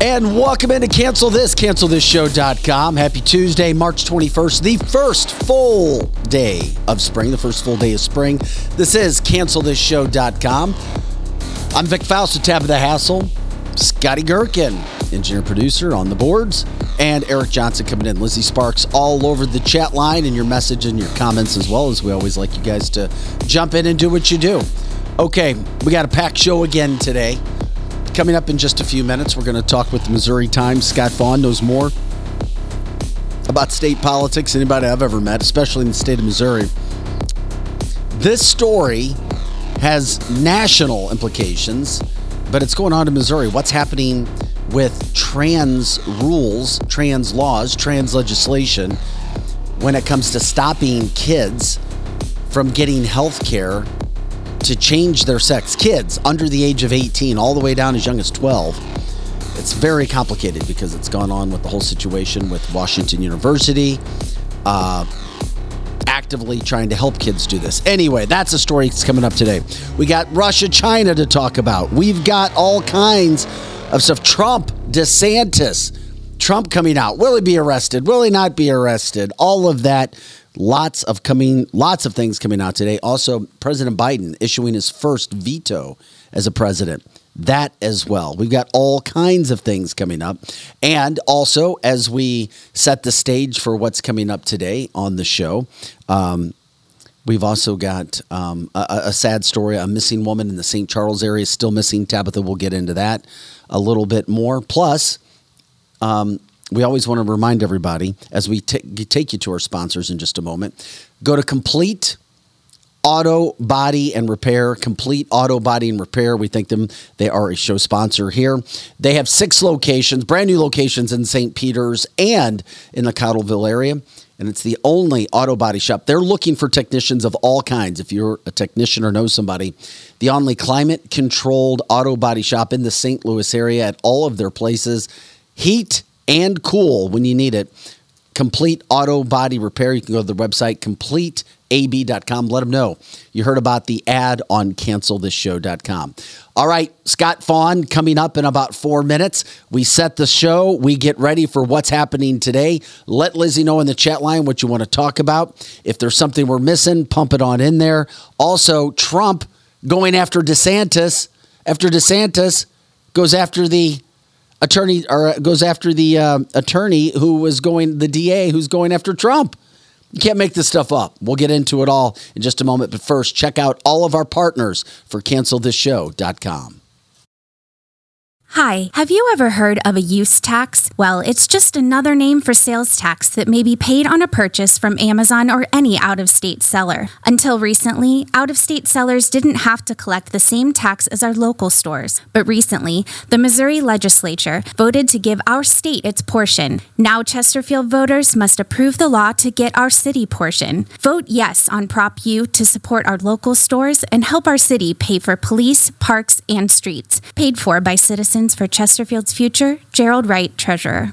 And welcome into Cancel This, cancelthisshow.com. Happy Tuesday, March 21st, the first full day of spring, the first full day of spring. This is cancelthisshow.com. I'm Vic Faust, of Tabitha Hassel, Scotty Gherkin, engineer producer on the boards, and Eric Johnson coming in. Lizzie Sparks all over the chat line and your message and your comments as well as we always like you guys to jump in and do what you do. Okay, we got a packed show again today. Coming up in just a few minutes, we're going to talk with the Missouri Times. Scott Faughn knows more about state politics anybody I've ever met, especially in the state of Missouri. This story has national implications, but it's going on in Missouri. What's happening with trans rules, trans laws, trans legislation when it comes to stopping kids from getting health care to change their sex. Kids under the age of 18, all the way down as young as 12. It's very complicated because it's gone on with the whole situation with Washington University. Uh, actively trying to help kids do this. Anyway, that's a story that's coming up today. We got Russia, China to talk about. We've got all kinds of stuff. Trump, DeSantis, Trump coming out. Will he be arrested? Will he not be arrested? All of that Lots of coming, lots of things coming out today. Also, President Biden issuing his first veto as a president. That as well. We've got all kinds of things coming up. And also, as we set the stage for what's coming up today on the show, um, We've also got um, a, a, sad story. A missing woman in the St. Charles area is still missing. Tabitha will get into that a little bit more. Plus, um, we always want to remind everybody as we t- take you to our sponsors in just a moment go to complete auto body and repair complete auto body and repair. We thank them. They are a show sponsor here. They have six locations brand new locations in st peters and in the cottleville area and it's the only auto body shop. They're looking for technicians of all kinds. If you're a technician or know somebody the only climate controlled auto body shop in the st louis area at all of their places. Heat and cool when you need it. Complete auto body repair. You can go to the website completeab.com. Let them know you heard about the ad on cancelthisshow.com. All right, Scott Faughn coming up in about four minutes. We set the show. We get ready for what's happening today. Let Lizzie know in the chat line what you want to talk about. If there's something we're missing, pump it on in there. Also, Trump going after DeSantis. After DeSantis goes after the attorney or goes after the uh, attorney who was going, the DA who's going after Trump. You can't make this stuff up. We'll get into it all in just a moment. But first, check out all of our partners for cancelthisshow.com. Hi, have you ever heard of a use tax? Well, it's just another name for sales tax that may be paid on a purchase from Amazon or any out of state seller. Until recently, out of state sellers didn't have to collect the same tax as our local stores. But recently, the Missouri legislature voted to give our state its portion. Now, Chesterfield voters must approve the law to get our city portion. Vote yes on Prop U to support our local stores and help our city pay for police, parks, and streets. Paid for by citizens for Chesterfield's Future, Gerald Wright, Treasurer.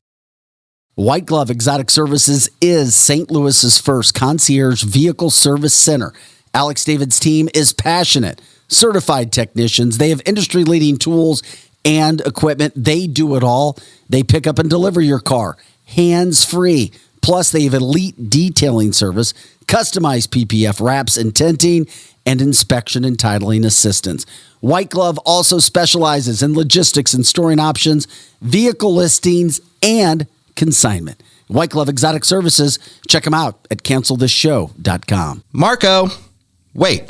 White Glove Exotic Services is St. Louis's first concierge vehicle service center. Alex David's team is passionate, certified technicians. They have industry leading tools and equipment. They do it all. They pick up and deliver your car hands free. Plus, they have elite detailing service, customized PPF wraps and tinting, and inspection and titling assistance. White Glove also specializes in logistics and storing options, vehicle listings, and consignment. White Glove Exotic Services. Check them out at cancelthisshow.com. Marco, wait.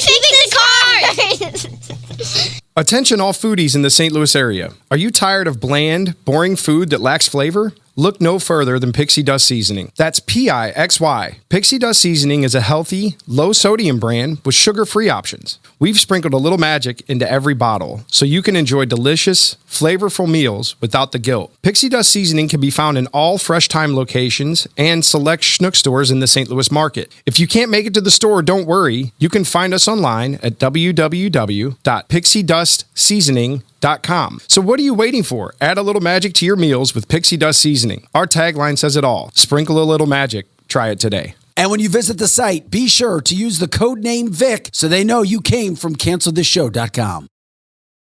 He fixes cars. Attention, all foodies in the St. Louis area. Are you tired of bland, boring food that lacks flavor? Look no further than Pixie Dust Seasoning. That's P I X Y. Pixie Dust Seasoning is a healthy, low sodium brand with sugar free options. We've sprinkled a little magic into every bottle so you can enjoy delicious, flavorful meals without the guilt. Pixie Dust Seasoning can be found in all Fresh Thyme locations and select Schnuck stores in the St. Louis market. If you can't make it to the store, don't worry. You can find us online at www.pixiedustseasoning.com so what are you waiting for? Add a little magic to your meals with Pixie Dust Seasoning. Our tagline says it all. Sprinkle a little magic. Try it today. And when you visit the site, be sure to use the code name Vic so they know you came from cancelthisshow.com.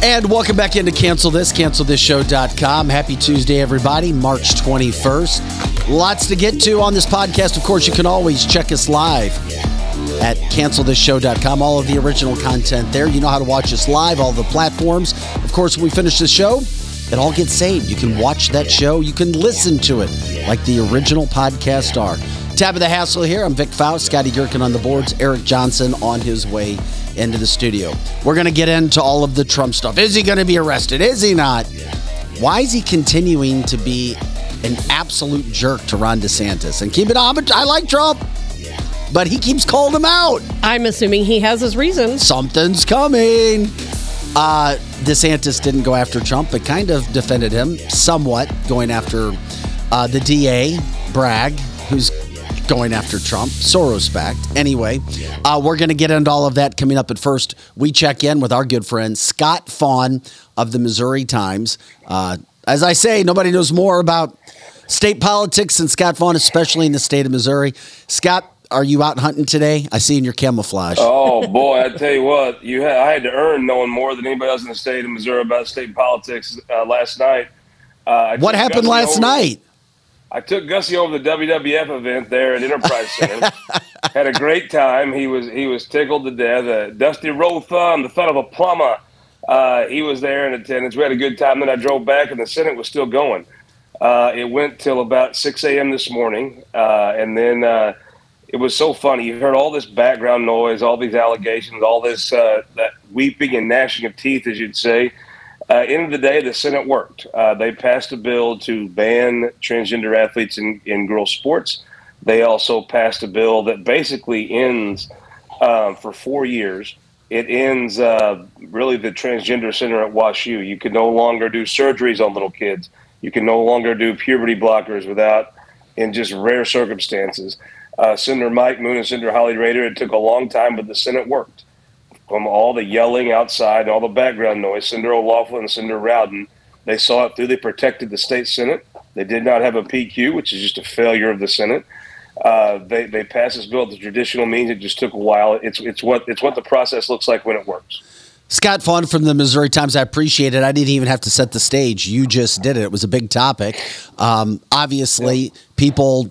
And welcome back into Cancel This, cancelthisshow.com. Happy Tuesday, everybody. March 21st. Lots to get to on this podcast. Of course, you can always check us live at cancelthisshow.com. All of the original content there. You know how to watch us live, all the platforms. Of course, when we finish the show, it all gets saved. You can watch that show. You can listen to it like the original podcast are. Tabitha Hassel here. I'm Vic Faust, Scotty Gherkin on the boards, Eric Johnson on his way into the studio. We're going to get into all of the Trump stuff. Is he going to be arrested? Is he not? Why is he continuing to be an absolute jerk to Ron DeSantis? And keep it on, but I like Trump, but he keeps calling him out. I'm assuming he has his reasons. Something's coming. Uh, DeSantis didn't go after Trump, but kind of defended him somewhat, going after uh, the DA, Bragg, who's going after Trump. Soros backed. Anyway, uh, we're going to get into all of that coming up. But first, we check in with our good friend Scott Faughn of the Missouri Times. Uh, as I say, nobody knows more about state politics than Scott Faughn, especially in the state of Missouri. Scott, are you out hunting today? I see in your camouflage. Oh boy, I tell you what, you had, I had to earn knowing more than anybody else in the state of Missouri about state politics uh, last night. Uh, what happened last over- night? I took Gussie over the WWF event there at Enterprise Center. Had a great time. He was he was tickled to death. Uh, Dusty Roll Thumb, the son of a plumber, uh, he was there in attendance. We had a good time. Then I drove back, and the Senate was still going. Uh, it went till about 6 a.m. this morning, uh, and then uh, it was so funny. You heard all this background noise, all these allegations, all this uh, that weeping and gnashing of teeth, as you'd say. Uh, end of the day, the Senate worked. Uh, they passed a bill to ban transgender athletes in, in girls' sports. They also passed a bill that basically ends uh, for four years. It ends uh, really the transgender center at WashU. You can no longer do surgeries on little kids. You can no longer do puberty blockers without, in just rare circumstances. Uh, Senator Mike Moon and Senator Holly Rehder, it took a long time, but the Senate worked from all the yelling outside and all the background noise, Senator O'Laughlin and Senator Rowden, they saw it through. They protected the state Senate. They did not have a PQ, which is just a failure of the Senate. Uh, they they passed this bill the traditional means. It just took a while. It's it's what it's what the process looks like when it works. Scott Faughn from the Missouri Times. I appreciate it. I didn't even have to set the stage. You just did it. It was a big topic. Um, obviously, people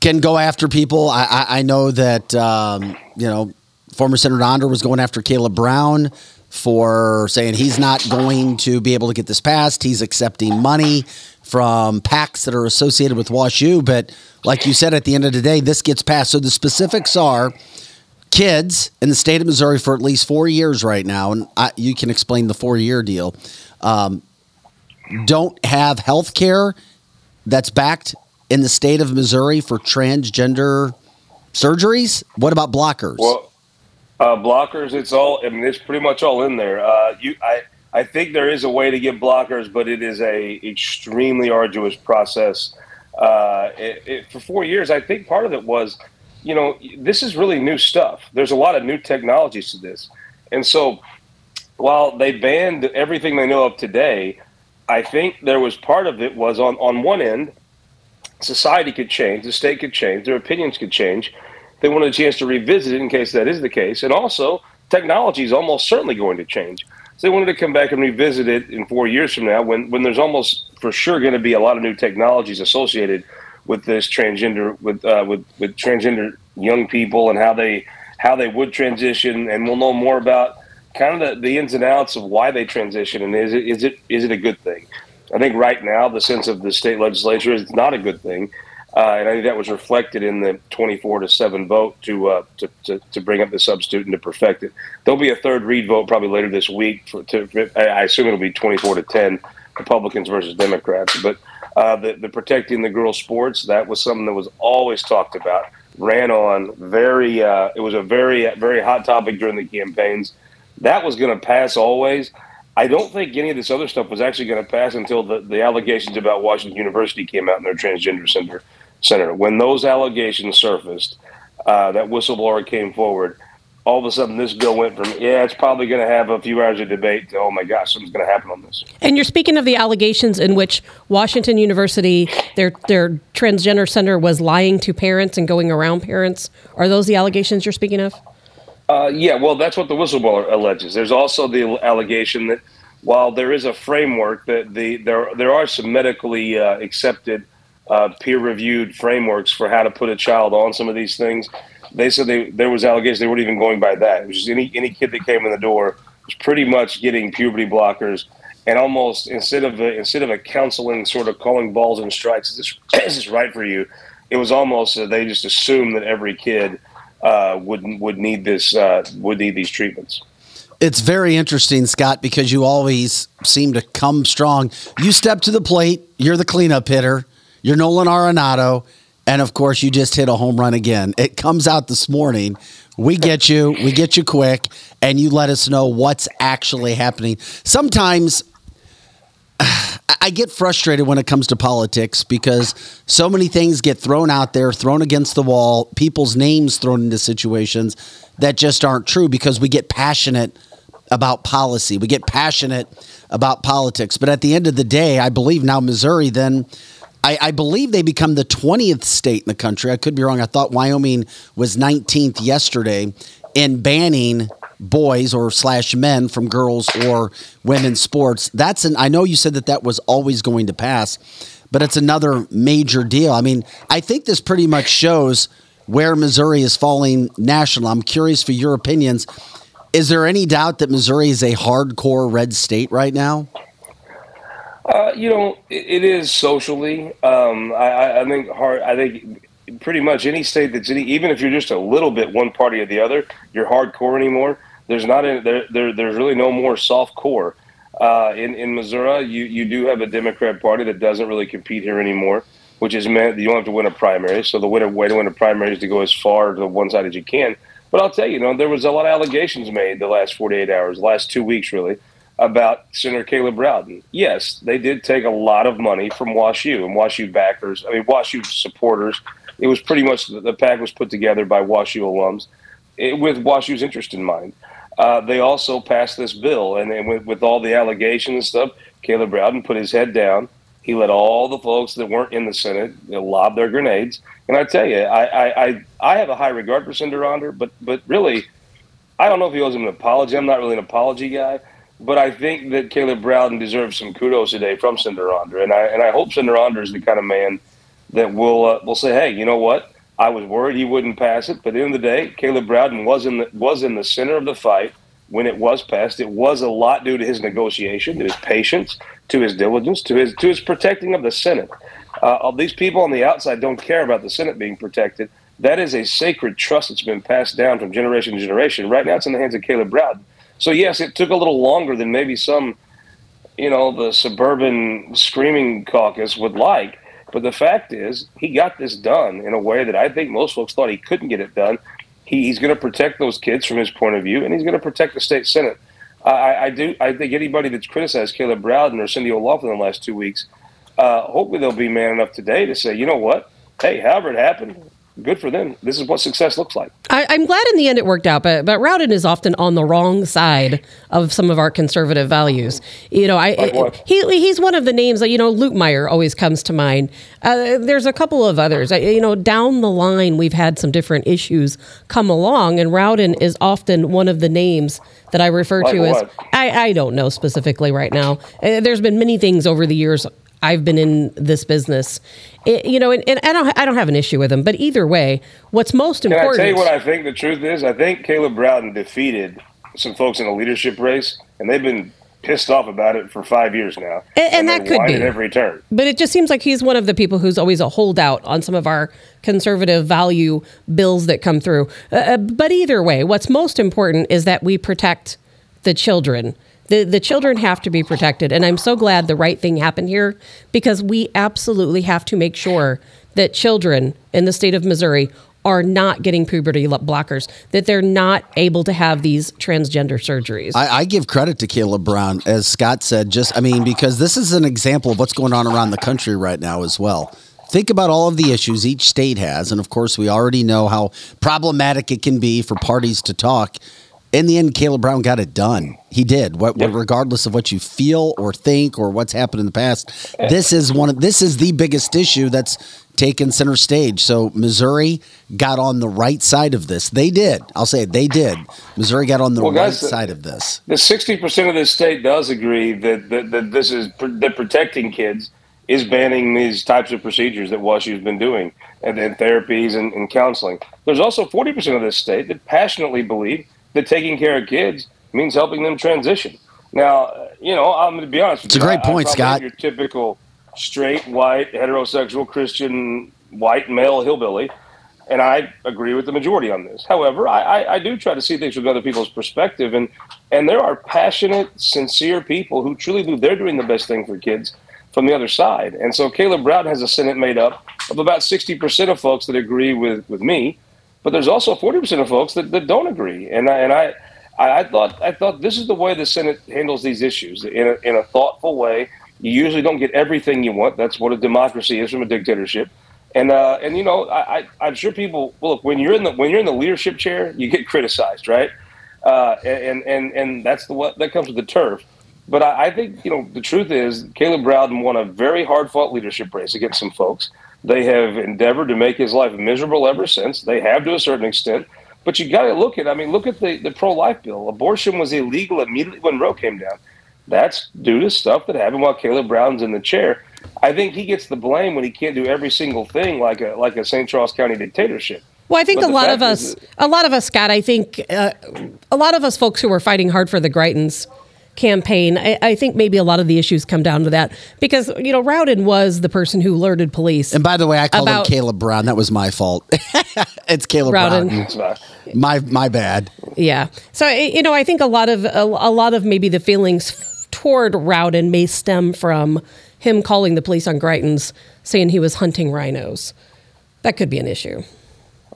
can go after people. I, I, I know that um, you know former Senator Onder was going after Caleb Brown for saying he's not going to be able to get this passed. He's accepting money from PACs that are associated with WashU. But like you said, at the end of the day, this gets passed. So the specifics are kids in the state of Missouri for at least four years right now, and I, you can explain the four year deal, um, don't have health care that's backed in the state of Missouri for transgender surgeries. What about blockers? Well, uh, blockers, it's all. I mean, it's pretty much all in there. Uh, you, I, I think there is a way to get blockers, but it is a extremely arduous process. Uh, it, it, for four years, I think part of it was, you know, this is really new stuff. There's a lot of new technologies to this, and so while they banned everything they know of today, I think there was part of it was on on one end, society could change, the state could change, their opinions could change they wanted a chance to revisit it in case that is the case. And also, technology is almost certainly going to change. So they wanted to come back and revisit it in four years from now when, when there's almost for sure going to be a lot of new technologies associated with this transgender with uh, with with transgender young people and how they how they would transition and we'll know more about kind of the, the ins and outs of why they transition and is it is it is it a good thing I think right now the sense of the state legislature is not a good thing uh, and I think that was reflected in the 24 to 7 vote to, uh, to, to, to, bring up the substitute and to perfect it. There'll be a third read vote probably later this week. For, to, I assume it'll be 24 to 10 Republicans versus Democrats. But uh, the, the protecting the girls' sports, that was something that was always talked about, ran on very, uh, it was a very, very hot topic during the campaigns. That was going to pass always. I don't think any of this other stuff was actually going to pass until the, the allegations about Washington University came out in their transgender center. Senator, when those allegations surfaced, uh, that whistleblower came forward. All of a sudden, this bill went from yeah, it's probably going to have a few hours of debate to oh my gosh, something's going to happen on this. And you're speaking of the allegations in which Washington University, their their transgender center, was lying to parents and going around parents. Are those the allegations you're speaking of? Uh, yeah, well, that's what the whistleblower alleges. There's also the allegation that while there is a framework that the there there are some medically uh, accepted uh, peer-reviewed frameworks for how to put a child on some of these things. They said they, there was allegations they weren't even going by that. It was just any any kid that came in the door was pretty much getting puberty blockers, and almost instead of a, instead of a counseling sort of calling balls and strikes, is this, is this right for you? It was almost uh, they just assumed that every kid uh, would would need this uh, would need these treatments. It's very interesting, Scott, because you always seem to come strong. You step to the plate. You're the cleanup hitter you're Nolan Arenado, and of course, you just hit a home run again. It comes out this morning. We get you, we get you quick, and you let us know what's actually happening. Sometimes I get frustrated when it comes to politics because so many things get thrown out there, thrown against the wall, people's names thrown into situations that just aren't true because we get passionate about policy. We get passionate about politics. But at the end of the day, I believe now Missouri then I, I, believe they become the 20th state in the country. I could be wrong. I thought Wyoming was 19th yesterday in banning boys or slash men from girls or women's sports. That's an. I know you said that that was always going to pass, but it's another major deal. I mean, I think this pretty much shows where Missouri is falling national. I'm curious for your opinions. Is there any doubt that Missouri is a hardcore red state right now? Uh, you know, it, it is socially. Um, I, I think hard. I think pretty much any state that's any, even if you're just a little bit one party or the other, you're hardcore anymore. There's not a, there, there. There's really no more soft core. Uh, in in Missouri, you you do have a Democrat Party that doesn't really compete here anymore, which is meant you don't have to win a primary. So the to, way to win a primary is to go as far to the one side as you can. But I'll tell you, you know, there was a lot of allegations made the last 48 hours, the last two weeks, really, about Senator Caleb Rowden. Yes, they did take a lot of money from WashU and WashU backers. I mean, WashU supporters. It was pretty much the, the PAC was put together by WashU alums it, with WashU's interest in mind. Uh, they also passed this bill, and, and with, with, all the allegations and stuff, Caleb Rowden put his head down. He let all the folks that weren't in the Senate you know, lob their grenades. And I tell you, I, I, I, have a high regard for Senator Onder, but but really, I don't know if he owes him an apology. I'm not really an apology guy but I think that Caleb Rowden deserves some kudos today from Cinder and I and I hope Cinder is the kind of man that will uh, will say, hey, you know what? I was worried he wouldn't pass it, but at the end of the day, Caleb Rowden was in the, was in the center of the fight when it was passed. It was a lot due to his negotiation, to his patience, to his diligence, to his to his protecting of the Senate. Uh, these people on the outside don't care about the Senate being protected. That is a sacred trust that's been passed down from generation to generation. Right now, it's in the hands of Caleb Rowden. So yes, it took a little longer than maybe some, you know, the suburban screaming caucus would like. But the fact is, he got this done in a way that I think most folks thought he couldn't get it done. He, he's going to protect those kids from his point of view, and he's going to protect the state senate. I, I do. I think anybody that's criticized Caleb Browden or Cindy O'Laughlin in the last two weeks, uh, hopefully they'll be man enough today to say, you know what? Hey, however it happened, good for them. This is what success looks like. I, am glad in the end it worked out, but but Rowden is often on the wrong side of some of our conservative values. You know, I like he he's one of the names that you know Luetkemeyer always comes to mind. Uh, there's a couple of others. You know, down the line we've had some different issues come along, and Rowden is often one of the names that I refer like to what? as I, I don't know specifically right now. Uh, there's been many things over the years I've been in this business, it, you know, and, and, I don't I don't have an issue with him. But either way, what's most Can important? Can I tell you what I think the truth is? I think Caleb Rowden defeated some folks in a leadership race, and they've been pissed off about it for five years now, and, and, and that could be every turn. But it just seems like he's one of the people who's always a holdout on some of our conservative value bills that come through. Uh, uh but either way, what's most important is that we protect the children the, the children have to be protected. And I'm so glad the right thing happened here because we absolutely have to make sure that children in the state of Missouri are not getting puberty blockers, that they're not able to have these transgender surgeries. I, I, give credit to Caleb Brown, as Scott said, just, I mean, because this is an example of what's going on around the country right now as well. Think about all of the issues each state has. And of course, we already know how problematic it can be for parties to talk in the end, Caleb Brown got it done. He did. What, yep. regardless of what you feel or think or what's happened in the past, this is one. Of, this is the biggest issue that's taken center stage. So Missouri got on the right side of this. They did. I'll say it, they did. Missouri got on the well, right guys, side of this. The sixty percent of this state does agree that, that, that this is that protecting kids is banning these types of procedures that WashU's been doing and, and therapies and, and counseling. There's also forty percent of this state that passionately believe that taking care of kids means helping them transition. Now, you know, I'm going to be honest. It's a great I, point, Scott. Your typical straight, white, heterosexual Christian, white male hillbilly, and I agree with the majority on this. However, I, I, I do try to see things from other people's perspective, and and there are passionate, sincere people who truly believe they're doing the best thing for kids from the other side. And so Caleb Brown has a Senate made up of about 60% of folks that agree with, with me but there's also 40% of folks that, that don't agree. And I, and I, I thought I thought this is the way the Senate handles these issues in a, in a thoughtful way. You usually don't get everything you want. That's what a democracy is from a dictatorship. And uh, and you know I, I am sure people well, look when you're in the when you're in the leadership chair you get criticized right uh, and and and that's the what that comes with the turf. But I, I think you know the truth is Caleb Rowden won a very hard fought leadership race against some folks. They have endeavored to make his life miserable ever since. They have to a certain extent. But you got to look at, I mean, look at the, the pro life bill. Abortion was illegal immediately when Roe came down. That's due to stuff that happened while Caleb Brown's in the chair. I think he gets the blame when he can't do every single thing like a like a St. Charles County dictatorship. Well, I think but a lot of us, a lot of us, Scott. I think uh, a lot of us folks who were fighting hard for the Greitens campaign. I, I, think maybe a lot of the issues come down to that because you know Rowden was the person who alerted police. And by the way, I called him Caleb Brown. That was my fault. it's Caleb Rowden. Brown. My my bad. Yeah. So you know, I think a lot of a, a lot of maybe the feelings toward Rowden may stem from him calling the police on Greitens, saying he was hunting rhinos. That could be an issue.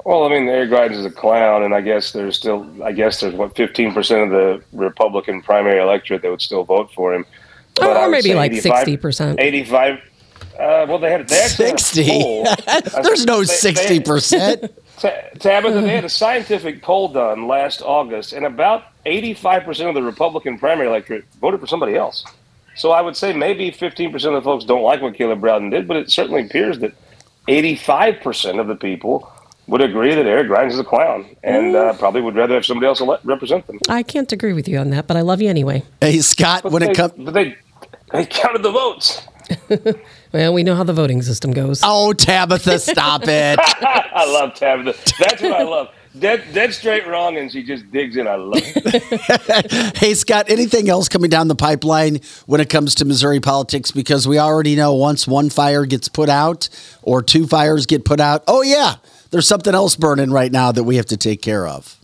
Well, I mean, Eric Greitens is a clown, and I guess there's still, I guess there's what 15 percent of the Republican primary electorate that would still vote for him. But or maybe like 60 percent. 85. Uh, well, they had they 60. there's no 60 percent. Tabitha, they had a scientific poll done last August, and about 85 percent of the Republican primary electorate voted for somebody else. So I would say maybe 15 percent of the folks don't like what Caleb Rowden did, but it certainly appears that 85 percent of the people would agree that Eric Greitens is a clown and uh, probably would rather have somebody else represent them. I can't agree with you on that, but I love you anyway. Hey, Scott, but when they, it comes. But they, they counted the votes. Well, we know how the voting system goes. Oh, Tabitha, stop it. I love Tabitha. That's what I love. Dead, dead straight wrong, and she just digs in. I love it. hey, Scott, anything else coming down the pipeline when it comes to Missouri politics? Because we already know once one fire gets put out or two fires get put out, oh, yeah, there's something else burning right now that we have to take care of.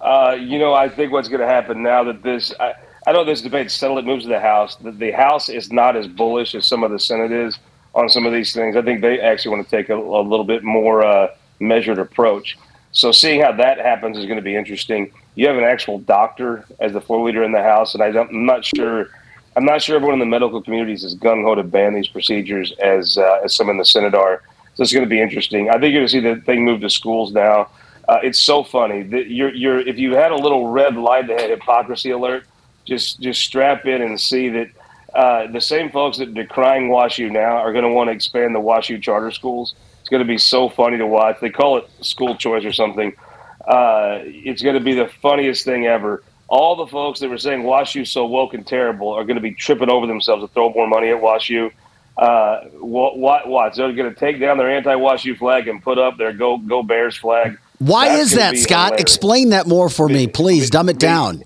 Uh, you know, I think what's going to happen now that this, I, I know this debate settled, it moves to the House. The, the House is not as bullish as some of the Senate is on some of these things. I think they actually want to take a, a little bit more uh, measured approach. So seeing how that happens is going to be interesting. You have an actual doctor as the floor leader in the House, and I am not sure. I'm not sure everyone in the medical community is gung ho to ban these procedures as uh, as some in the Senate are. So it's going to be interesting. I think you're going to see the thing move to schools now. Uh, it's so funny that you're you're if you had a little red light that had hypocrisy alert, just just strap in and see that uh, the same folks that are decrying WashU now are going to want to expand the WashU charter schools. It's going to be so funny to watch. They call it school choice or something. Uh, it's going to be the funniest thing ever. All the folks that were saying WashU so woke and terrible are going to be tripping over themselves to throw more money at WashU. Uh, what, what, what? They're going to take down their anti-WashU flag and put up their "Go Go Bears" flag. Why That's is that, Scott? hilarious. Explain that more for me, please. Dumb it down.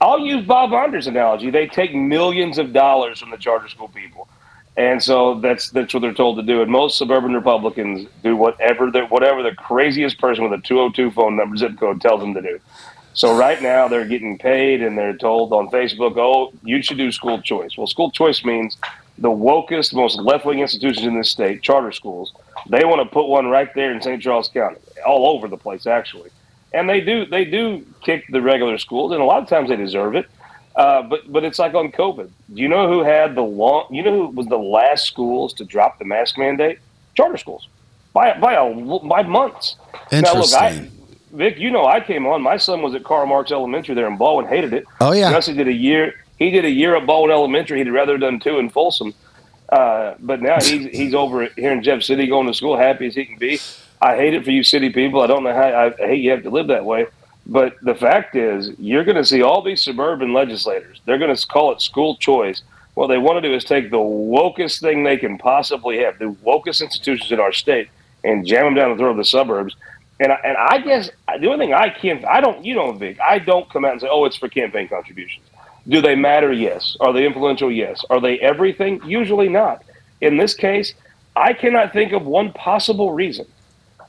I'll use Bob Onder's analogy. They take millions of dollars from the charter school people, and so that's that's what they're told to do. And most suburban Republicans do whatever the whatever the craziest person with a 202 phone number zip code tells them to do. So right now they're getting paid, and they're told on Facebook, "Oh, you should do school choice." Well, school choice means the wokest, most left-wing institutions in this state, charter schools. They want to put one right there in St. Charles County, all over the place, actually and they do they do kick the regular schools, and a lot of times they deserve it. Uh, but but it's like on COVID. Do you know who had the long? You know who was the last schools to drop the mask mandate? Charter schools, by by a, by months. Now look, I, Interesting. Vic, you know I came on. My son was at Karl Marx Elementary there in Ballwin, hated it. Oh, yeah. Gus did a year. He did a year at Ballwin Elementary. He'd rather done two in Folsom. Uh, but now he's he's over here in Jeff City going to school, happy as he can be. I hate it for you city people. I don't know how I, hate you have to live that way. But the fact is, you're going to see all these suburban legislators. They're going to call it school choice. What they want to do is take the wokest thing they can possibly have, the wokest institutions in our state, and jam them down the throat of the suburbs. And I, and I guess the only thing I can't, I don't, you know, Vic, I don't come out and say, oh, it's for campaign contributions. Do they matter? Yes. Are they influential? Yes. Are they everything? Usually not. In this case, I cannot think of one possible reason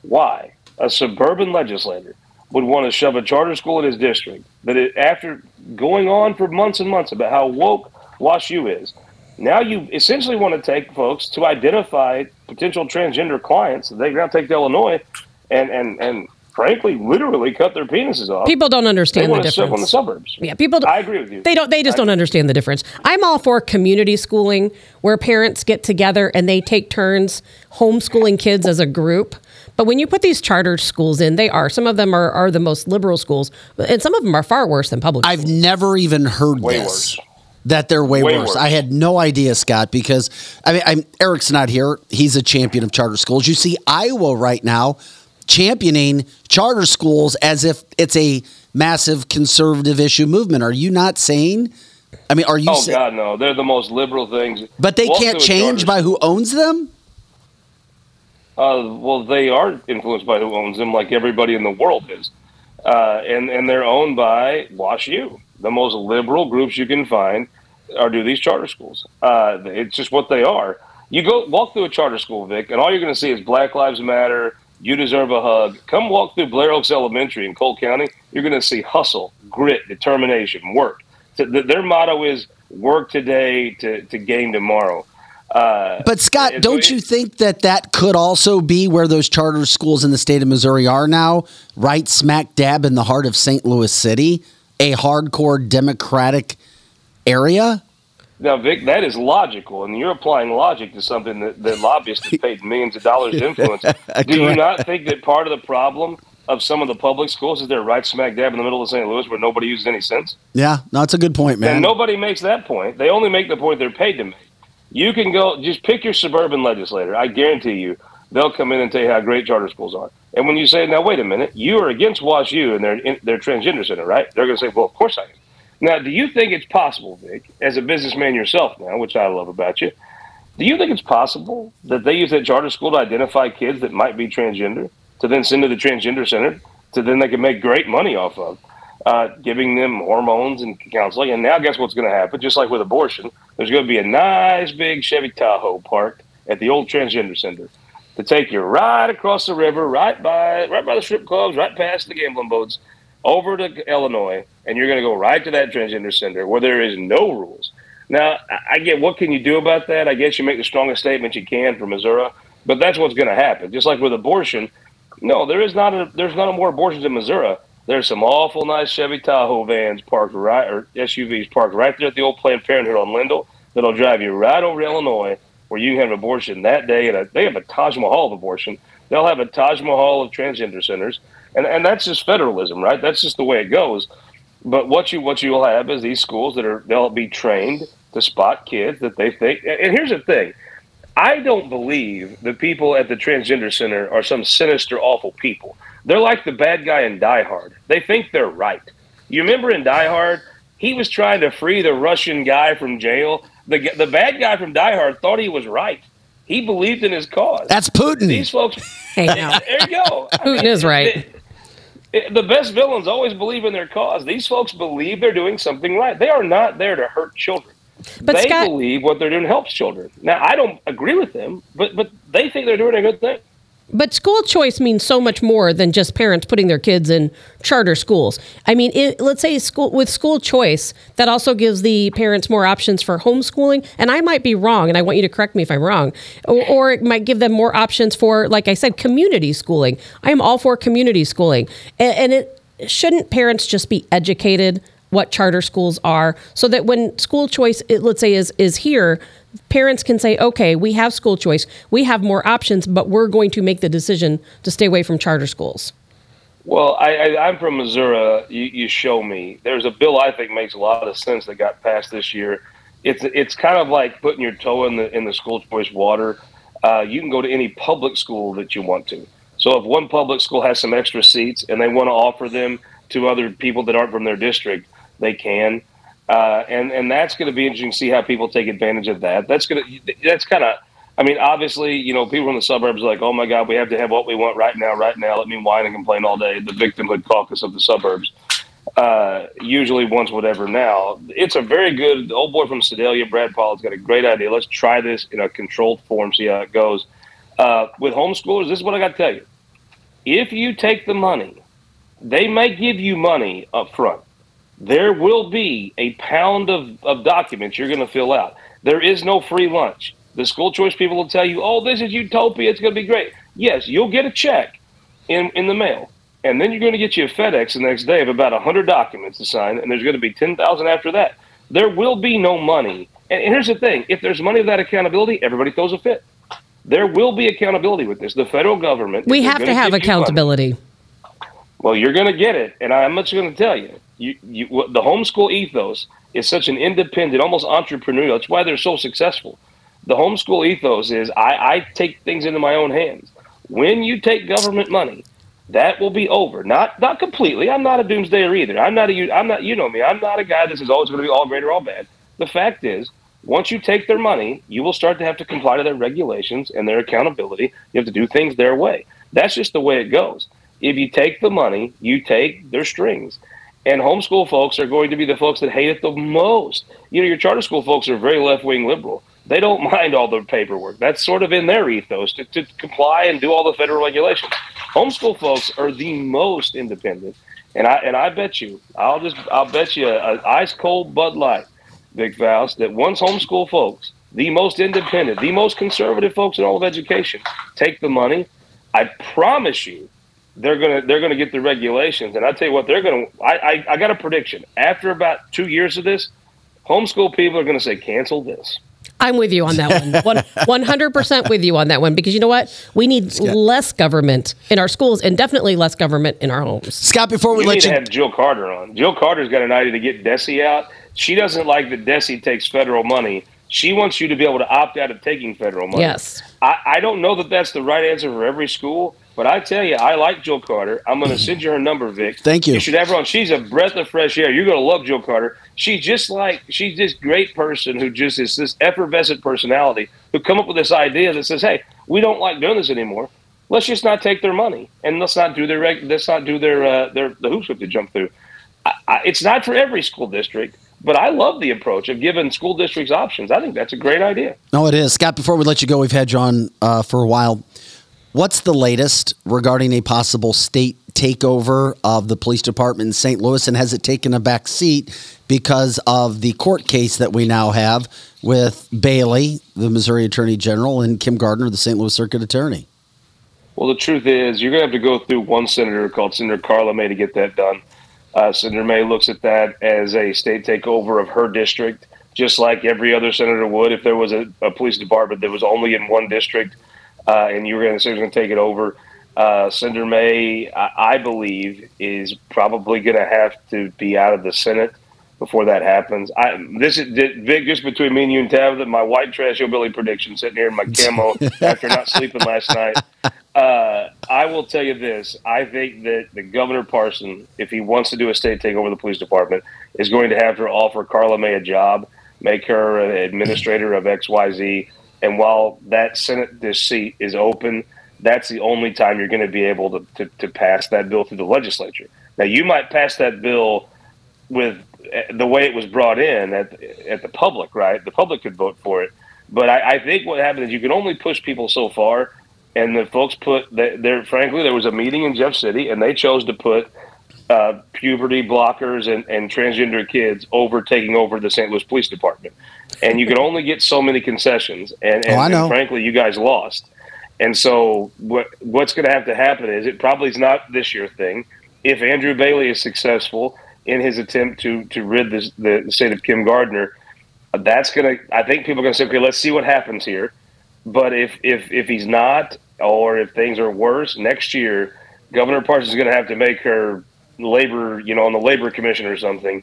why a suburban legislator would want to shove a charter school in his district that it, after going on for months and months about how woke WashU is, now you essentially want to take folks to identify potential transgender clients. They now take to Illinois and, and, and frankly, literally cut their penises off. People don't they understand the want to shove difference. on the suburbs. Yeah, people. I agree with you. They don't. They just don't understand the difference. I'm all for community schooling, where parents get together and they take turns homeschooling kids as a group. But when you put these charter schools in, they are some of them are, are the most liberal schools, and some of them are far worse than public. I've never even heard Way this. worse. That they're way, Way worse. worse. I had no idea, Scott, because I mean, I'm, Eric's not here. He's a champion of charter schools. You see Iowa right now championing charter schools as if it's a massive conservative issue movement. Are you not saying? I mean, are you? Oh sa- God, no! They're the most liberal things. But they Walk can't change by who owns them. Uh, well, they are influenced by who owns them, like everybody in the world is, uh, and and they're owned by Wash WashU, the most liberal groups you can find, are do these charter schools. Uh, it's just what they are. You go walk through a charter school, Vic, and all you're going to see is Black Lives Matter. You deserve a hug. Come walk through Blair Oaks Elementary in Cole County. You're going to see hustle, grit, determination, work. Th- th- Their motto is work today to, to gain tomorrow. Uh, But Scott, don't it- you think that that could also be where those charter schools in the state of Missouri are now, right smack dab in the heart of St. Louis City, a hardcore Democratic area? Now, Vic, that is logical, and you're applying logic to something that, that lobbyists have paid millions of dollars to influence. Do you not think that part of the problem of some of the public schools is they're right smack dab in the middle of St. Louis where nobody uses any sense? Yeah, no, that's a good point, man. And nobody makes that point. They only make the point they're paid to make. You can go, just pick your suburban legislator. I guarantee you, they'll come in and tell you how great charter schools are. And when you say, now, wait a minute, you are against WashU and their, in, their transgender center, right? They're going to say, well, of course I am. Now, do you think it's possible, Vic, as a businessman yourself now, which I love about you, Do you think it's possible that they use that charter school to identify kids that might be transgender to then send to the transgender center to then they can make great money off of? Uh, giving them hormones and counseling. And now, guess what's going to happen? Just like with abortion, there's going to be a nice big Chevy Tahoe parked at the old transgender center to take you right across the river, right by right by the strip clubs, right past the gambling boats, over to Illinois, and you're going to go right to that transgender center where there is no rules. Now, I get what can you do about that? I guess you make the strongest statement you can for Missouri, but that's what's going to happen. Just like with abortion, no, there is not a there's not more abortions in Missouri. There's some awful nice Chevy Tahoe vans parked right or SUVs parked right there at the old Planned Parenthood on Lindell that'll drive you right over to Illinois where you have an abortion that day. And they have a Taj Mahal of abortion. They'll have a Taj Mahal of transgender centers, and and that's just federalism, right? That's just the way it goes. But what you what you'll have is these schools that are they'll be trained to spot kids that they think. And here's the thing. I don't believe the people at the transgender center are some sinister, awful people. They're like the bad guy in Die Hard. They think they're right. You remember in Die Hard, he was trying to free the Russian guy from jail. The the bad guy from Die Hard thought he was right. He believed in his cause. That's Putin. These folks. Hey, now. there you go. Putin is right. The, the best villains always believe in their cause. These folks believe they're doing something right. They are not there to hurt children. But they Scott- believe what they're doing helps children. Now, I don't agree with them, but but they think they're doing a good thing. But school choice means so much more than just parents putting their kids in charter schools. I mean, it, let's say school with school choice, that also gives the parents more options for homeschooling. And I might be wrong, and I want you to correct me if I'm wrong. Or, or it might give them more options for, like I said, community schooling. I am all for community schooling, and, and it shouldn't parents just be educated what charter schools are so that when school choice it, let's say is is here parents can say okay we have school choice we have more options but we're going to make the decision to stay away from charter schools Well, I, I'm from Missouri. You, you show me. There's a bill I think makes a lot of sense that got passed this year. It's it's kind of like putting your toe in the in the school choice water. Uh, you can go to any public school that you want to. So if one public school has some extra seats and they want to offer them to other people that aren't from their district, they can. Uh, and and that's going to be interesting to see how people take advantage of that. That's going to that's kind of. I mean, obviously, you know, people in the suburbs are like, oh my God, we have to have what we want right now, right now. Let me whine and complain all day. The victimhood caucus of the suburbs uh, usually wants whatever now. It's a very good, old boy from Sedalia, Brad Pollitt's got a great idea. Let's try this in a controlled form, see how it goes. Uh, with homeschoolers, this is what I got to tell you. If you take the money, they may give you money up front. There will be a pound of, of documents you're going to fill out. There is no free lunch. The school choice people will tell you, oh, this is utopia. It's going to be great. Yes, you'll get a check in, in the mail. And then you're going to get you a FedEx the next day of about 100 documents to sign, and there's going to be 10,000 after that. There will be no money. And here's the thing if there's money without accountability, everybody throws a fit. There will be accountability with this. The federal government. we have to have you money- accountability well, you're going to get it, and I'm just going to tell you, you, you, the homeschool ethos is such an independent, almost entrepreneurial. That's why they're so successful. The homeschool ethos is I, I take things into my own hands. When you take government money, that will be over. Not not completely. I'm not a doomsdayer either. I'm not a I'm not you know me. I'm not a guy that says oh it's going to be all great or all bad. The fact is, once you take their money, you will start to have to comply to their regulations and their accountability. You have to do things their way. That's just the way it goes. If you take the money, you take their strings. And homeschool folks are going to be the folks that hate it the most. You know, your charter school folks are very left wing liberal. They don't mind all the paperwork. That's sort of in their ethos to, to comply and do all the federal regulations. Homeschool folks are the most independent. And I and I bet you, I'll just I'll bet you an ice cold Bud Light, Vic Faust, that once homeschool folks, the most independent, the most conservative folks in all of education, take the money, I promise you, they're gonna they're gonna get the regulations. And I tell you what, they're gonna. I I, I got a prediction. After about two years of this, homeschool people are gonna say cancel this. i'm with you on that one One- 100% with you on that one because you know what we need less government in our schools and definitely less government in our homes Scott, before we We need let to you have Jill Carter on. Jill Carter's got an idea to get DESE out. She doesn't like that DESE takes federal money. She wants you to be able to opt out of taking federal money. Yes. I, I don't know that that's the right answer for every school, but I tell you, I like Jill Carter. I'm going to send you her number, Vic. Thank you. You should have her on. She's a breath of fresh air. You're going to love Jill Carter. she's just like she's this great person who just is this effervescent personality who come up with this idea that says, "Hey, we don't like doing this anymore. Let's just not take their money and let's not do their reg- let's not do their uh, their the hoops we have to jump through." I, I, it's not for every school district, but I love the approach of giving school districts options. I think that's a great idea. No, it is. Scott, before we let you go, we've had you on uh, for a while. What's the latest regarding a possible state takeover of the police department in St. Louis? And has it taken a back seat because of the court case that we now have with Bailey, the Missouri Attorney General, and Kim Gardner, the St. Louis Circuit Attorney? Well, the truth is, you're going to have to go through one senator called Senator Karla May to get that done. Uh, senator May looks at that as a state takeover of her district, just like every other senator would if there was a, a police department that was only in one district uh, and you were going to going to take it over. Uh, Senator May, I, I believe, is probably going to have to be out of the Senate before that happens. I, this is Vic, just between me and you and Tabitha, my white trash hillbilly prediction, sitting here in my camo after not sleeping last night. Uh, I will tell you this: I think that the Governor Parson, if he wants to do a state takeover of the police department, is going to have to offer Karla May a job, make her an administrator of X Y Z and while that Senate this seat is open, that's the only time you're going to be able to, to, to, pass that bill through the legislature. Now, you might pass that bill with the way it was brought in at, at the public, right? The public could vote for it. But I, I think what happened is you can only push people so far. And the folks put there, frankly, there was a meeting in Jeff City, and they chose to put uh, puberty blockers and, and transgender kids over taking over the St. Louis Police Department. And you can only get so many concessions. And, oh, and, oh, and frankly, you guys lost. And so what what's going to have to happen is it probably is not this year thing. If Andrew Bailey is successful in his attempt to to rid this, the, the state of Kim Gardner, that's going to. I think people are going to say, okay, let's see what happens here. But if if if he's not, or if things are worse next year, Governor Parsons is going to have to make her labor, you know, on the labor commission or something.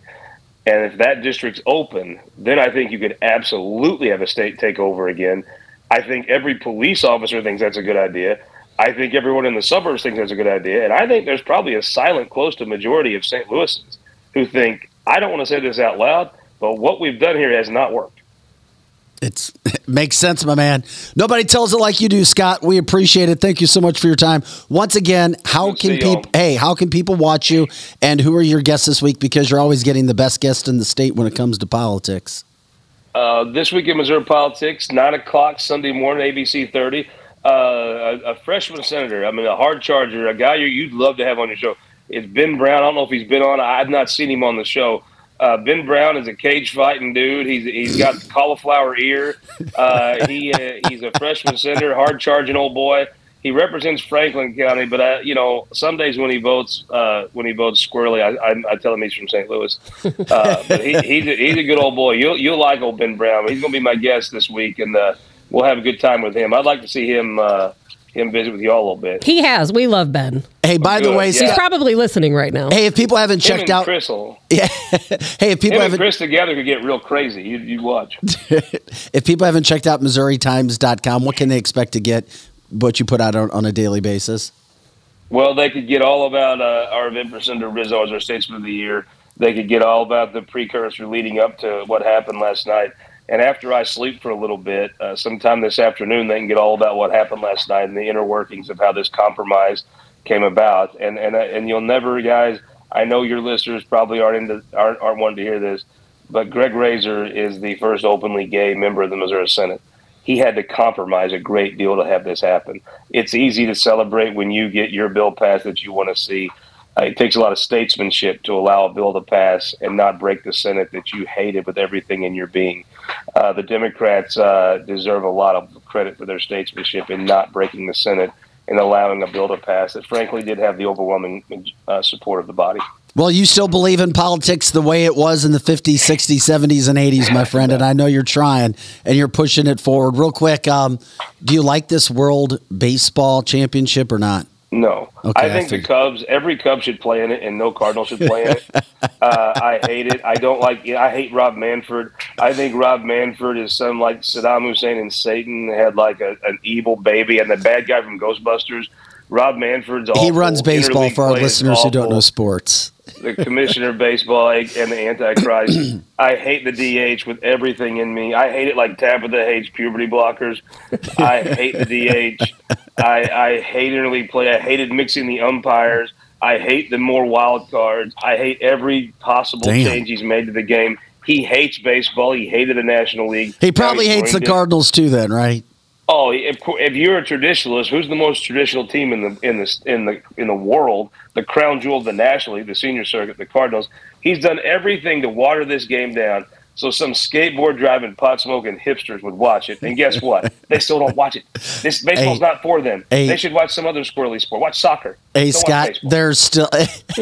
And if that district's open, then I think you could absolutely have a state take over again. I think every police officer thinks that's a good idea. I think everyone in the suburbs thinks that's a good idea. And I think there's probably a silent, close to majority of St. Louisans who think, I don't want to say this out loud, but what we've done here has not worked. It's, it makes sense, my man. Nobody tells it like you do, Scott. We appreciate it. Thank you so much for your time. Once again, how Good can people? Hey, how can people watch you? And who are your guests this week? Because you're always getting the best guests in the state when it comes to politics. Uh, this week in Missouri politics, nine o'clock Sunday morning, ABC thirty. Uh, a, a, freshman senator. I mean, a hard charger, a guy you, would love to have on your show. It's Ben Brown. I don't know if he's been on. I've not seen him on the show uh, ben Brown is a cage fighting dude. He's he's got cauliflower ear. Uh, he uh, he's a freshman senator, hard charging old boy. He represents Franklin County, but uh, you know, some days when he votes uh, when he votes squirrely, I, I, I, tell him he's from St. Louis. Uh, but he, he's a, he's a good old boy. You'll you'll like old Ben Brown. He's going to be my guest this week, and we'll have a good time with him. I'd like to see him him visit with you all a little bit. He has. We love Ben. Hey, by the way, yeah. he's probably listening right now. Hey, if people haven't checked out, Crystal. Yeah. hey, if people him haven't, Chris together could get real crazy. You you watch. if people haven't checked out MissouriTimes.com, what can they expect to get? What you put out on, on a daily basis? Well, they could get all about uh, our event for Senator Rizzo as our Statesman of the Year. They could get all about the precursor leading up to what happened last night. And after I sleep for a little bit, uh, sometime this afternoon, they can get all about what happened last night and the inner workings of how this compromise came about. And and uh, and you'll never, guys. I know your listeners probably aren't into aren't, aren't wanting to hear this, but Greg Razer is the first openly gay member of the Missouri Senate. He had to compromise a great deal to have this happen. It's easy to celebrate when you get your bill passed that you want to see. Uh, it takes a lot of statesmanship to allow a bill to pass and not break the Senate that you hated with everything in your being. Uh, the Democrats uh, deserve a lot of credit for their statesmanship in not breaking the Senate and allowing a bill to pass that, frankly, did have the overwhelming uh, support of the body. Well, you still believe in politics the way it was in the 50s, 60s, 70s, and 80s, my friend, and I know you're trying and you're pushing it forward. Real quick, um, do you like this World Baseball Championship or not? No, okay, I think I the Cubs. Every Cub should play in it, and no Cardinal should play in it. uh, I hate it. I don't like. I hate Rob Manfred. I think Rob Manfred is some like Saddam Hussein and Satan had like a, an evil baby, and the bad guy from Ghostbusters. Rob Manfred's awful. He runs baseball for our listeners who don't know sports. The commissioner of baseball and the antichrist. I hate the DH with everything in me. I hate it like Tabitha hates puberty blockers. I hate the DH. I, I hate interleague play. I hated mixing the umpires. I hate the more wild cards. I hate every possible Damn. change he's made to the game. He hates baseball. He hated the National League. He probably hates the Cardinals too. Then, right? Oh, if, if you're a traditionalist, who's the most traditional team in the in the in the in the world? The crown jewel of the National League, the senior circuit, the Cardinals. He's done everything to water this game down, so some skateboard driving, pot smoking hipsters would watch it. And guess what? they still don't watch it. This baseball's Hey. not for them. Hey. They should watch some other squirrely sport. Watch soccer. Hey Don't Scott, there's still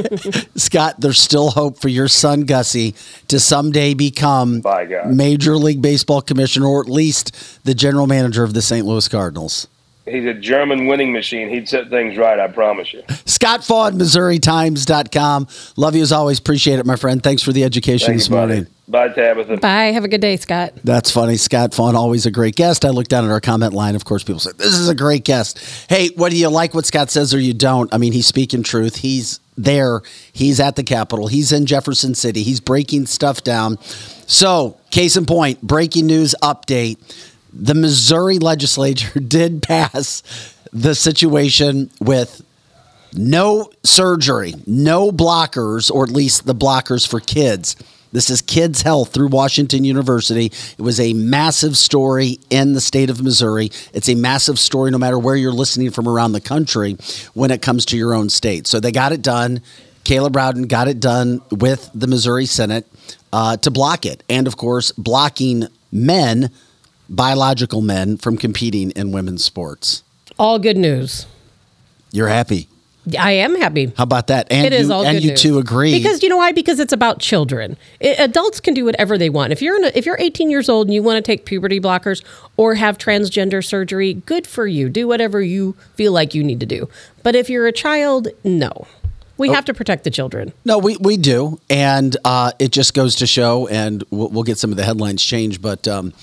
Scott. There's still hope for your son Gussie to someday become. Major League Baseball commissioner, or at least the general manager of the St. Louis Cardinals. He's a German winning machine. He'd set things right. I promise you. Scott Faughn, MissouriTimes.com. Love you as always. Appreciate it, my friend. Thanks for the education Thank this you, buddy. Morning. Bye, Tabitha. Bye. Have a good day, Scott. That's funny. Scott Faughn, always a great guest. I look down at our comment line. Of course, people say, This is a great guest. Hey, whether you like what Scott says or you don't, I mean, he's speaking truth. He's there. He's at the Capitol. He's in Jefferson City. He's breaking stuff down. So, case in point, breaking news update. The Missouri legislature did pass the situation with no surgery, no blockers, or at least the blockers for kids. This is Kids Health through Washington University. It was a massive story in the state of Missouri. It's a massive story no matter where you're listening from around the country when it comes to your own state. So they got it done. Caleb Rowden got it done with the Missouri Senate uh, to block it. And of course, blocking men, biological men, from competing in women's sports. All good news. You're happy. I am happy. How about that? And it is you, all and good you news. two agree. because you know why? Because it's about children. I- adults can do whatever they want. If you're in a, if you're 18 years old and you want to take puberty blockers or have transgender surgery, good for you. Do whatever you feel like you need to do. But if you're a child, no. We Oh. have to protect the children. No, we, we do. And uh, it just goes to show, and we'll, we'll get some of the headlines changed. But, um,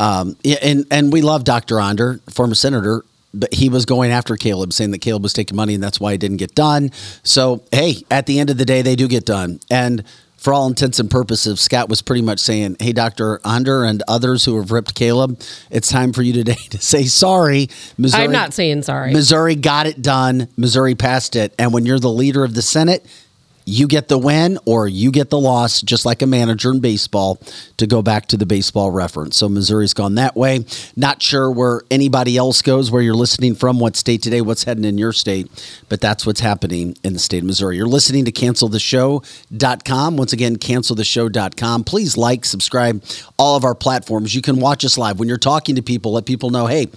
um, and, and we love Dr. Onder, former senator, but he was going after Caleb, saying that Caleb was taking money and that's why it didn't get done. So, hey, at the end of the day, they do get done. And for all intents and purposes, Scott was pretty much saying, hey, Dr. Onder and others who have ripped Caleb, it's time for you today to say sorry. Missouri, I'm not saying sorry. Missouri got it done. Missouri passed it. And when you're the leader of the Senate, you get the win or you get the loss, just like a manager in baseball, to go back to the baseball reference. So Missouri's gone that way. Not sure where anybody else goes, where you're listening from, what state today, what's heading in your state, but that's what's happening in the state of Missouri. You're listening to canceltheshow.com. Once again, canceltheshow.com. Please like, subscribe, all of our platforms. You can watch us live. When you're talking to people, let people know, hey,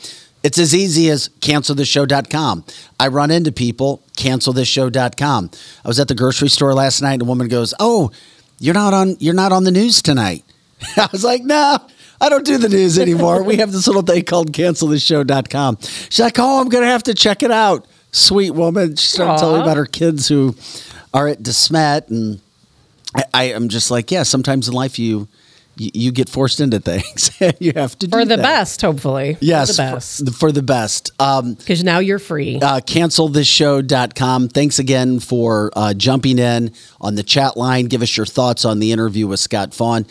it's as easy as canceltheshow.com. I run into people, cancelthisshow.com. I was at the grocery store last night and a woman goes, "Oh, you're not on you're not on the news tonight." I was like, "No, I don't do the news anymore. we have this little thing called cancelthisshow.com." She's like, "Oh, I'm going to have to check it out." Sweet woman. She started telling me about her kids who are at DeSmet and I, I am just like, yeah, sometimes in life you you, you get forced into things. you have to do For the that. best, hopefully. Yes, For for the best. for the best. Um, Because now you're free. uh, cancelthisshow.com. Thanks again for uh, jumping in on the chat line. Give us your thoughts on the interview with Scott Faughn.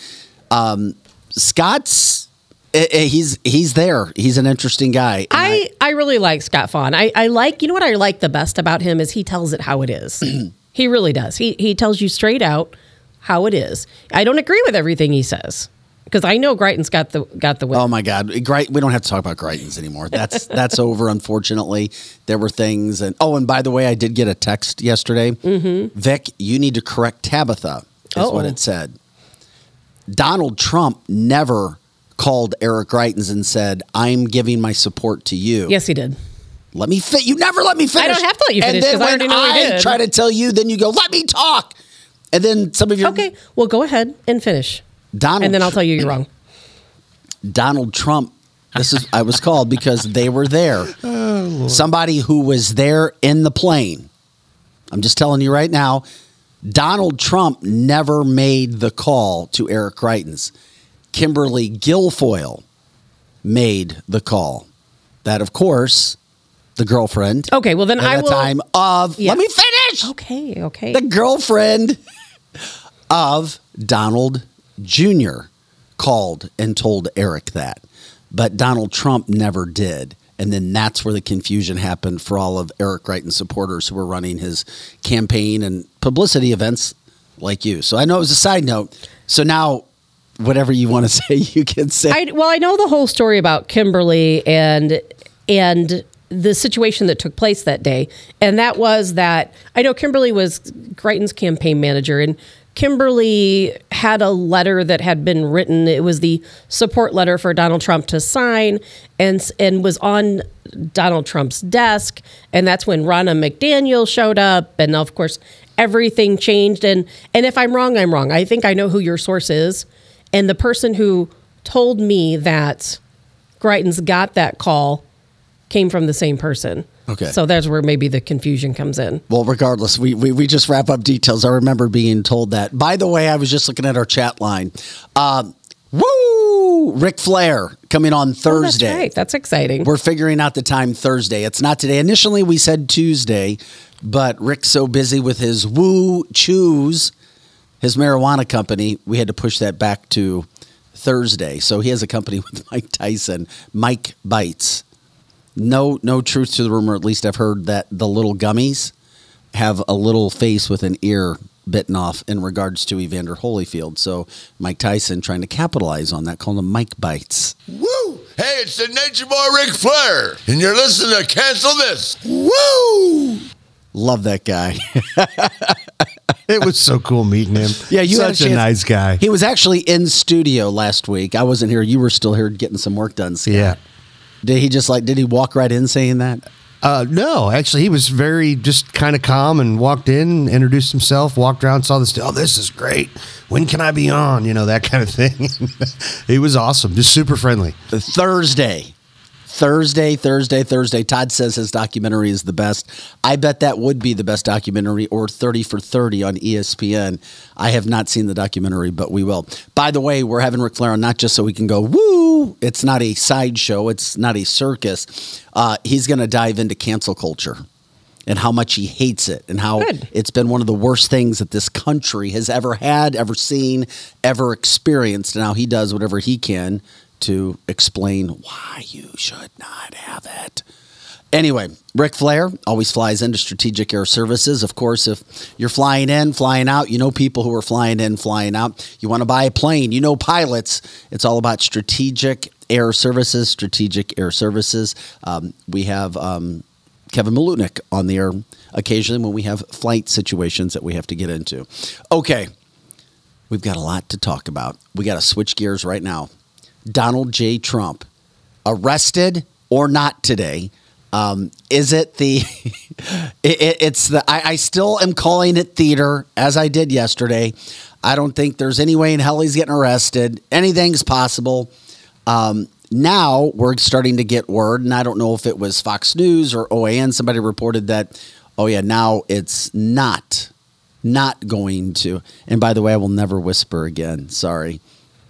Um, Scott's eh, eh, he's he's there. He's an interesting guy. And I, I really like Scott Faughn. I, I like, you know what I like the best about him is he tells it how it is. he really does. He, he tells you straight out how it is. I don't agree with everything he says because I know Greitens got the got the win. Oh my God! Great. We don't have to talk about Greitens anymore. That's that's over. Unfortunately, there were things, and oh, and by the way, I did get a text yesterday. Mm-hmm. Vic, you need to correct Tabitha. Is what Uh-oh. it said. Donald Trump never called Eric Greitens and said, "I'm giving my support to you." yes, he did. Let me fit. You never let me finish. I don't have to let you finish, And then I when he I try to tell you, then you go, "Let me talk." And then some of your Okay, well, go ahead and finish. Donald and then I'll tell you you're wrong. Donald Trump. This is I was called because they were there. Oh, Somebody who was there in the plane. I'm just telling you right now, Donald Trump never made the call to Eric Greitens. Kimberly Guilfoyle made the call. That, of course, the girlfriend. Okay, well, then at I the will. time of Yeah. let me finish. Okay, okay. The girlfriend of Donald Jr. called and told Eric that. But Donald Trump never did. And then that's where the confusion happened for all of Eric Greitens supporters who were running his campaign and publicity events like you. So I know it was a side note. So now, whatever you want to say, you can say. I, well, I know the whole story about Kimberly and and the situation that took place that day, and that was that I know Kimberly was Greitens' campaign manager, and Kimberly had a letter that had been written. It was the support letter for Donald Trump to sign, and and was on Donald Trump's desk, and that's when Ronna McDaniel showed up, and of course everything changed. And and if I'm wrong, I'm wrong. I think I know who your source is, and the person who told me that Greitens got that call came from the same person. Okay. So that's where maybe the confusion comes in. Well, regardless, we, we, we just wrap up details. I remember being told that. By the way, I was just looking at our chat line. Um, woo! Ric Flair coming on Oh, Thursday. that's right. That's exciting. We're figuring out the time Thursday. It's not today. Initially, we said Tuesday, but Ric's so busy with his Woo Choose, his marijuana company, we had to push that back to Thursday. So he has a company with Mike Tyson, Mike Bites. No, no truth to the rumor. At least I've heard that the little gummies have a little face with an ear bitten off in regards to Evander Holyfield. So Mike Tyson trying to capitalize on that, calling them Mike Bites. Woo! Hey, it's the Nature Boy Ric Flair, and you're listening to Cancel This. Woo! Love that guy. It was so cool meeting him. Yeah, you had such a, chance- nice guy. He was actually in studio last week. I wasn't here. You were still here getting some work done. Scott. Yeah. Did he just like? Did he walk right in saying that? Uh, no, actually, he was very just kind of calm and walked in, introduced himself, walked around, saw this. Oh, this is great. When can I be on? You know that kind of thing. he was awesome, just super friendly. Thursday. Thursday, Thursday, Thursday. Todd says his documentary is the best. I bet that would be the best documentary or 30 for 30 on ESPN. I have not seen the documentary, but we will. By the way, we're having Ric Flair on not just so we can go, woo, it's not a sideshow, it's not a circus. Uh, he's going to dive into cancel culture and how much he hates it and how Good. it's been one of the worst things that this country has ever had, ever seen, ever experienced. And how he does whatever he can to explain why you should not have it. Anyway, Ric Flair always flies into Strategic Air Services. Of course, if you're flying in, flying out, you know people who are flying in, flying out. You want to buy a plane, you know pilots. It's all about Strategic Air Services, Strategic Air Services. Um, we have um, Kevin Malutnik on the air occasionally when we have flight situations that we have to get into. Okay, we've got a lot to talk about. We got to switch gears right now. Donald J. Trump arrested or not today? Um, is it the? it, it- it's the. I, I still am calling it theater as I did yesterday. I don't think there's any way in hell he's getting arrested. Anything's possible. Um, now we're starting to get word, and I don't know if it was Fox News or OAN. Somebody reported that. Oh yeah, now it's not, not going to. And by the way, I will never whisper again. Sorry.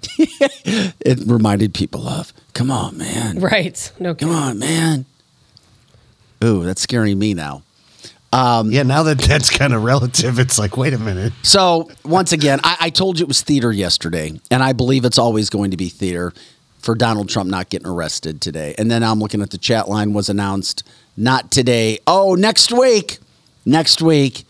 it reminded people of. Come on, man. Right. No Come kidding. on, man. Ooh, that's scaring me now. Um, yeah, now that that's kind of relative, it's like, wait a minute. So once again, I, I told you it was theater yesterday, and I believe it's always going to be theater for Donald Trump not getting arrested today. And then I'm looking at the chat line was announced not today. Oh, next week. Next week,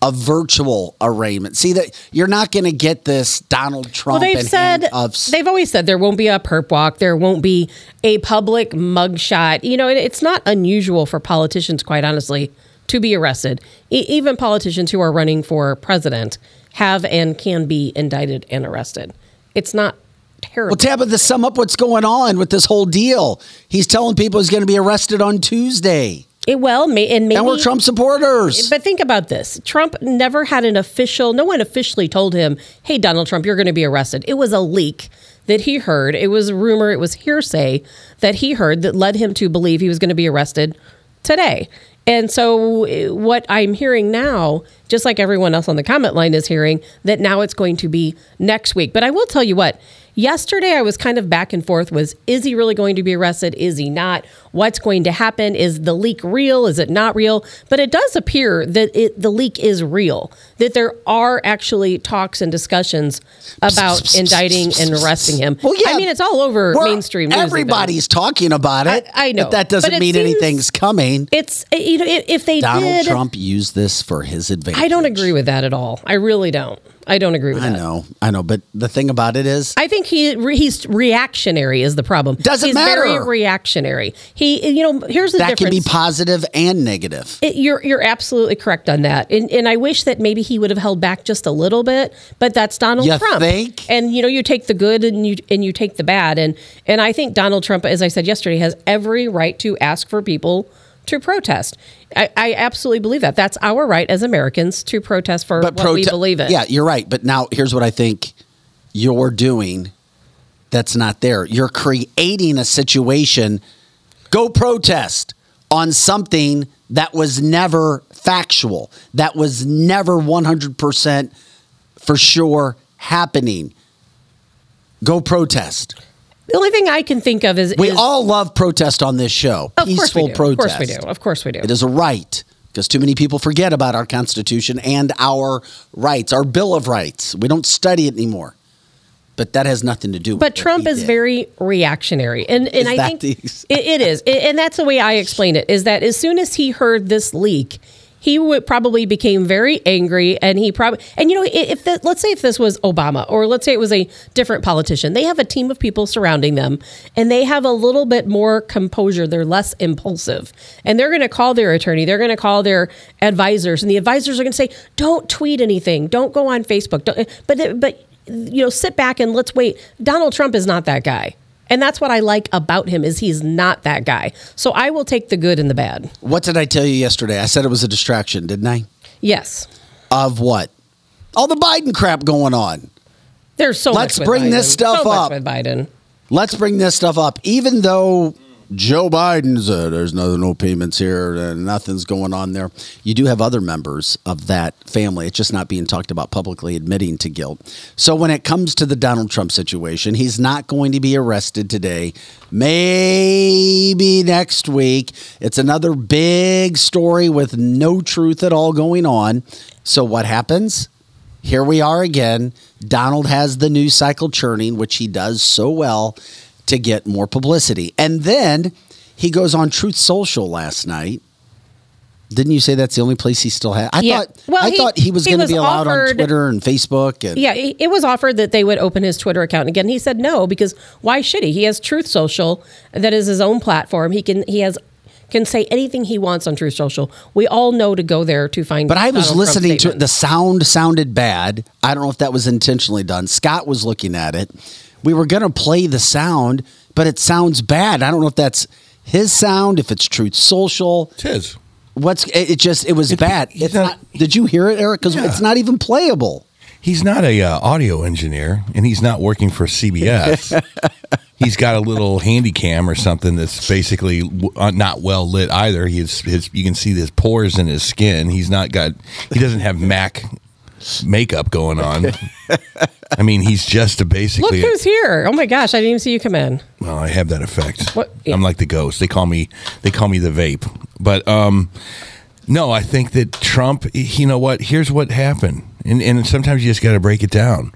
a virtual arraignment. See that you're not going to get this Donald Trump. Well, they've said handcuffs. they've always said there won't be a perp walk, there won't be a public mugshot. You know, it's not unusual for politicians, quite honestly, to be arrested. E- even politicians who are running for president have and can be indicted and arrested. It's not terrible. Well, Tabitha, sum up what's going on with this whole deal. He's telling people he's going to be arrested on Tuesday, It, well, may, and maybe and we're Trump supporters. But think about this. Trump never had an official, no one officially told him, hey, Donald Trump, you're going to be arrested. It was a leak that he heard. It was a rumor, it was hearsay that he heard that led him to believe he was going to be arrested today. And so, eh, what I'm hearing now just like everyone else on the comment line is hearing, that now it's going to be next week. But I will tell you what, yesterday I was kind of back and forth was is he really going to be arrested? Is he not? What's going to happen? Is the leak real? Is it not real? But it does appear that it, the leak is real, that there are actually talks and discussions about indicting and arresting him. Well, yeah, I mean, it's all over mainstream news. Everybody's talking about it. I- I know, But that doesn't but mean seems- anything's coming. It's you know if, if they Donald did, Trump used this for his advantage. I don't agree with that at all. I really don't. I don't agree with I that. I know, I know, but the thing about it is, I think he re- he's reactionary is the problem. Doesn't he's matter. very reactionary. He you know here's the thing. that can be positive and negative. It- you're you're absolutely correct on that, and and I wish that maybe he would have held back just a little bit, but that's Donald You Trump. think? And you know you take the good and you and you take the bad, and and I think Donald Trump, as I said yesterday, has every right to ask for people to protest. I, I absolutely believe that. That's our right as Americans to protest for what we believe in. Yeah, you're right. But now here's what I think you're doing that's not there. You're creating a situation. Go protest on something that was never factual, that was never 100% for sure happening. Go protest. The only thing I can think of is We is- all love protest on this show. Of course we Peaceful do. Of course we do. Of course we do. It is a right because too many people forget about our Constitution and our rights, our Bill of Rights. We don't study it anymore. But that has nothing to do with it. But Trump is did. very reactionary, and and I think the it, it is, and that's the way I explain it. Is that as soon as he heard this leak, he would probably became very angry, and he probably and you know if the, let's say if this was Obama or let's say it was a different politician, they have a team of people surrounding them, and they have a little bit more composure. They're less impulsive, and they're going to call their attorney, they're going to call their advisors, and the advisors are going to say, "Don't tweet anything, don't go on Facebook," don't, but but you know, sit back and let's wait. Donald Trump is not that guy. And that's what I like about him is he's not that guy. So I will take the good and the bad. What did I tell you yesterday? I said it was a distraction, didn't I? Yes. Of what? All the Biden crap going on. There's so Let's much with bring this stuff so up. With Biden. Let's bring this stuff up. Even though Joe Biden's, uh, there's no, no payments here, and nothing's going on there. You do have other members of that family. It's just not being talked about publicly, admitting to guilt. So when it comes to the Donald Trump situation, he's not going to be arrested today. Maybe next week. It's another big story with no truth at all going on. So what happens? here we are again. Donald has the news cycle churning, which he does so well to get more publicity. And then he goes on Truth Social last night. Didn't you say that's the only place he still had? I Yeah. thought Well, I he- thought he was going to be allowed on Twitter and Facebook and Yeah, it was offered that they would open his Twitter account again. He said no because why should he? He has Truth Social, that is his own platform. He can he has can say anything he wants on Truth Social. We all know to go there to find. But I was Donald listening to it. The sound sounded bad. I don't know if that was intentionally done. Scott was looking at it. We were going to play the sound, but it sounds bad. I don't know if that's his sound, if it's Truth Social. It is. What's it? it just it was bad. It's not- not, did you hear it, Eric? Because Yeah. it's not even playable. He's not a uh, audio engineer, and he's not working for CBS. he's got a little handy cam or something that's basically w- uh, not well lit either. He's his you can see his pores in his skin. He's not got he doesn't have Mac makeup going on. I mean, he's just a Look basically. who's here! Oh my gosh, I didn't even see you come in. Well, I have that effect. What- yeah. I'm like the ghost. They call me they call me the vape. But um no, I think that Trump you know what, here's what happened. And and sometimes you just got to break it down.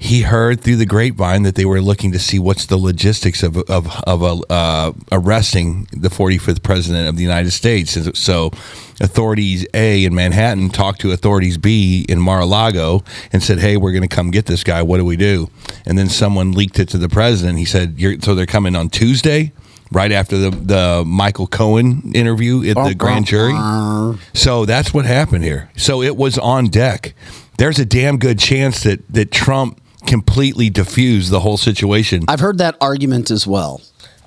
He heard through the grapevine that they were looking to see what's the logistics of of of uh, uh, arresting the 45th president of the United States. So, authorities A in Manhattan talked to authorities B in Mar-a-Lago and said, "Hey, we're going to come get this guy. What do we do?" And then someone leaked it to the president. He said, "So they're coming on Tuesday." Right after the the Michael Cohen interview at the grand jury, so that's what happened here. So it was on deck. There's a damn good chance that that Trump completely diffused the whole situation. I've heard that argument as well.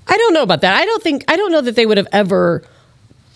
I don't know about that. I don't think I don't know that they would have ever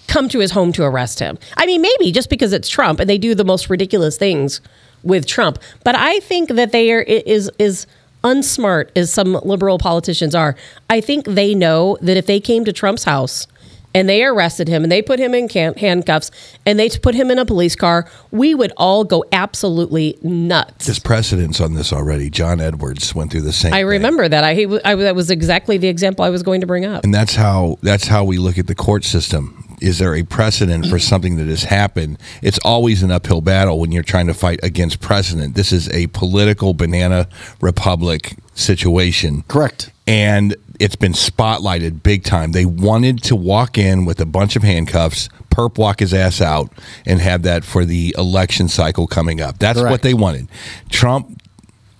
come to his home to arrest him. I mean, maybe just because it's Trump and they do the most ridiculous things with Trump. But I think that they are is is unsmart as some liberal politicians are. I think they know that if they came to Trump's house and they arrested him and they put him in can- handcuffs and they put him in a police car, we would all go absolutely nuts. There's precedents on this already. John Edwards went through the same. I thing. remember that. I, I that was exactly the example I was going to bring up. And that's how that's how we look at the court system. Is there a precedent for something that has happened? It's always an uphill battle when you're trying to fight against precedent. This is a political banana republic situation. Correct. And it's been spotlighted big time. They wanted to walk in with a bunch of handcuffs, perp walk his ass out, and have that for the election cycle coming up. That's what they wanted. Trump,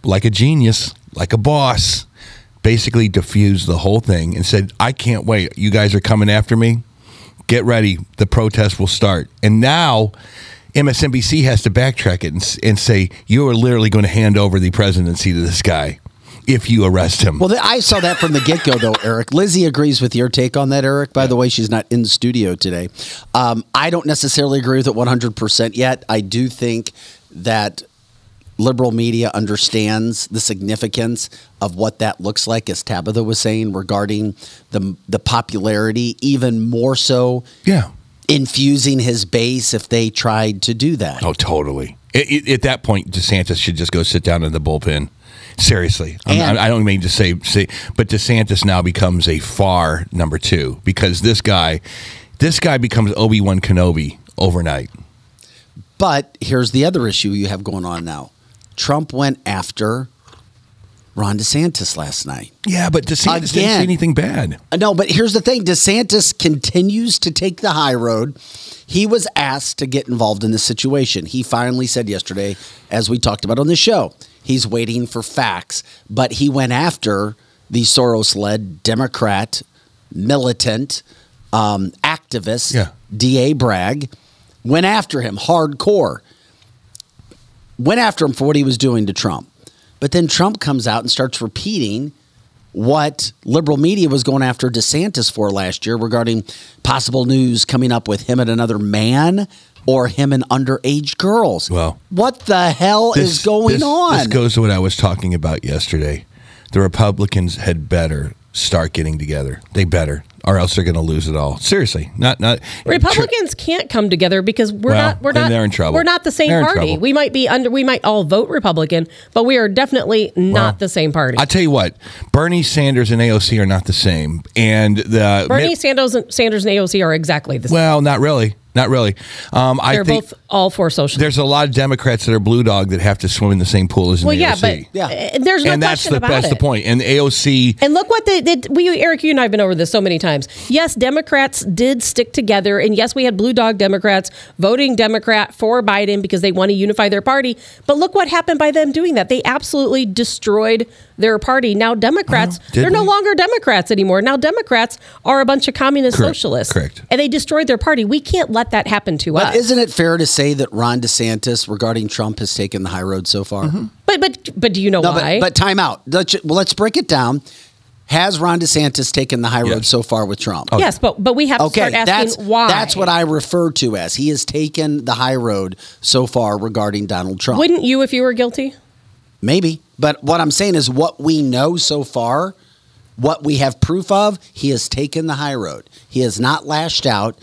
like a genius, like a boss, basically diffused the whole thing and said, I can't wait. You guys are coming after me. Get ready. The protest will start. And now MSNBC has to backtrack it and, and say, You are literally going to hand over the presidency to this guy if you arrest him. Well, I saw that from the get go, though, Eric. Lizzie agrees with your take on that, Eric. By the way, she's not in the studio today. Um, I don't necessarily agree with it 100% yet. I do think that liberal media understands the significance of what that looks like, as Tabitha was saying, regarding the, the popularity, even more so yeah. infusing his base if they tried to do that. Oh, totally. It, it, at that point, DeSantis should just go sit down in the bullpen. Seriously, I'm- And- I don't mean to say say, but DeSantis now becomes a far number two because this guy, this guy becomes Obi Wan Kenobi overnight. But here's the other issue you have going on now Trump went after Ron DeSantis last night. Yeah, but DeSantis didn't Again. say anything bad. Uh, No, but here's the thing DeSantis continues to take the high road. He was asked to get involved in this situation. He finally said yesterday, as we talked about on the show, he's waiting for facts, but he went after the Soros led Democrat militant um, activist, Yeah. D.A. Bragg, went after him hardcore. Went after him for what he was doing to Trump. But then Trump comes out and starts repeating what liberal media was going after DeSantis for last year regarding possible news coming up with him and another man or him and underage girls. Well, what the hell is going this- on? This goes to what I was talking about yesterday. The Republicans had better start getting together. They better, or else they're going to lose it all. Seriously, not not Republicans can't come together because we're Well, not we're not they're in trouble. We're not the same They're party. We might be under we might all vote Republican, but we are definitely not Well, the same party. I tell you what, Bernie Sanders and AOC are not the same, and the Bernie Sanders and Sanders and AOC are exactly the same. well, not really, not really. Um, I think both all for social. there's a lot of Democrats that are blue dog that have to swim in the same pool as an well, yeah, AOC. but uh, there's no and that's question the about that's it. the point. And AOC, And look what they did. We, Eric, you and I have been over this so many times. Yes, Democrats did stick together. And yes, we had blue dog Democrats voting Democrat for Biden because they want to unify their party. But look what happened by them doing that. They absolutely destroyed their party. Now, Democrats, did they're no longer Democrats anymore. Now, Democrats are a bunch of communist Correct, socialists. correct. And they destroyed their party. We can't let that happen to but us. isn't it fair to say that Ron DeSantis regarding Trump has taken the high road so far? Mm-hmm. but, but, but do you know No, why? but, but time out. Let's, well, let's break it down. Has Ron DeSantis taken the high road Yes. so far with Trump? yes, but, but we have to Okay, start asking that's why. that's what I refer to as he has taken the high road so far regarding Donald Trump. Wouldn't you if you were guilty? Maybe, but what I'm saying is what we know so far, what we have proof of, he has taken the high road. He has not lashed out,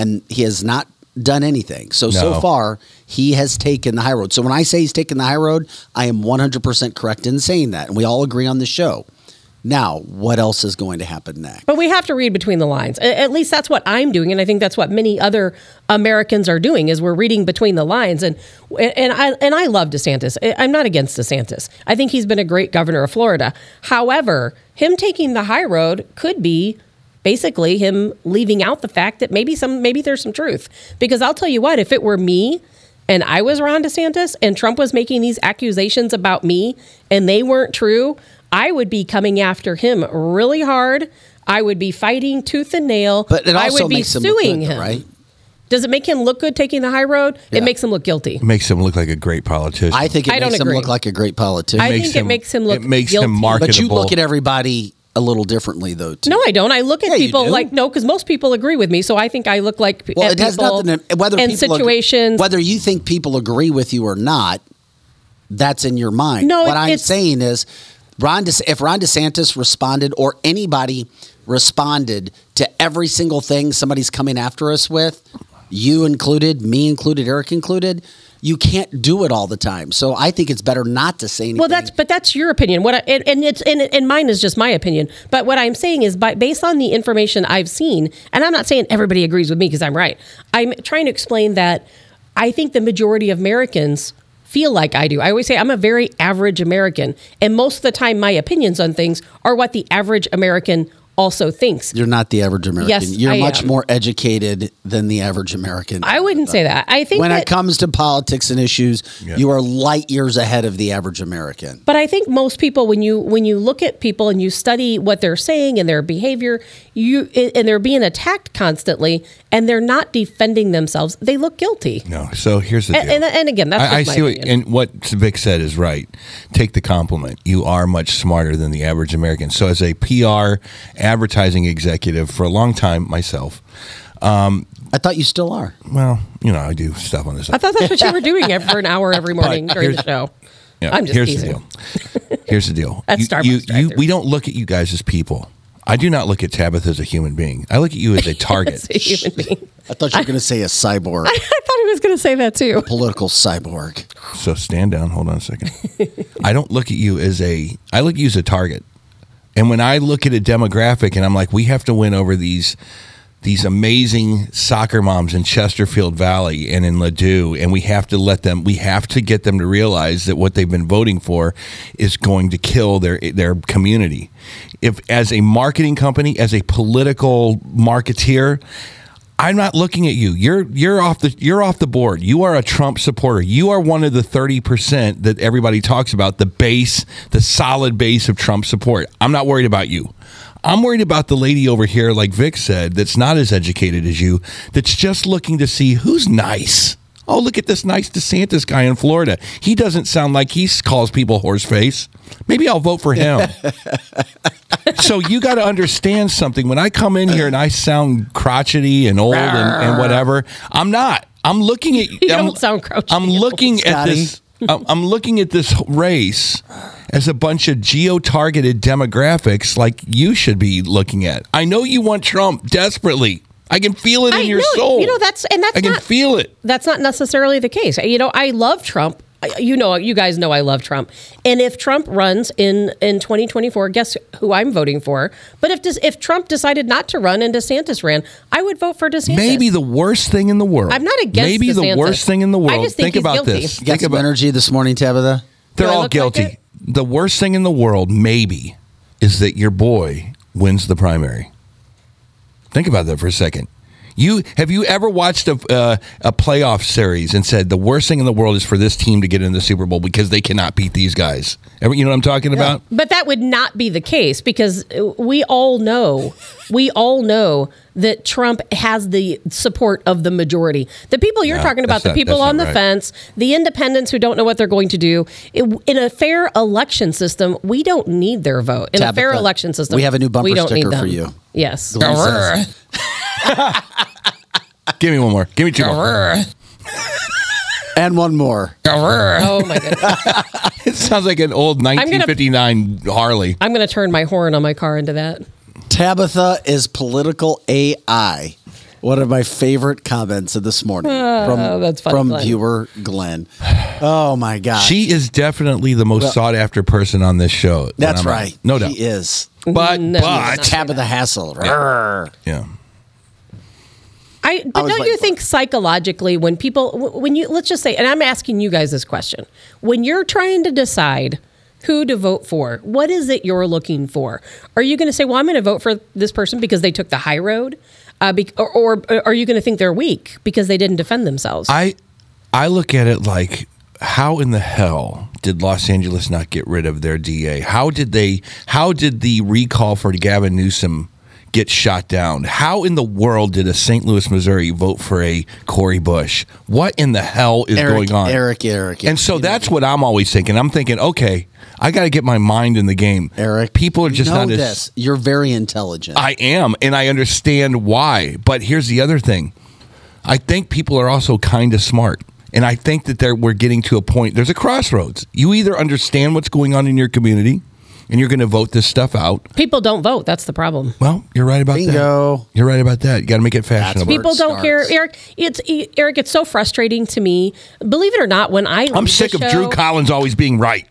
and he has not done anything. So so far, he has taken the high road. So when I say he's taken the high road, I am 100% correct in saying that, and we all agree on the show. Now, what else is going to happen next? But we have to read between the lines. At least that's what I'm doing, and I think that's what many other Americans are doing. Is we're reading between the lines, and and I and I love DeSantis. I'm not against DeSantis. I think he's been a great governor of Florida. However, him taking the high road could be basically him leaving out the fact that maybe some maybe there's some truth. Because I'll tell you what, if it were me. And I was Ron DeSantis, and Trump was making these accusations about me, and they weren't true. I would be coming after him really hard. I would be fighting tooth and nail. But it I would be makes him suing good, him. right? Does it make him look good taking the high road? Yeah. It makes him look guilty. it makes him look like a great politician. I think it I don't makes him agree. look like a great politician. I think it makes him look It makes guilty. him marketable. but you look at everybody a little differently, though. Too. No, I don't. I look at Yeah, people like no, because most people agree with me. So I think I look like Well, it has people nothing to whether and situations. whether you think people agree with you or not. That's in your mind. No, what it- I'm saying is, Ron De- if Ron DeSantis responded or anybody responded to every single thing somebody's coming after us with, you included, me included, Eric included, you can't do it all the time. So I think it's better not to say anything. Well, that's but that's your opinion. What I, and, and it's and, and mine is just my opinion. But what I'm saying is, by, based on the information I've seen, and I'm not saying everybody agrees with me because I'm right. I'm trying to explain that I think the majority of Americans feel like I do. I always say I'm a very average American, and most of the time, my opinions on things are what the average American also thinks. You're not the average American. Yes, You're I much am. more educated than the average American. I wouldn't say that. I think when that, it comes to politics and issues, you are light years ahead of the average American. But I think most people, when you when you look at people and you study what they're saying and their behavior, you and they're being attacked constantly, and they're not defending themselves, they look guilty. No. So here's the And, deal. and, and again, that's I, I my see what, opinion. and what Vic said is right. Take the compliment. You are much smarter than the average American. So, as a PR advertising executive for a long time myself, um, I thought you still are. Well, you know, I do stuff on this. I thought that's what you were doing ev- for an hour every morning But during the show. Yeah, I'm just here's teasing. the deal. Here's the deal. That's you, Starbucks you, you, we don't look at you guys as people. I do not look at Tabitha as a human being. I look at you as a target. As a human being. I thought you were going to say a cyborg, I thought he was going to say that too. political cyborg. So stand down. Hold on a second. I don't look at you as a. I look at you as a target. And when I look at a demographic, and I'm like, we have to win over these these amazing soccer moms in Chesterfield Valley and in Ladue, and we have to let them. We have to get them to realize that what they've been voting for is going to kill their their community. If as a marketing company, as a political marketeer. I'm not looking at you. You're you're off the you're off the board. You are a Trump supporter. You are one of the 30% that everybody talks about, the base, the solid base of Trump support. I'm not worried about you. I'm worried about the lady over here like Vic said that's not as educated as you that's just looking to see who's nice. Oh, look at this nice DeSantis guy in Florida. He doesn't sound like he calls people horseface. Maybe I'll vote for him. so you got to understand something. When I come in here and I sound crotchety and old and, and whatever, I'm not. I'm looking at You I'm, don't sound crotchety I'm looking at Scotty. this. I'm I'm looking at this race as a bunch of geo-targeted demographics, like you should be looking at. I know you want Trump desperately. I can feel it in I your know, soul. You know that's and that's I can not, feel it. That's not necessarily the case. You know, I love Trump. You know, you guys know I love Trump. And if Trump runs in in 2024, guess who I'm voting for? But if if Trump decided not to run and DeSantis ran, I would vote for DeSantis. Maybe the worst thing in the world. I'm not against Maybe the worst thing in the world. I world. just think he's about guilty. this. You got Think some about energy this morning, Tabitha? They're all look like guilty. the worst thing in the world, maybe, is that your boy wins the primary. Think about that for a second. You have you ever watched a uh, a playoff series and said the worst thing in the world is for this team to get in the Super Bowl because they cannot beat these guys? Ever, you know what I'm talking about? But that would not be the case because we all know, we all know that Trump has the support of the majority. The people you're No, talking about, the not- people on the right. fence, the independents who don't know what they're going to do. It, in a fair election system, we don't need their vote. In a fair election system, we have a new bumper don't sticker need for them. you. Yes. The one that says- Give me one more. Give me two more. and one more. Oh my goodness. It sounds like an old gonna- 1959 Harley. I'm going to turn my horn on my car into that. Tabitha is political AI. One of my favorite comments of this morning ah, from, Oh, that's funny, from Glenn. viewer Glenn. Oh my god, She is definitely the most Well- sought after person on this show. when That's I'm on. right. No doubt. She is. But No, but she's Tabitha Hassel. Rawr. yeah. I, but was don't you think psychologically when people when you let's just say and I'm asking you guys this question. When you're trying to decide who to vote for what is it you're looking for? Are you going to say well I'm going to vote for this person because they took the high road uh, be, or, or are you going to think they're weak because they didn't defend themselves? I I look at it like how in the hell did Los Angeles not get rid of their DA? How did they how did the recall for Gavin Newsom get shot down? How in the world did a St. Louis, Missouri vote for a Cori Bush? What in the hell is Eric, going on? Eric, Eric. And so that's what I'm always thinking. I'm thinking, okay, I got to get my mind in the game. Eric. people are just you know not as this. You're very intelligent. I am, and I understand why. But here's the other thing: I think people are also kind of smart, and I think that we're getting to a point. There's a crossroads. You either understand what's going on in your community, and you're going to vote this stuff out. People don't vote. That's the problem. Well, you're right about that. You're right about that. You got to make it fashionable. where People it don't care. Eric. It's Eric. It's so frustrating to me. Believe it or not, when I I'm sick the of Drew Collins always being right.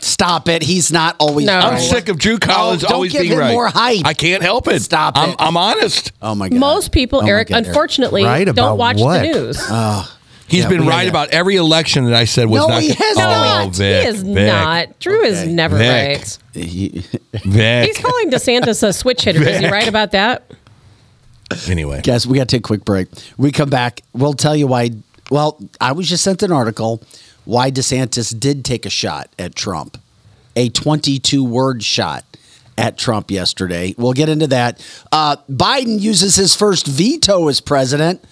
Stop it. He's not always. No. I'm sick of Drew Collins don't always give being him right. more hype. I can't help it. Stop I'm, it. I'm honest. Oh my god. Most people, Oh Eric, God, Eric. unfortunately, Right don't watch what? the news. He's Yeah, been we had right that. about every election that I said was No, not. he has oh, not. Vic, he is Vic, not. Drew is never Vic. right. He- Vic. He's calling DeSantis a switch hitter. Is he right about that? Anyway, Guys, we got to take a quick break. We come back. We'll tell you why. Well, I was just sent an article why DeSantis did take a shot at Trump, a 22 word shot at Trump yesterday. We'll get into that. Uh, Biden uses his first veto as president,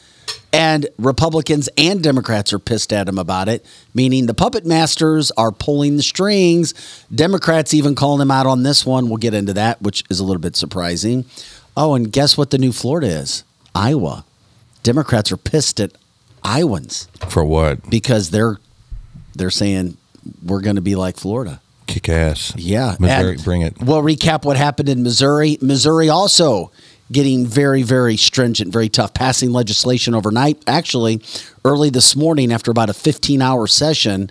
and Republicans and Democrats are pissed at him about it, meaning the puppet masters are pulling the strings. Democrats even calling him out on this one. We'll get into that, which is a little bit surprising. Oh, and guess what the new Florida is? Iowa. Democrats are pissed at Iowans for what? because they're they're saying we're going to be like Florida. Kick ass. Yeah, Missouri, And bring it. We'll recap what happened in Missouri. Missouri also getting very, very stringent, very tough, passing legislation overnight. Actually, early this morning, after about a 15 hour session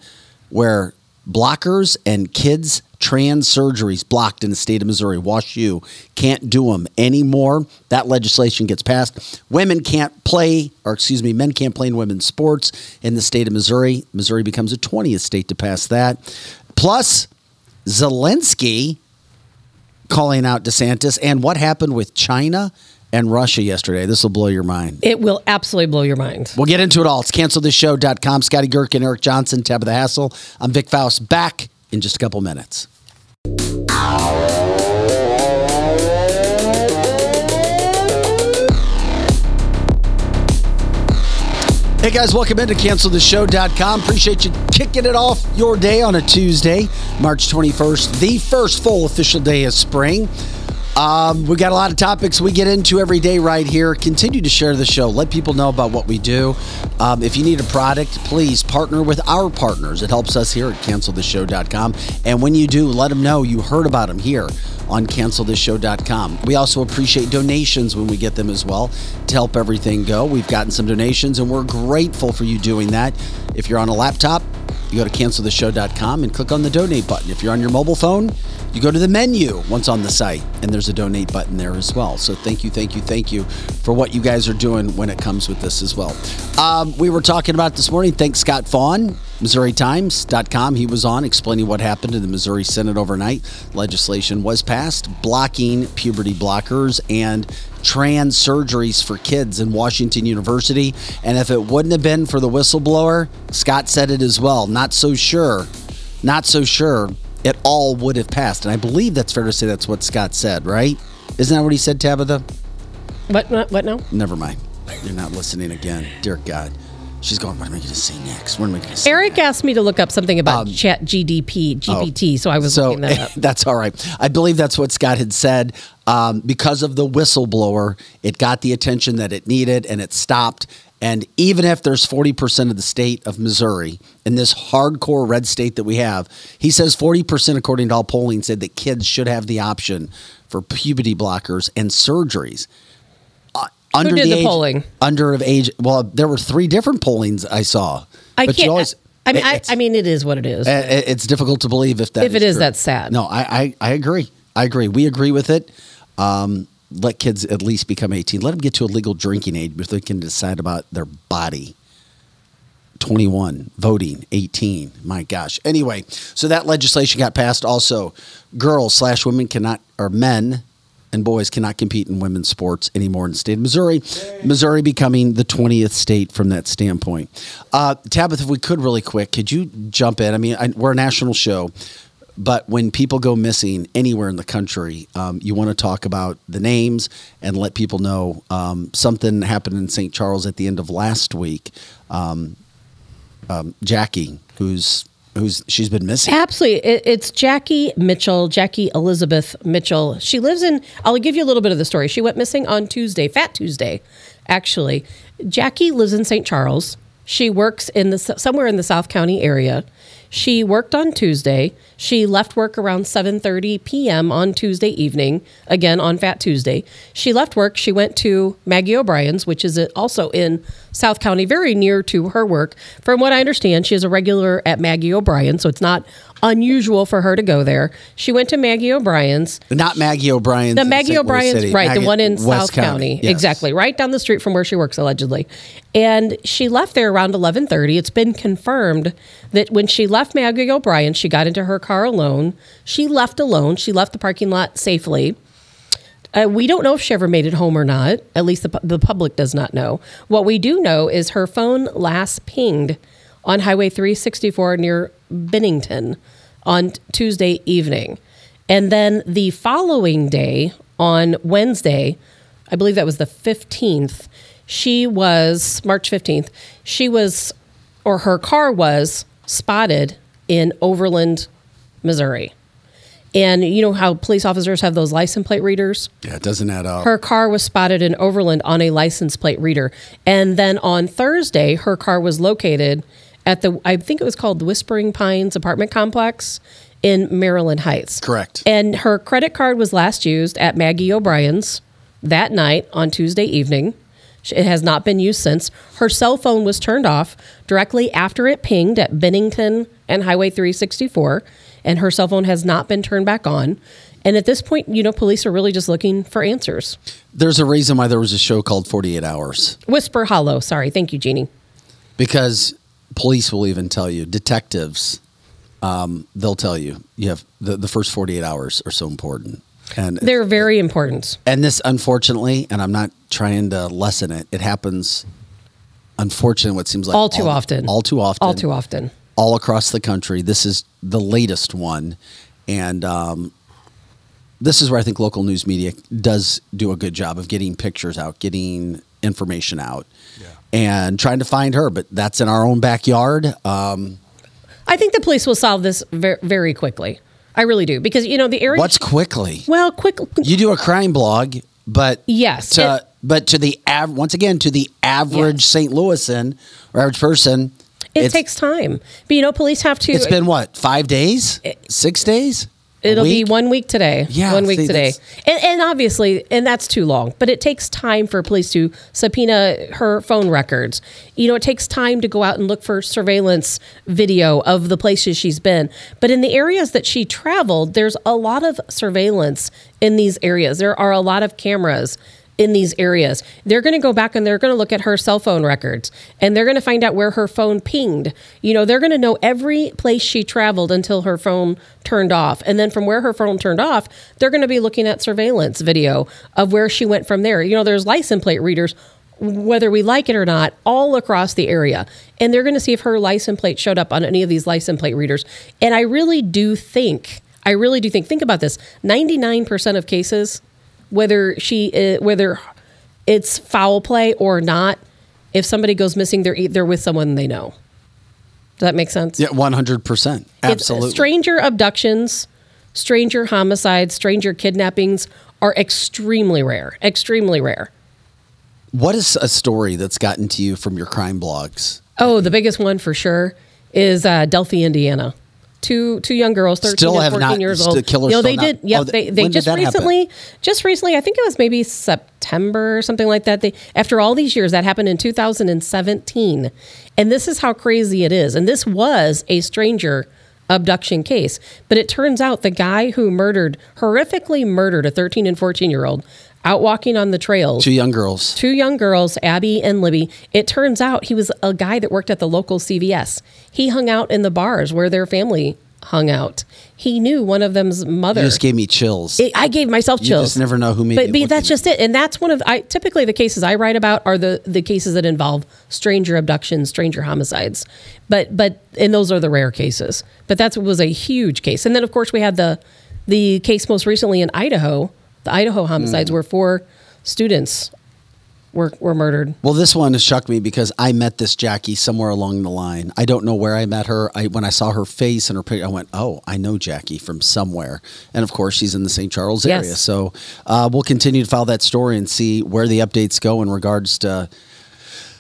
where blockers and kids trans surgeries blocked in the state of Missouri, Wash U, can't do them anymore. That legislation gets passed. Women can't play, or excuse me, men can't play in women's sports in the state of Missouri. Missouri becomes a 20th state to pass that. Plus, Zelensky calling out DeSantis and what happened with China and Russia yesterday. This will blow your mind. It will absolutely blow your mind. We'll get into it all. It's cancelthisshow.com. Scotty Gherkin, Eric Johnson, Tabitha Hassel. I'm Vic Faust back in just a couple minutes. Hey guys, welcome into canceltheshow.com. Appreciate you kicking it off your day on a Tuesday, March 21st, the first full official day of spring. Um, we got a lot of topics we get into every day right here. Continue to share the show. Let people know about what we do. Um, if you need a product, please partner with our partners. It helps us here at canceltheshow.com. And when you do, let them know you heard about them here on cancelthisshow.com. We also appreciate donations when we get them as well to help everything go. We've gotten some donations and we're grateful for you doing that. If you're on a laptop, you go to canceltheshow.com and click on the donate button. If you're on your mobile phone, you go to the menu once on the site, and there's a donate button there as well. So thank you, thank you, thank you for what you guys are doing when it comes with this as well. Um, we were talking about this morning. Thanks, Scott Faughn, MissouriTimes.com. He was on explaining what happened in the Missouri Senate overnight. Legislation was passed blocking puberty blockers and trans surgeries for kids in Washington University. And if it wouldn't have been for the whistleblower, Scott said it as well. Not so sure. Not so sure it all would have passed. And I believe that's fair to say that's what Scott said, right? Isn't that what he said, Tabitha? What? What, what now? Never mind. You're not listening again. Dear God. She's going, what am I going to say next? What am I going to say? Eric asked me to look up something about Chat GDP, GPT, so I was Um, oh. so looking that up. that's all right. I believe that's what Scott had said. Um, because of the whistleblower, it got the attention that it needed and it stopped. And even if there's 40% of the state of Missouri in this hardcore red state that we have, he says 40%, according to all polling, said that kids should have the option for puberty blockers and surgeries. Uh, under did the age, polling? Under of age. Well, there were three different pollings I saw. I But can't. always- I mean, I, I mean, it is what it is. it- It's difficult to believe if that If it is, true. that's sad. No, I, I, I agree. I agree. We agree with it. Um, let kids at least become 18. Let them get to a legal drinking age before they can decide about their body. 21, voting, 18. My gosh. Anyway, so that legislation got passed. Also, girls slash women cannot, or men and boys cannot compete in women's sports anymore in the state of Missouri. Missouri becoming the 20th state from that standpoint. Uh, Tabitha, if we could really quick, could you jump in? I mean, I, we're a national show, but when people go missing anywhere in the country, um, you want to talk about the names and let people know. Um, something happened in St. Charles at the end of last week. Um, um, Jackie, who's who's she's been missing. Absolutely. It, it's Jackie Mitchell, Jackie Elizabeth Mitchell. She lives in, I'll give you a little bit of the story. She went missing on Tuesday, Fat Tuesday, actually. Jackie lives in St. Charles. She works in the somewhere in the South County area. She worked on Tuesday. She left work around 7:30 p.m. on Tuesday evening, again on Fat Tuesday. She left work, she went to Maggie O'Brien's, which is also in South County, very near to her work. From what I understand, she is a regular at Maggie O'Brien, so it's not unusual for her to go there. She went to Maggie O'Brien's. Not Maggie O'Brien's. The Maggie O'Brien's, right, Maggie- the one in West South County, Yes. exactly, right down the street from where she works allegedly. And she left there around 11:30. It's been confirmed that when she left Maggie O'Brien, she got into her car alone. She left alone. She left the parking lot safely. Uh, we don't know if she ever made it home or not. At least the, pu- the public does not know. What we do know is her phone last pinged on Highway 364 near Bennington on Tuesday evening. And then the following day, on Wednesday, I believe that was the 15th, she was, March 15th, she was, or her car was spotted in Overland, Missouri. And you know how police officers have those license plate readers? Yeah, it doesn't add up. Her car was spotted in Overland on a license plate reader. And then on Thursday, her car was located at the, I think it was called the Whispering Pines apartment complex in Maryland Heights. Correct. And her credit card was last used at Maggie O'Brien's that night on Tuesday evening. It has not been used since. Her cell phone was turned off directly after it pinged at Bennington and Highway 364, and her cell phone has not been turned back on. And at this point, you know, police are really just looking for answers. There's a reason why there was a show called 48 Hours Whisper Hollow. Sorry. Thank you, Jeannie. because police will even tell you, detectives, um, they'll tell you, you have the, the first 48 hours are so important. And They're very important. and this unfortunately, and I'm not trying to lessen it, it happens unfortunately what seems like All too often. All too often. All too often. all across the country. This is the latest one, and um, this is where I think local news media does do a good job of getting pictures out, getting information out, and trying to find her. But that's in our own backyard. Um, I think the police will solve this very, very quickly. I really do because you know the area. what's quickly? well, quick. You do a crime blog, but Yes, to, it- but to the av- once again to the average Yes. St. Louisan or average person, It takes time, but you know, police have to. It's been what five days, six days. It'll week? be one week today. Yeah, one week see, today, and, and obviously, and that's too long. But it takes time for police to subpoena her phone records. You know, it takes time to go out and look for surveillance video of the places she's been. But in the areas that she traveled, there's a lot of surveillance in these areas. There are a lot of cameras in these areas. They're going to go back and they're going to look at her cell phone records and they're going to find out where her phone pinged. You know, they're going to know every place she traveled until her phone turned off. And then from where her phone turned off, they're going to be looking at surveillance video of where she went from there. You know, there's license plate readers whether we like it or not, all across the area. And they're going to see if her license plate showed up on any of these license plate readers. And I really do think, I really do think, think about this 99% of cases, whether she, uh, whether it's foul play or not, if somebody goes missing, they're, they're with someone they know. Does that make sense? Yeah, one hundred percent, It's- absolutely. stranger abductions, stranger homicides, stranger kidnappings are extremely rare. Extremely rare. What is a story that's gotten to you from your crime blogs? Oh, the biggest one for sure is uh, Delphi, Indiana. Two two young girls, thirteen Still and have fourteen not- years old. killers you know, they still did. not- Yeah, oh, they th- they when did just that happen? recently, just recently. I think it was maybe September or something like that. They after all these years, that happened in 2017, and this is how crazy it is. And this was a stranger abduction case, but it turns out the guy who murdered, horrifically murdered a 13 and 14 year old out walking on the trails Two young girls. two young girls, Abby and Libby. It turns out he was a guy that worked at the local CVS. He hung out in the bars where their family hung out. He knew one of them's mother. You just gave me chills. It- I gave myself You chills. just never know who may But, but that's just it, and that's one of I typically the cases I write about are the the cases that involve stranger abductions, stranger homicides. But but and those are the rare cases. But that was a huge case, and then of course we had the the case most recently in Idaho, the Idaho homicides, Mm. where four students were were murdered. Well, this one has shocked me because I met this Jackie somewhere along the line. I don't know where I met her. I when I saw her face and her picture, I went, "Oh, I know Jackie from somewhere." And of course, she's in the St. Charles area. So uh, we'll continue to follow that story and see where the updates go in regards to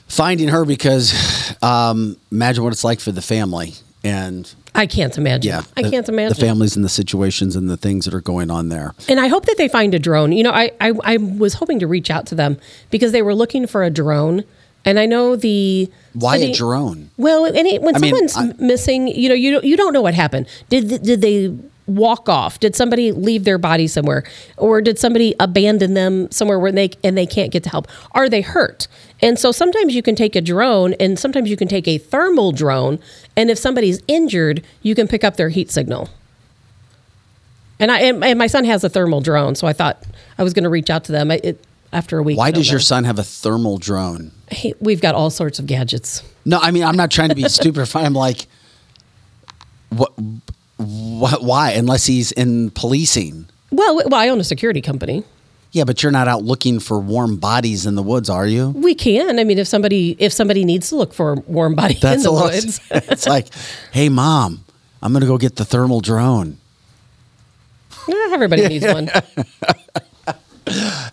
finding her. Because um, imagine what it's like for the family. And I can't imagine. yeah, I the- can't imagine. the families and the situations and the things that are going on there. And I hope that they find a drone. You know, I, I I was hoping to reach out to them because they were looking for a drone, and I know the Why a city- drone? Well, any, when I mean, someone's missing, you know, you don't- you don't know what happened. Did did they walk off? Did somebody leave their body somewhere, or did somebody abandon them somewhere where they and they can't get to help? Are they hurt? And so sometimes you can take a drone, and sometimes you can take a thermal drone, and if somebody's injured, you can pick up their heat signal. And I and, and my son has a thermal drone, so I thought I was going to reach out to them. I, it, after a week, Why does your son have a thermal drone? He- we've got all sorts of gadgets. No, I mean I'm not trying to be stupid. I'm like, what? What? Why? Unless he's in policing. Well, well, I own a security company. Yeah, but you're not out looking for warm bodies in the woods, are you? We can. I mean, if somebody if somebody needs to look for a warm body in the lot. woods, it's like, hey, mom, I'm gonna go get the thermal drone. Eh, everybody needs one.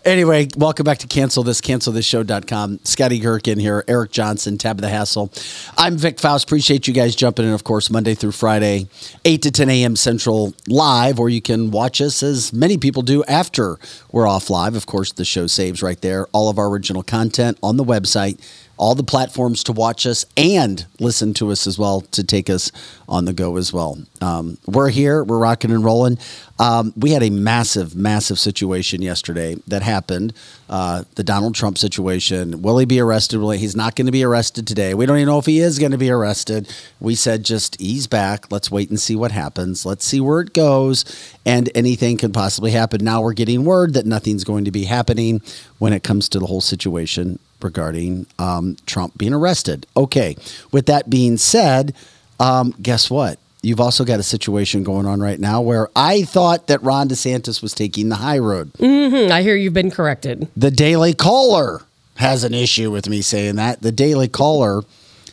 Anyway, welcome back to Cancel This, CancelThisShow.com. Scotty Gherkin here, Eric Johnson, Tabitha Hassel. I'm Vic Faust. Appreciate you guys jumping in, of course, Monday through Friday, 8 to 10 a.m. Central live, or you can watch us as many people do after we're off live. Of course, the show saves right there. All of our original content on the website, all the platforms to watch us and listen to us as well to take us on the go as well. Um, we're here, we're rocking and rolling. Um, we had a massive, massive situation yesterday that happened. Uh, the Donald Trump situation. Will he be arrested? Will he? He's not going to be arrested today. We don't even know if he is going to be arrested. We said just ease back. Let's wait and see what happens. Let's see where it goes. And anything can possibly happen. Now we're getting word that nothing's going to be happening when it comes to the whole situation regarding um, Trump being arrested. Okay. With that being said, um, guess what? You've also got a situation going on right now where I thought that Ron DeSantis was taking the high road. hmm I hear you've been corrected. The Daily Caller has an issue with me saying that. The Daily Caller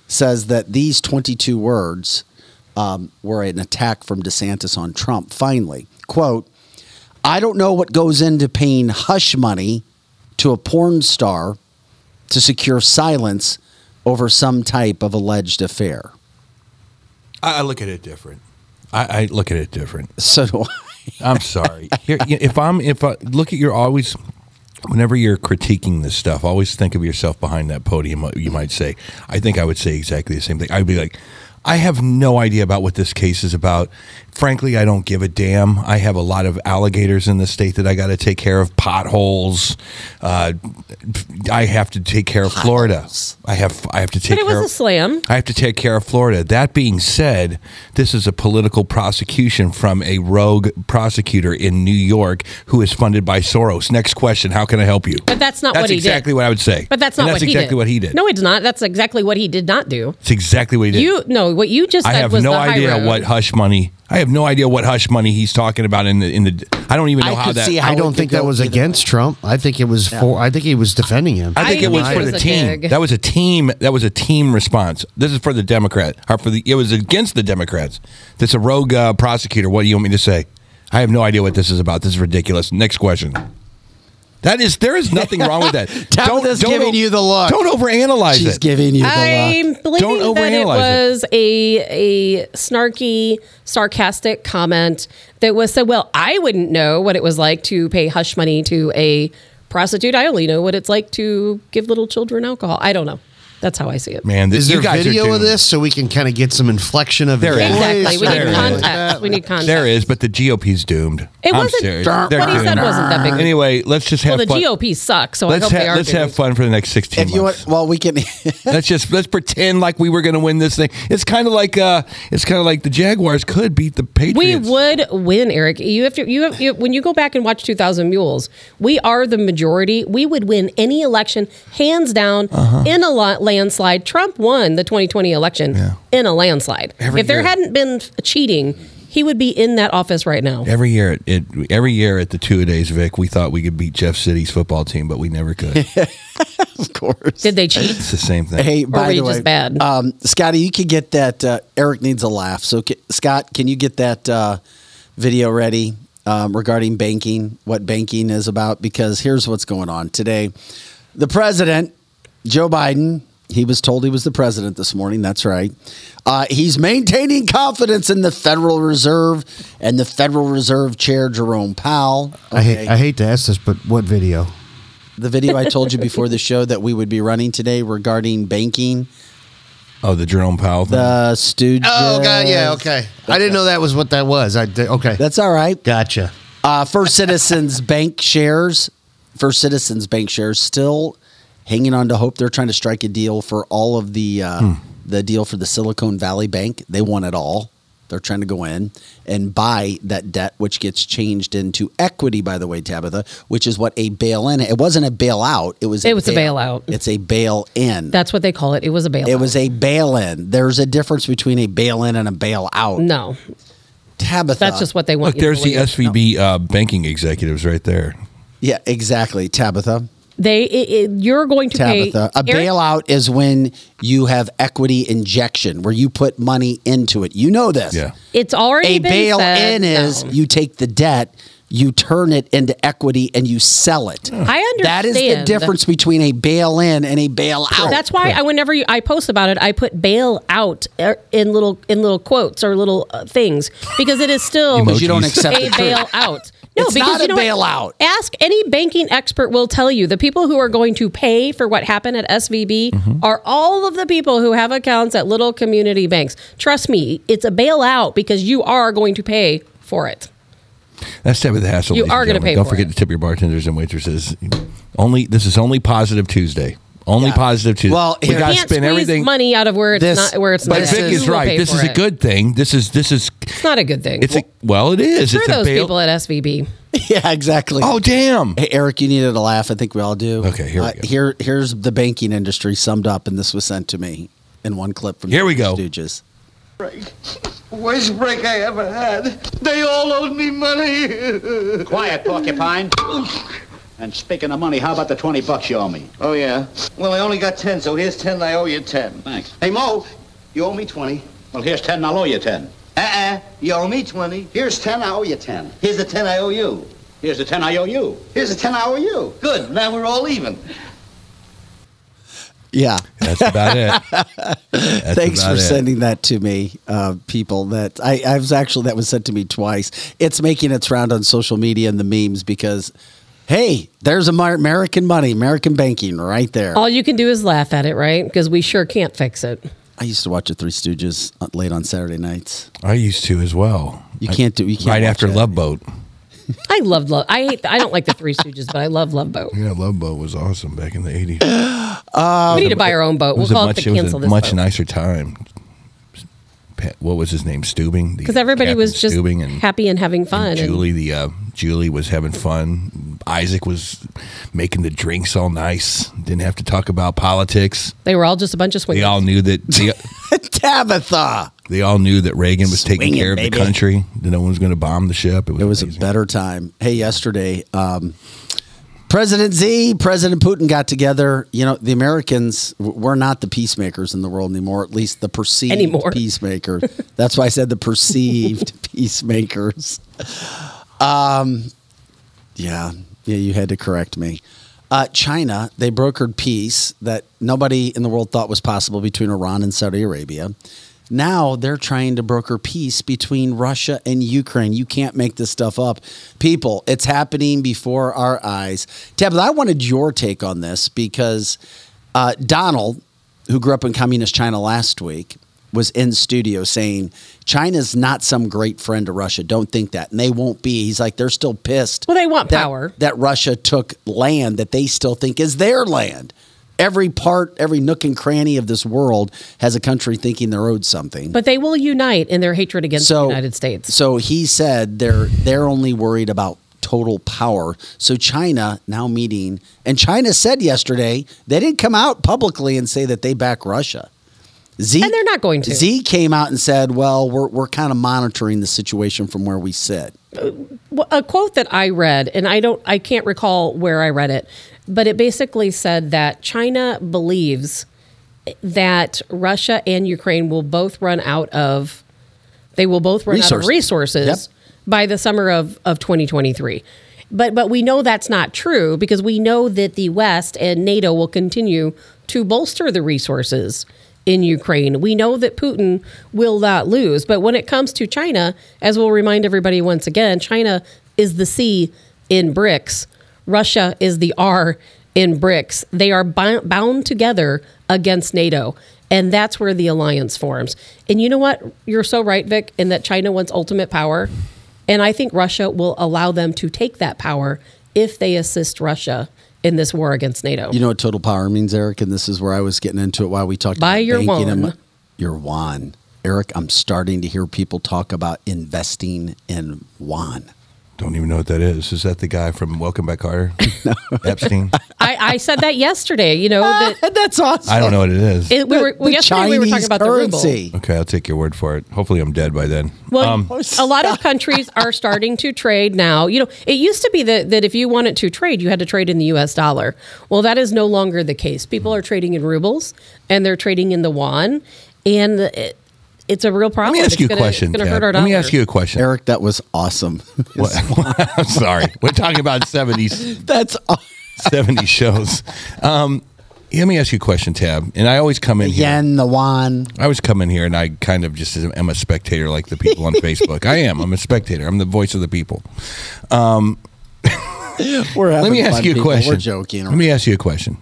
says that these 22 words um, were an attack from DeSantis on Trump. Finally, quote, I don't know what goes into paying hush money to a porn star to secure silence over some type of alleged affair. I, I look at it different. I, I look at it different. So do I. I'm sorry. Here, if I'm if I look at you're always whenever you're critiquing this stuff, always think of yourself behind that podium. uh, You might say, I think I would say exactly the same thing. I'd be like, I have no idea about what this case is about. Frankly, I don't give a damn. I have a lot of alligators in the state that I got to take care of, potholes. Uh, I have to take care of Florida. I have I have to take But it care was a of slam. I have to take care of Florida. That being said, this is a political prosecution from a rogue prosecutor in New York who is funded by Soros. Next question: How can I help you? But that's not That's what he exactly did. what I would say. But that's And not that's what he exactly did. what he did. No, it's not. That's exactly what he did not do. it's exactly what he did. You no, what you just I have was no the high idea road. what hush money. I have no idea what hush money he's talking about in the in the. I don't even know I how could that. see how I don't could think that go was either against Trump. I think it was Yeah. for. I think he was defending him. I think I it was for it the was a team. gig. That was a team. That was a team response. This is for the Democrat. Or for the. It was against the Democrats. That's a rogue uh, prosecutor. What do you want me to say? I have no idea what this is about. This is ridiculous. Next question. That is. There is nothing wrong with that. Tabitha's giving you the look. Don't overanalyze She's it. She's giving you the I'm look. believing Don't that it overanalyze it. was a a snarky, sarcastic comment that was said. Well, I wouldn't know what it was like to pay hush money to a prostitute. I only know what it's like to give little children alcohol. I don't know. That's how I see it. Man, this, Is you there guys are video of this so we can kind of get some inflection of There his. Exactly. We or need There is. context. that? We need context. There is, but the GOP's doomed. It I'm wasn't- serious. what They're he said wasn't that big. Anyway, let's just Well, have the fun. GOP sucks, so let's I hope they are. let's doomed. have fun for the next sixteen If you months. want, well, we can. let's just let's pretend like we were going to win this thing. It's kind of like uh, it's kind of like the Jaguars could beat the Patriots. We would win, Eric. You have to. You have you, when you go back and watch 2,000 Mules. We are the majority. We would win any election, hands down, Uh-huh. in a la- landslide. Trump won the 2020 election Yeah. in a landslide. Every if there year. hadn't been cheating, he would be in that office right now. Every year, at it every year at the two a days, Vic, we thought we could beat Jeff City's football team, but we never could. of course. Did they cheat? it's the same thing. Hey, by were the way, just bad? Um, Scotty, you could get that. Uh, Eric needs a laugh. So, ca- Scott, can you get that uh, video ready um, regarding banking? What banking is about? Because here's what's going on today. The president, Joe Biden, He was told he was the president this morning. That's right. Uh, he's maintaining confidence in the Federal Reserve and the Federal Reserve Chair Jerome Powell. I hate I hate to ask this, but what video? the video I told you before the show that we would be running today regarding banking. Oh, the Jerome Powell thing. The Stooges. Oh god, yeah, okay. I didn't know that was what that was. I did, okay. That's all right. Gotcha. Uh, First Citizens Bank shares, First Citizens Bank shares still hanging on to hope. They're trying to strike a deal for all of the uh, the deal for the Silicon Valley Bank. They want it all. They're trying to go in and buy that debt, which gets changed into equity. By the way, Tabitha, which is what a bail in. It wasn't a bailout. It was. It was a bailout. It's a bail in. That's what they call it. It was a bailout. It was a bail in. There's a difference between a bail in and a bail out. no. Tabitha. That's just what they want. Look, you to there's the. SVB uh, banking executives right there. Yeah, exactly, Tabitha. They, it, it- you're going to Tabitha. pay. A Eric- bailout is when you have equity injection, where you put money into it. You know this. Yeah. It's already A been bail said, in is no. you take the debt, you turn it into equity, and you sell it. I understand. That is the difference between a bail in and a bail out. That's why I whenever you, I post about it, I put bail out uh, in little in little quotes or little uh, things because it is still Because you don't accept a the truth. bail out. No, It's because not you a know what? bailout. Ask any banking expert will tell you the people who are going to pay for what happened at SVB Mm-hmm. are all of the people who have accounts at little community banks. Trust me, it's a bailout because you are going to pay for it. That's Debbie the Hassle. You are gonna gentlemen. pay Don't for forget it. to tip your bartenders and waitresses. Only this is only positive Tuesday. Only Yeah. positive Tuesday. Well, we got to Can't spend squeeze everything. money out of where it's This- not where it's But not. Vic is right. This is a it. good thing. This is this is It's not a good thing. it's a well. It is. Screw it's a those bail. people at SVB. yeah, exactly. Oh damn! Hey, Eric, you needed a laugh. I think we all do. Okay, here we Uh, go. Here, here's the banking industry summed up, and this was sent to me in one clip from Here we the go. Stooges. Worst break I ever had. They all owed me money. Quiet, porcupine. And speaking of money, how about the 20 bucks you owe me? Oh, yeah? Well, I only got 10, so here's 10, I owe you 10. Thanks. Hey, Mo, you owe me 20. Well, here's 10 and I'll owe you 10. Uh-uh, you owe me 20. Here's 10, I owe you 10. Here's the 10 I owe you. Here's the 10 I owe you. Here's the 10 I owe you. Good, now we're all even. Yeah. That's about it. That's Thanks about for it. sending that to me, uh, people. That I, I was actually that was sent to me twice. It's making its round on social media and the memes because, hey, there's American money, American banking right there. All you can do is laugh at it, right? Because we sure can't fix it. I used to watch the Three Stooges uh, late on Saturday nights. I used to as well. You I- can't do- you can't right after that. Love Boat. I love love. I hate. I don't like the Three Stooges, but I love Love Boat. Yeah, Love Boat was awesome back in the eighties. we need to buy our own boat. It We'll was a call much, it the it was a this much boat. nicer time. Pat, what was his name? Stubing. Because everybody was just Stubing and happy and having fun. And and- Julie, the uh, Julie was having fun. Isaac was making the drinks all nice. Didn't have to talk about politics. they were all just a bunch of swingers. They all knew that. They, Tabitha. they all knew that Reagan was taking Swinging, care of baby. the country. That no one was going to bomb the ship. It was. It was a better time. Hey, yesterday, um, President Xi, President Putin got together. You know, the Americans, we're not the peacemakers in the world anymore, at least the perceived Anymore. peacemakers. That's why I said the perceived peacemakers. Um, yeah, yeah, you had to correct me. Uh, China, they brokered peace that nobody in the world thought was possible between Iran and Saudi Arabia. Now they're trying to broker peace between Russia and Ukraine. You can't make this stuff up. People, it's happening before our eyes. Tabitha, I wanted your take on this because uh, Donald, who grew up in communist China last week, was in studio saying China's not some great friend to Russia. Don't think that. And they won't be. He's like, they're still pissed. Well, they want that- power. That Russia took land that they still think is their land. Every part, every nook and cranny of this world has a country thinking they're owed something. But they will unite in their hatred against the United States. So he said they're they're only worried about total power. So China now meeting, and China said yesterday they didn't come out publicly and say that they back Russia. Xi, And they're not going to. Xi came out and said, "Well, we're we're kind of monitoring the situation from where we sit." Uh, a quote that I read, and I don't, I can't recall where I read it, but it basically said that China believes that Russia and Ukraine will both run out of, they will both run out of Resources. resources by the summer of of 2023. But but we know that's not true because we know that the West and NATO will continue to bolster the resources in Ukraine. We know that Putin will not lose, but when it comes to China, as we'll remind everybody once again, China is the C in BRICS. Russia is the R in BRICS. They are bound together against NATO. And that's where the alliance forms. And you know what? You're so right, Vic, in that China wants ultimate power. And I think Russia will allow them to take that power if they assist Russia in this war against NATO. You know what total power means, Eric? And this is where I was getting into it while we talked Buy about your banking mo- your yuan. Eric, I'm starting to hear people talk about investing in yuan. Don't even know what that is. Is that the guy from Welcome Back, Kotter? Epstein. I, I said that yesterday, you know, that That's awesome. I don't know what it is. it, we were, The yesterday we were talking Chinese about currency. Okay, I'll take your word for it. Hopefully, I'm dead by then. Well, Um, a lot of countries are starting to trade now. You know, it used to be that, that if you wanted to trade, you had to trade in the US dollar. Well, that is no longer the case. People are trading in rubles and they're trading in the yuan. And it, it's a real problem. let me ask It's you a gonna- question. It's Tab. hurt our Let me ask you a question. Eric, that was awesome. What- I'm sorry. We're talking about 70s, That's aw- 70s shows. Um, let me ask you a question, Tab. And I always come in the here. yen, the yuan. I always come in here and I kind of just am a spectator like the people on Facebook. I am. I'm a spectator. I'm the voice of the people. Um, We're having let me ask fun, you a people. question. We're joking. Let me ask you a question.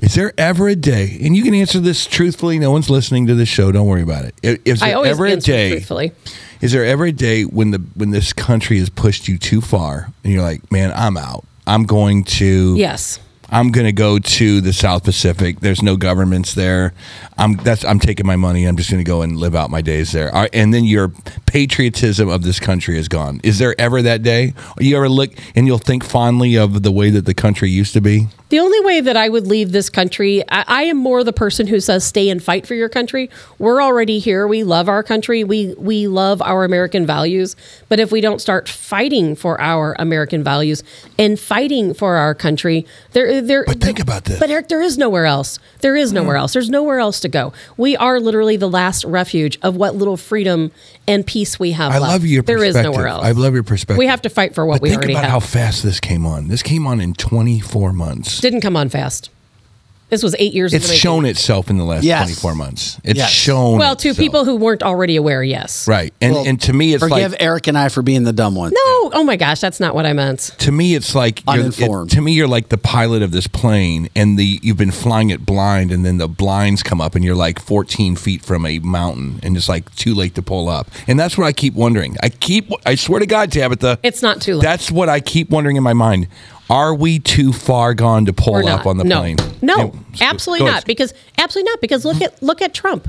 Is there ever a day, and you can answer this truthfully, no one's listening to this show, don't worry about it. Is, I- Is I there always ever a day, truthfully. is there ever a day when the when this country has pushed you too far and you're like, man, I'm out. I'm going to Yes. I'm going to go to the South Pacific. There's no governments there. I'm that's I'm taking my money. I'm just going to go and live out my days there. And then your patriotism of this country is gone. Is there ever that day? You ever look and you'll think fondly of the way that the country used to be? The only way that I would leave this country, I, I am more the person who says stay and fight for your country. We're already here. We love our country. We we love our American values. But if we don't start fighting for our American values and fighting for our country, there there. But think about this. But Eric, there is nowhere else. There is nowhere mm. else. There's nowhere else to go. We are literally the last refuge of what little freedom and peace we have I left. love your There is perspective. nowhere else. I love your perspective. We have to fight for what But we think already about have. how fast this came on. This came on in 24 months. Didn't come on fast. This was eight years. in It's shown itself in the last Yes. 24 months. It's Yes. shown. Well, to itself. people who weren't already aware, yes. right, and Well, and to me, it's Forgive like Eric and I for being the dumb ones. No, oh my gosh, that's not what I meant. to me, it's like you're, Uninformed. it- to me, you're like the pilot of this plane, and the you've been flying it blind, and then the blinds come up, and you're like 14 feet from a mountain, and it's like too late to pull up. And that's what I keep wondering. I keep, I swear to God, Tabitha, It's not too late. that's what I keep wondering in my mind. Are we too far gone to pull up on the no. plane? No, Yeah, absolutely not. ahead. Because absolutely not. Because look at look at Trump.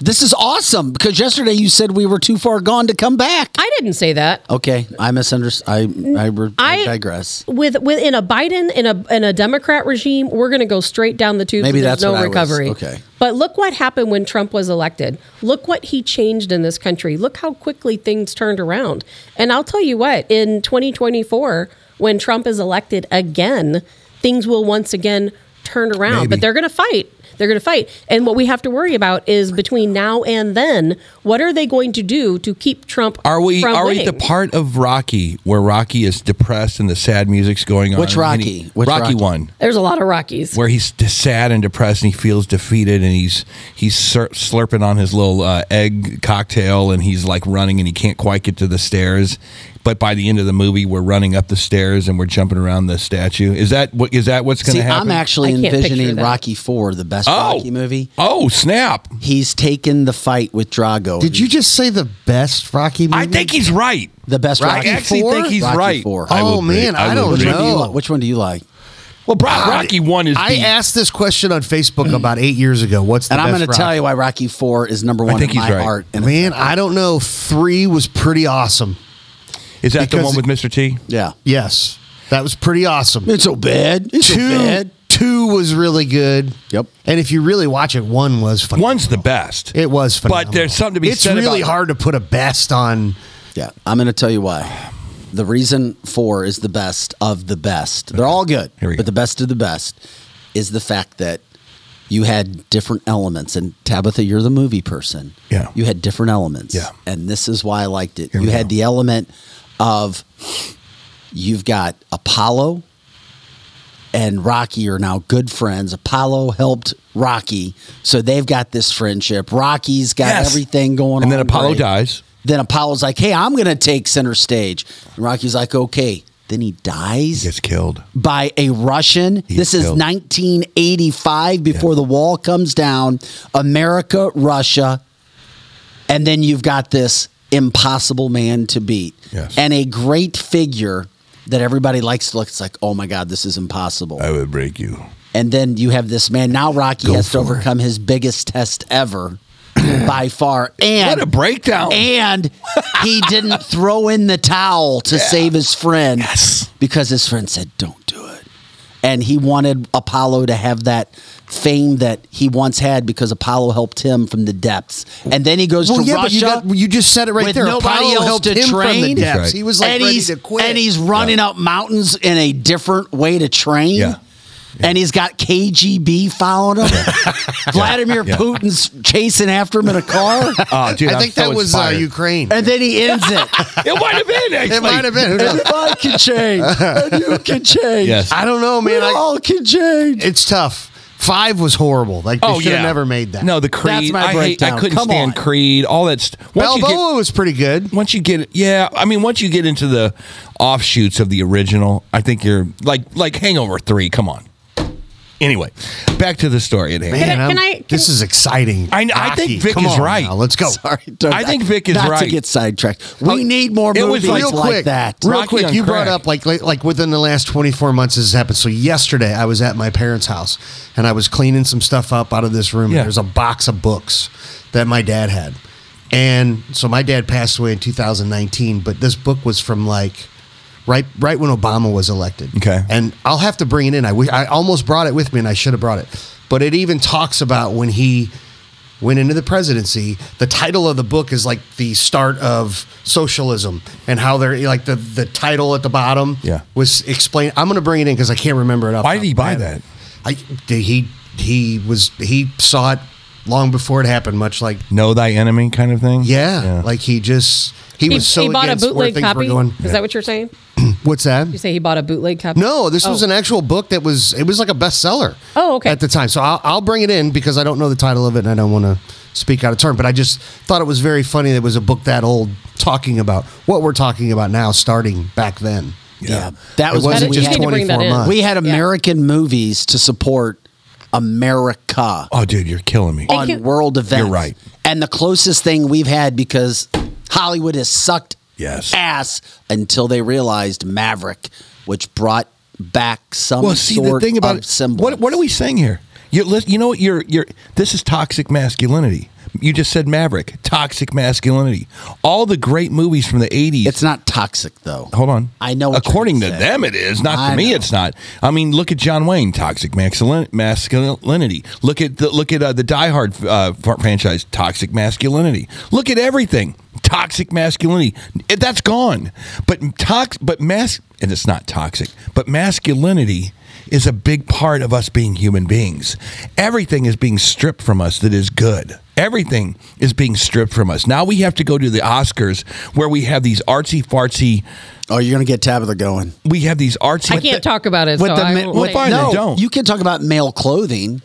This is awesome because yesterday you said we were too far gone to come back. I didn't say that. Okay, I misunderstood. I I, re- I I- digress. With within a Biden in a in a Democrat regime, we're going to go straight down the tubes. Maybe there's that's no what I was- recovery. okay. But look what happened when Trump was elected. Look what he changed in this country. Look how quickly things turned around. And I'll tell you what, in 2024, when Trump is elected again, things will once again turn around. Maybe. But they're going to fight. They're going to fight. And what we have to worry about is between now and then, what are they going to do to keep Trump Are we from are we the part of Rocky where Rocky is depressed and the sad music's going on? Which and he- Rocky? Which Rocky, Rocky? one. There's a lot of Rockies. Where he's sad and depressed and he feels defeated and he's he's slurping on his little uh, egg cocktail and he's like running and he can't quite get to the stairs. But by the end of the movie, we're running up the stairs and we're jumping around the statue. Is that what is that what's going to happen? I'm actually envisioning. Rocky Four, the best Oh. Rocky movie. Oh snap! He's taken the fight with Drago. Did you just say the best Rocky movie? I think he's right. the best I Rocky? I actually Four? think he's Rocky right. Four. Oh, I will Oh, agree. man, I will don't Which agree. one do you like? Which one do you like? Well, Bro- Rocky one is. I the- asked this question on Facebook about eight years ago. What's the And I'm going to tell you why Rocky Four is number one I think in he's my right. heart. And Man, I don't know. Three was pretty awesome. Is that the because- one with Mr. T? yeah, Yes, that was pretty awesome. it's so bad. It's so two, bad. two was really good. Yep. And if you really watch it, one was phenomenal. One's the best. It was phenomenal. But there's something to be said. it's said really about- hard to put a best on. Yeah, I'm going to tell you why. The reason four is the best of the best. They're all good, Here we but the best of the best is the fact that you had different elements. And Tabitha, you're the movie person. Yeah. You had different elements. Yeah. And this is why I liked it. Here you had go. the element of you've got Apollo and Rocky are now good friends. Apollo helped Rocky, so they've got this friendship. Rocky's got Yes. everything going on. And then Apollo great. dies. Then Apollo's like, "Hey, I'm going to take center stage." And Rocky's like, "Okay." Then he dies He Gets killed. by a Russian. He's this is 1985 before the wall comes down. America, Russia. And then you've got this impossible man to beat. Yes. And a great figure that everybody likes to look. It's like, oh my God, this is impossible. I would break you. And then you have this man. Now Rocky Go has to for it. overcome his biggest test ever by far. And What a breakdown. And he didn't throw in the towel to save his friend Yes. because his friend said, "Don't do it." And he wanted Apollo to have that fame that he once had because Apollo helped him from the depths. And then he goes Well, to yeah, Russia. but you, got, you just said it right there. nobody Apollo else helped to him from the train. depths. Right. He was like and ready he's, to quit. And he's running up mountains in a different way to train. Yeah. And he's got KGB following him. Vladimir Yeah. Putin's chasing after him in a car. Oh, dude, I I'm think so that was uh. Ukraine. And then he ends it. It might have been. Actually. it might have been. Who knows? and if I can change, and you can change. Yes. I don't know, We man. I, all can change. it's tough. Five was horrible. Like they Oh should have yeah, never made that. No, the Creed. That's my I, hate, breakdown. I couldn't Come stand on. Creed. All that. St- once you Balboa get, was pretty good. once you get, yeah. I mean, once you get into the offshoots of the original, I think you're like like Hangover Three. Come on. Anyway, back to the story at hand. Man, Can I- can I- can- this is exciting. I- I think Vic come is on right. now, let's go. Sorry, Doug. I think Vic is right. Not to right. get sidetracked. We Oh, need more it was movies like- real like quick, that. real Rocky quick. on You brought crack. up like, like like within the last 24 months this has happened. So yesterday I was at my parents' house and I was cleaning some stuff up out of this room. Yeah. And there's a box of books that my dad had, and so my dad passed away in 2019. But this book was from like right right when Obama was elected. Okay. and I'll have to bring it in. I wish I almost brought it with me, and I should have brought it. But it even talks about when he went into the presidency. The title of the book is like the start of socialism and how they're like the the title at the bottom. Yeah. was explain. I'm going to bring it in because I can't remember it. off Why did he buy that? I he he was he saw it long before it happened. Much like Know thy enemy, kind of thing. yeah, like he just he, He, was so he bought a against where bootleg things copy. were going. Is that what you're saying? What's that? You say he bought a bootleg copy? No, this was Oh. an actual book that was it was like a bestseller. Oh, okay. At the time, so I'll, I'll bring it in because I don't know the title of it and I don't want to speak out of turn. But I just thought it was very funny. That it was a book that old talking about what we're talking about now, starting back then. Yeah, that It was wasn't just had, need to bring that 24 in. months. we had Yeah. American movies to support America Oh, dude, you're killing me. on you- world events. You're right. And the closest thing we've had because Hollywood has sucked Yes. ass until they realized Maverick, which brought back some Well, see sort the thing about of it. semblance. What what are we saying here? You lis- you know what? You're you're. This is toxic masculinity. You just said Maverick. Toxic masculinity. All the great movies from the '80s. It's not toxic though. Hold on. I know According to say. them, it is. Not to I me, know. it's not. I mean, look at John Wayne, toxic masculinity. Look at the look at uh, the Die Hard uh, franchise, toxic masculinity. Look at everything, toxic masculinity. It- that's gone. But tox, but mas, and it's not toxic. But masculinity is a big part of us being human beings. Everything is being stripped from us that is good. Everything is being stripped from us. Now we have to go to the Oscars where we have these artsy fartsy. Oh, you're gonna get Tabitha going. We have these artsy. I can't talk about it. With so the I ma- won't with- fine, no, don't. you can talk about male clothing.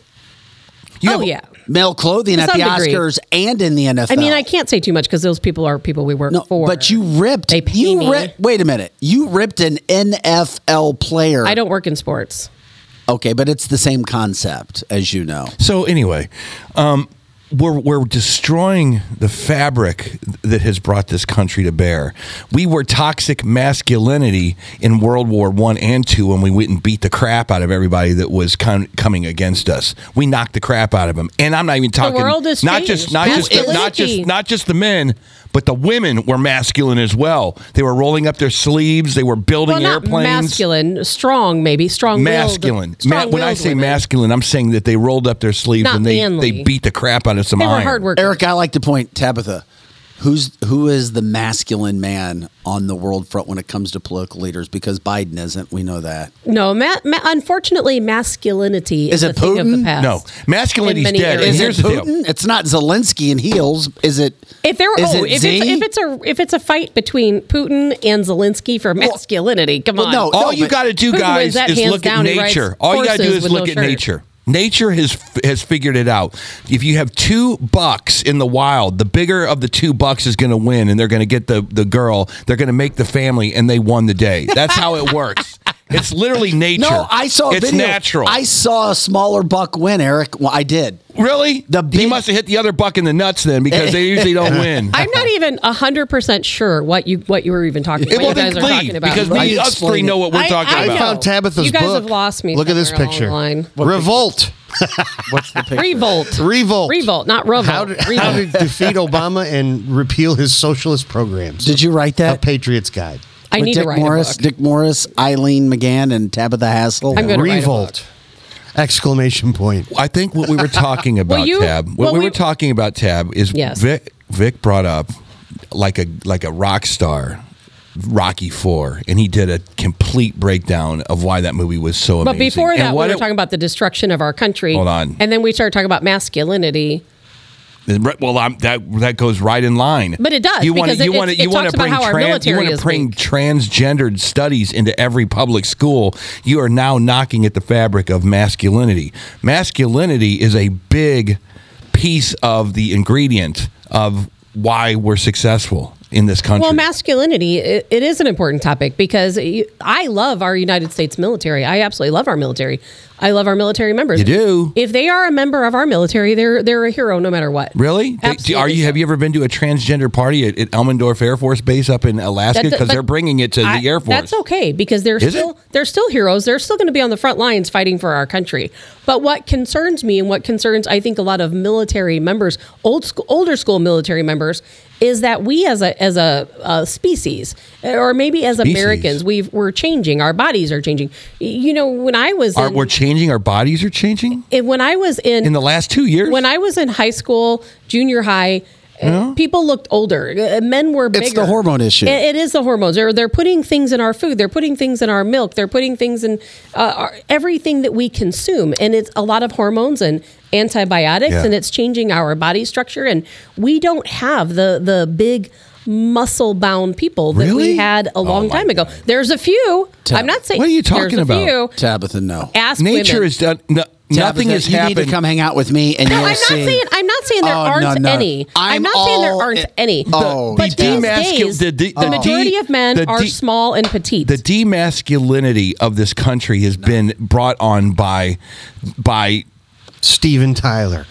You oh have- yeah. Male clothing at the degree. Oscars and in the NFL. I mean, I can't say too much because those people are people we work No, for. but you ripped. They pay you me. ripped. Wait a minute. You ripped an NFL player. I don't work in sports. Okay, but it's the same concept, as you know. So anyway, um, we're we're destroying the fabric that has brought this country to bear. We were toxic masculinity in World War One and Two when we went and beat the crap out of everybody that was con- coming against us. We knocked the crap out of them, and I'm not even talking world has not changed. just not just the, not just not just the men. But the women were masculine as well. They were rolling up their sleeves. They were building Well, not airplanes. masculine, strong maybe, strong. masculine. Ma- when I say masculine, I'm saying that they rolled up their sleeves Not and they, manly. they beat the crap out of some they were iron. hard workers. Eric, I like to point Tabitha. Who's who is the masculine man on the world front when it comes to political leaders? Because Biden isn't. We know that. No, ma- ma- unfortunately, masculinity Is is, it a thing of the Putin? past. No, masculinity In many dead. And areas. Is here's it the deal. Putin? It's not Zelensky in heels. Is it? If there, Is oh, it if Z? it's, if it's a if it's a fight between Putin and Zelensky for masculinity, come well, on. no, All you got to do, Putin guys, wins that is hands look at down. He rides nature. All you got to do is look no at shirt. nature. Nature has has figured it out. If you have two bucks in the wild, the bigger of the two bucks is going to win, and they're going to get the the girl. They're going to make the family, and they won the day. That's how it works. It's literally nature. No, I saw a It's video. natural. I saw a smaller buck win, Eric. Well, I did. really. The he must have hit the other buck in the nuts then, because they usually don't win. I'm not even hundred percent sure what you what you were even talking Well, what you guys are talking about. because I us three it. know what we're I- talking I about. know. found Tabitha's book. You guys book. have lost me. Look at this picture. the line. Revolt. What's the picture? Revolt. Revolt. Revolt, not revolt. How to, Revolt. how to defeat Obama and repeal his socialist programs. Did you write A that? Patriot's Guide. I With need Dick to write Morris, a book. Dick Morris, Eileen McGann, and Tabitha Hassel. I'm gonna write a Revolt. Exclamation point. I think what we were talking about, you- Tab. What well, we, we- were talking about, Tab, is Yes. Vic, Vic brought up like a like a rock star, Rocky Four, and he did a complete breakdown of why that movie was so amazing. But before And that, we what were it- talking about the destruction of our country. Hold on. And then we started talking about masculinity. Well, I'm, that that goes right in line. But it does, You wanna- you wanna- you wanna bring trans- You want to bring weak. transgendered studies into every public school. You are now knocking at the fabric of masculinity. Masculinity is a big piece of the ingredient of why we're successful in this country. Well, masculinity, it, it is an important topic because I love our United States military. I absolutely love our military. I love our military members. You do? If they are a member of our military, they're they're a hero no matter what. Really? Absolutely Are you? Have you ever been to a transgender party at, at Elmendorf Air Force Base up in Alaska? Because they're bringing it to I- the Air Force. That's okay because they're Is still it? they're still heroes. They're still going to be on the front lines fighting for our country. But what concerns me and what concerns I think a lot of military members, old school, older school military members, is that we as a as a, a species or maybe as Species. Americans, we've we're changing. Our bodies are changing. You know, when I was Are, in, we're changing. Our bodies are changing eh, when I was in in the last two years. when I was in high school, junior high, uh, people looked older. Uh, Men were bigger. It's the hormone issue. It- it is the hormones. They're, they're putting things in our food. They're putting things in our milk. They're putting things in uh, our, everything that we consume. And it's a lot of hormones and antibiotics, Yeah. and it's changing our body structure. And we don't have the the big muscle bound people that Really? we had a oh long my time ago. There's a few. Tab- I'm not saying. What are you there's talking a about? Few. Tabitha, no. Ask Nature women. is done. No, nothing Tabitha, has you happened. need to come hang out with me, and No, you'll I'm not see. saying I'm not saying there Oh, aren't no, no. any. I'm, I'm not saying there all- aren't any. Oh, but the these demascul- days, the the, de- the majority de- of men the are de- small and petite. the demasculinity of this country has been brought on by by Steven Tyler.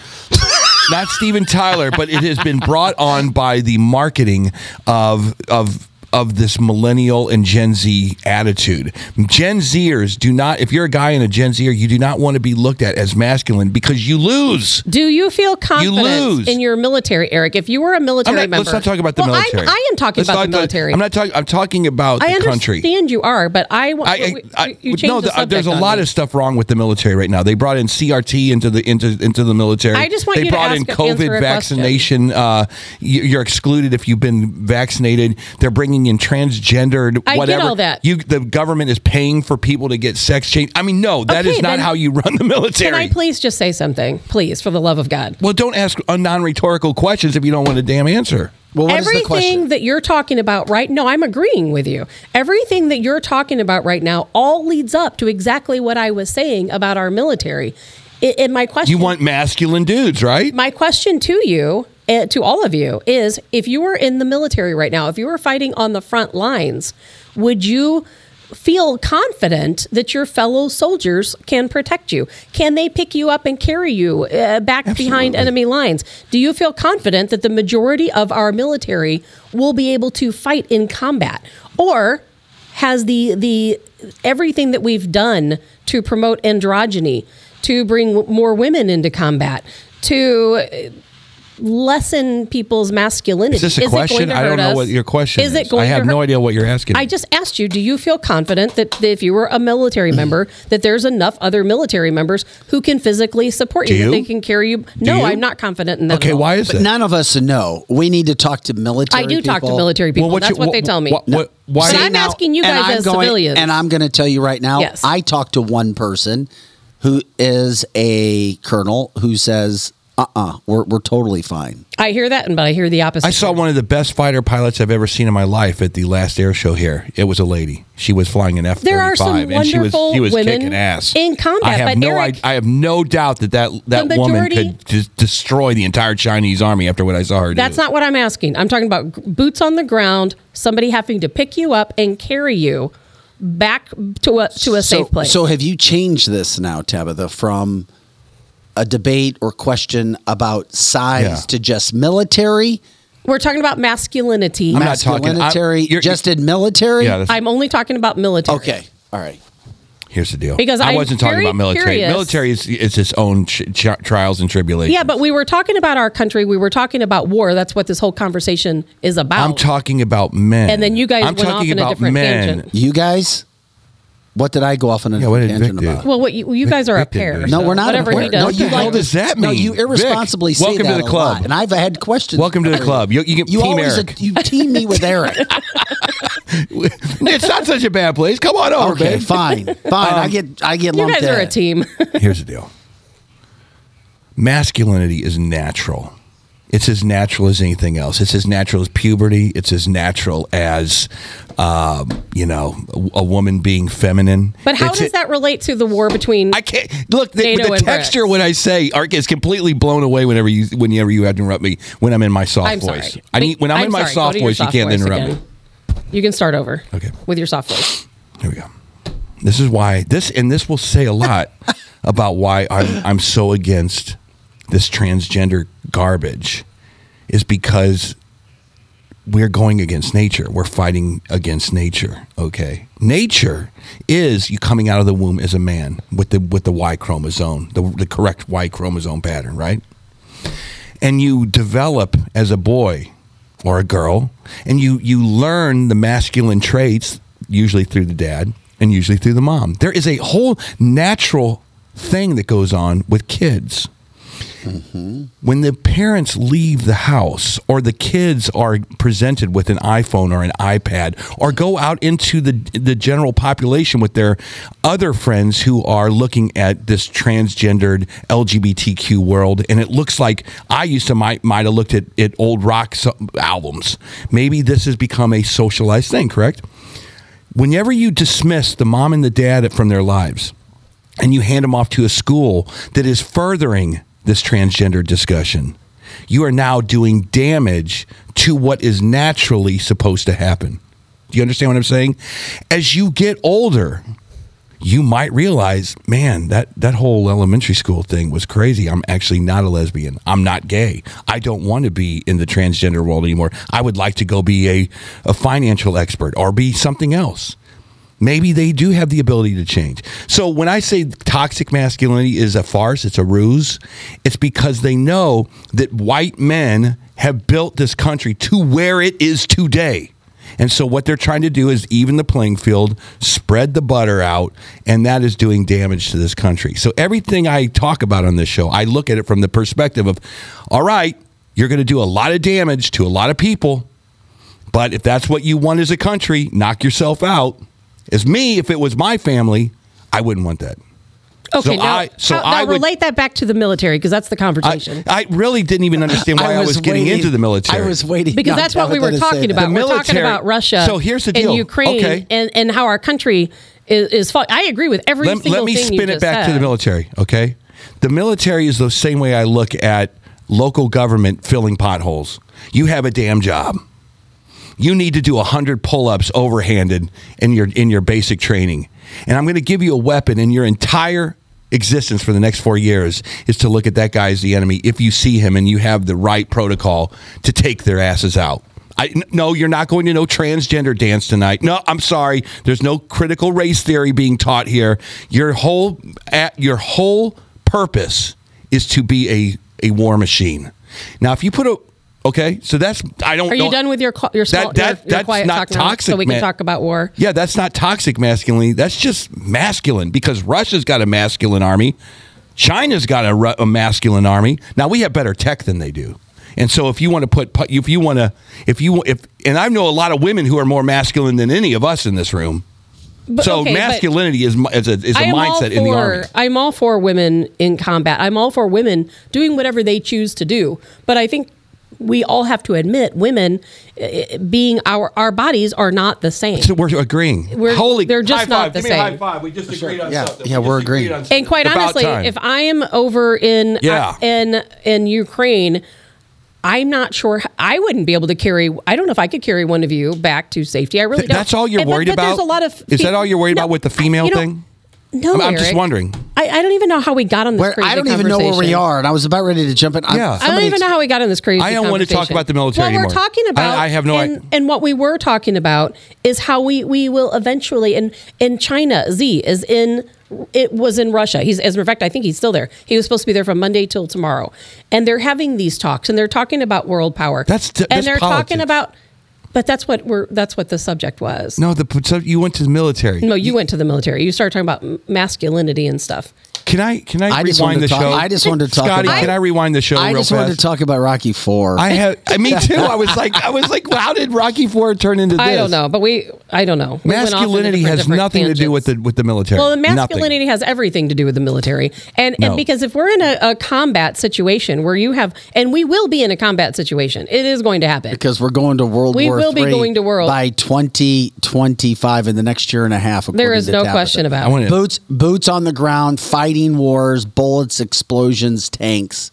Not Steven Tyler, but it has been brought on by the marketing of of of this millennial and Gen Z attitude. Gen Zers do not if you're a guy in a Gen Zer, you do not want to be looked at as masculine because you lose. Do you feel confident lose. in your military, Eric? If you were a military I'm not, member, let's not talk about the Well, military. I am talking Let's about the military. I'm not talking. I'm talking about I the country. I understand you are, but I, I, you, I, you no, the uh, there's a lot me. of stuff wrong with the military right now. They brought in CRT into the into into the military. I just want they you to brought ask- in COVID vaccination. Uh, you- you're excluded if you've been vaccinated. They're bringing in transgendered I get whatever. all that. You the government is paying for people to get sex change. I mean, no, that is Okay, not how you run the military. Can I please just say something, please, for the love of God? well, don't ask non-rhetorical questions if you don't want a damn answer. well, what is the Everything question? that you're talking about right no, I'm agreeing with you. Everything that you're talking about right now all leads up to exactly what I was saying about our military. in my question You want masculine dudes, right? my question to you to all of you is if you were in the military right now if you were fighting on the front lines would you feel confident that your fellow soldiers can protect you? Can they pick you up and carry you uh, back behind enemy lines? Do you feel confident that the majority of our military will be able to fight in combat? Or has the the everything that we've done to promote androgyny to bring more women into combat to lessen people's masculinity? Is this a it going question? I don't know us? what your question is. Is it going I have to hurt- no idea what you're asking. I just asked you, do you feel confident that, that if you were a military member, that there's enough other military members who can physically support you, you? that they can carry you? no, you? I'm not confident in that. Okay, at all. why is But that? none of us know. We need to talk to military. People. I do talk to military people. what That's you- what what- they tell me. what- what- why- But See, I'm asking you guys I'm as going- civilians. And I'm going to tell you right now, Yes. I talked to one person who is a colonel who says, uh-uh, we are we're totally fine. I hear that, but I hear the opposite. I saw one of the best fighter pilots I've ever seen in my life at the last air show here. It was a lady. She was flying an F There are some thirty five, and she was she was women kicking ass in combat, I have but no Eric- I, I have no doubt that that, that The woman could just destroy the entire Chinese army after what I saw her do. That's not what I'm asking. I'm talking about boots on the ground, somebody having to pick you up and carry you back to a to a so, safe place. So have you changed this now, Tabitha, from a debate or question about size Yeah. to just military? We're talking about masculinity. I'm not talking- I'm- Masculinitary, you're- just in military? Yeah, I'm only talking about military. Okay. All right. Here's the deal. Because I I'm wasn't talking about military. curious. Military is it's its own ch- ch- trials and tribulations. Yeah, but we were talking about our country. We were talking about war. That's what this whole conversation is about. I'm talking about men. And then you guys I'm went off talking in a different men. tangent. You guys? What did I go off on a Yeah, what did tangent Vic do? about? well, what you, you guys are a Vic did pair. this. No, so we're not. Whatever a he pair. does. No, What you the hell like- does that No, mean? you irresponsibly Vic, say welcome to that the a club. lot, and I've had questions. Welcome to the club. You, you get You team always Eric. you team me with Eric. it's not such a bad place. Come on over, okay, babe. fine, fine. I um, get I get You lumped guys are a team. Here's the deal. Masculinity is natural. It's as natural as anything else. It's as natural as puberty. It's as natural as, um, you know, a, a woman being feminine. But how It's- does that relate to the war between? I can't look. The, the texture Brits? when I say Ark is completely blown away whenever you whenever you interrupt me when I'm in my soft I'm voice. sorry. I need when I'm, in my sorry. Go soft voice. You can't voice interrupt again. me. You can start over. Okay. With your soft voice. Here we go. This is why this and this will say a lot about why I'm I'm so against this transgender garbage is because we're going against nature. We're fighting against nature. Okay. Nature is you coming out of the womb as a man with the with the Y chromosome, the, the correct Y chromosome pattern, right? And you develop as a boy or a girl, and you you learn the masculine traits usually through the dad and usually through the mom. There is a whole natural thing that goes on with kids. When the parents leave the house or the kids are presented with an iPhone or an iPad or go out into the the general population with their other friends who are looking at this transgendered LGBTQ world and it looks like I used to might might have looked at, at old rock albums. Maybe this has become a socialized thing, correct? Whenever you dismiss the mom and the dad from their lives, and you hand them off to a school that is furthering this transgender discussion, you are now doing damage to what is naturally supposed to happen. Do you understand what I'm saying? As you get older, you might realize, man, that, that whole elementary school thing was crazy. I'm actually not a lesbian. I'm not gay. I don't want to be in the transgender world anymore. I would like to go be a, a financial expert or be something else maybe they do have the ability to change. So when I say toxic masculinity is a farce, it's a ruse, it's because they know that white men have built this country to where it is today. And so what they're trying to do is even the playing field, spread the butter out, and that is doing damage to this country. So everything I talk about on this show, I look at it from the perspective of, all right, you're going to do a lot of damage to a lot of people, but if that's what you want as a country, knock yourself out. As me, if it was my family, I wouldn't want that. Okay, So now, I- so how- now I would- relate that back to the military because that's the conversation. I really didn't even understand why I was, getting waiting- into the military. I was waiting because that's what we were Tabitha to say talking about. The we're talking military- about Russia So here's the deal. and Ukraine Okay. and, and how our country is, is fought. I agree with every let, single let me thing you spin it just back to the military, okay? The military is the same way I look at local government filling potholes. You have a damn job. You need to do 100 pull-ups overhanded in your in your basic training. And I'm going to give you a weapon in your entire existence for the next 4 years is to look at that guy as the enemy if you see him and you have the right protocol to take their asses out. I, no, you're not going to know transgender dance tonight. No, I'm sorry. There's no critical race theory being taught here. Your whole at your whole purpose is to be a a war machine. Now, if you put a okay, so that's I don't. Are you don't- done with your your, small, That- that- your, your that's quiet not toxic, so we can man. talk about war? Yeah, that's not toxic masculinity. That's just masculine because Russia's got a masculine army. China's got a, a masculine army. Now we have better tech than they do. And so if you want to put if you want to if you if and I know a lot of women who are more masculine than any of us in this room. But- so okay, masculinity is is a is a I am all mindset in the army. I'm all for women in combat. I'm all for women doing whatever they choose to do. But I think we all have to admit, women uh, being our our bodies are not the same. So we're agreeing. We're- Holy they're just high not five. the Give me a high same. five. We just agreed on Yeah, something. yeah, We we're just agreed agreeing. on And quite About honestly, time. if I am over in Yeah. uh, in in Ukraine, I'm not sure I wouldn't be able to carry. I don't know if I could carry one of you back to safety. I really Th- don't. that's all you're And- but- worried but about. There's a lot of. is that all you're worried No, about with the female you know, thing? No, I'm, I'm just wondering. I, I don't even know how we got on this Where, crazy I don't even know where we conversation. are, and I was about ready to jump in. I- Yeah. I don't somebody even know how we got on this crazy. I don't want to talk conversation. about the military What anymore. we're talking about, I- I have no and, idea. and what we were talking about is how we we will eventually. And in China, Xi is in. It was in Russia. He's as a matter of fact, I think he's still there. He was supposed to be there from Monday till tomorrow, and they're having these talks, and they're talking about world power. That's t- and that's they're talking politics. about. But that's what we're. That's what the subject was. No, the you went to the military. No, you went to the military. You started talking about masculinity and stuff. Can I can I, I rewind the talk- show? I just wanted to talk Scotty, about- can I rewind the show I real just fast? wanted to talk about Rocky Four. I have me too. I was like I was like, how did Rocky Four turn into this? I don't know, but we. I don't know. We went off into Masculinity different- has different nothing to do with the with the military. Well, the Nothing. masculinity has everything to do with the military, and No. and because if we're in a, a combat situation where you have, and we will be in a combat situation, it is going to happen. because we're going to World We War will be going to world- by 2025 in the next year and a half. There is to no Tabitha. question about I want to. Boots, boots on the ground, fighting wars, bullets, explosions, tanks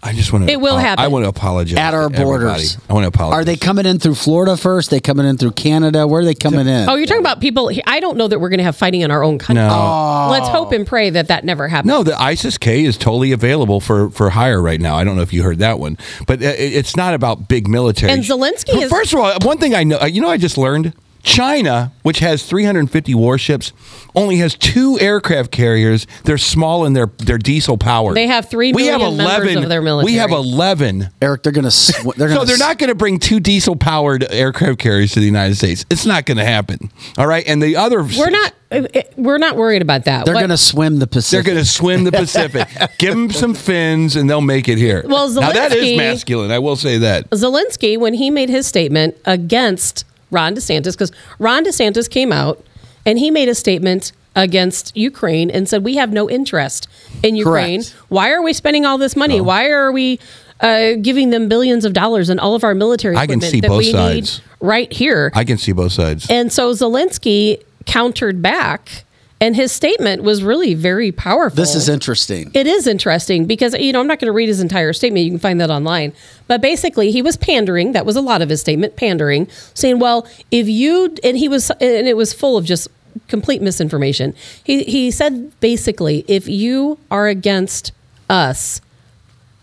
I just want to. It will happen. I want to apologize at our to everybody. borders. I want to apologize. Are they coming in through Florida first? They coming in through Canada? Where are they coming in? Oh, you're talking about people. I don't know that we're going to have fighting in our own country. No. Let's hope and pray that that never happens. No, the ISIS K is totally available for for hire right now. I don't know if you heard that one, but uh, it- it's not about big military. And Zelensky Well, is- First of all, one thing I know, uh, you know, I just learned. China, which has 350 warships, only has two aircraft carriers. They're small and they're they're diesel powered. They have three We have 11. of their We have 11. Eric, they're gonna. Sw- they're gonna. So they're s- not going to bring two diesel powered aircraft carriers to the United States. It's not going to happen. All right, and the other we're not. uh, uh, We're not worried about that. They're gonna swim the Pacific. They're going to swim the Pacific. Give them some fins, and they'll make it here. Well, now that is masculine. I will say that. Zelensky, when he made his statement against Ron DeSantis, because Ron DeSantis came out and he made a statement against Ukraine and said, We have no interest in Ukraine. Correct. Why are we spending all this money? Why are we uh, giving them billions of dollars and all of our military I can see both sides. right here? I can see both sides. And so Zelensky countered back, and his statement was really very powerful. this is interesting. It is interesting because you know I'm not going to read his entire statement. You can find that online. But basically, he was pandering. That was a lot of his statement, pandering, saying, "Well, if you," and he was, and it was full of just complete misinformation. He he said basically, if you are against us,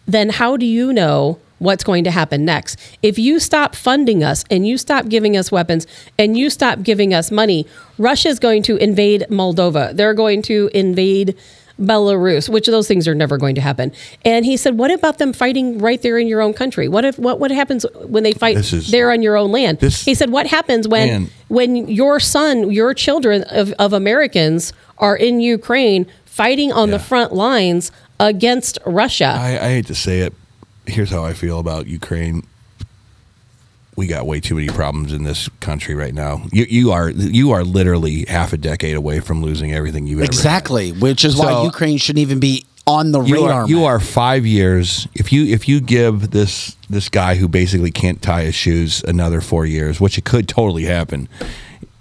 then how do you know what's going to happen next? If you stop funding us and you stop giving us weapons and you stop giving us money, Russia's going to invade Moldova. They're going to invade Belarus, which of those things are never going to happen. And he said, "What about them fighting right there in your own country? What if what what happens when they fight is- there on your own land?" this- he said, "What happens when Man. when your son, your children of, of Americans are in Ukraine fighting on the front lines against Russia?" I, I hate to say it. Here's how I feel about Ukraine. We got way too many problems in this country right now. You, you are you are literally half a decade away from losing everything you ever had. Exactly, which is why Ukraine shouldn't even be on the you radar. are, you are five years. If you if you give this this guy who basically can't tie his shoes another four years, which it could totally happen,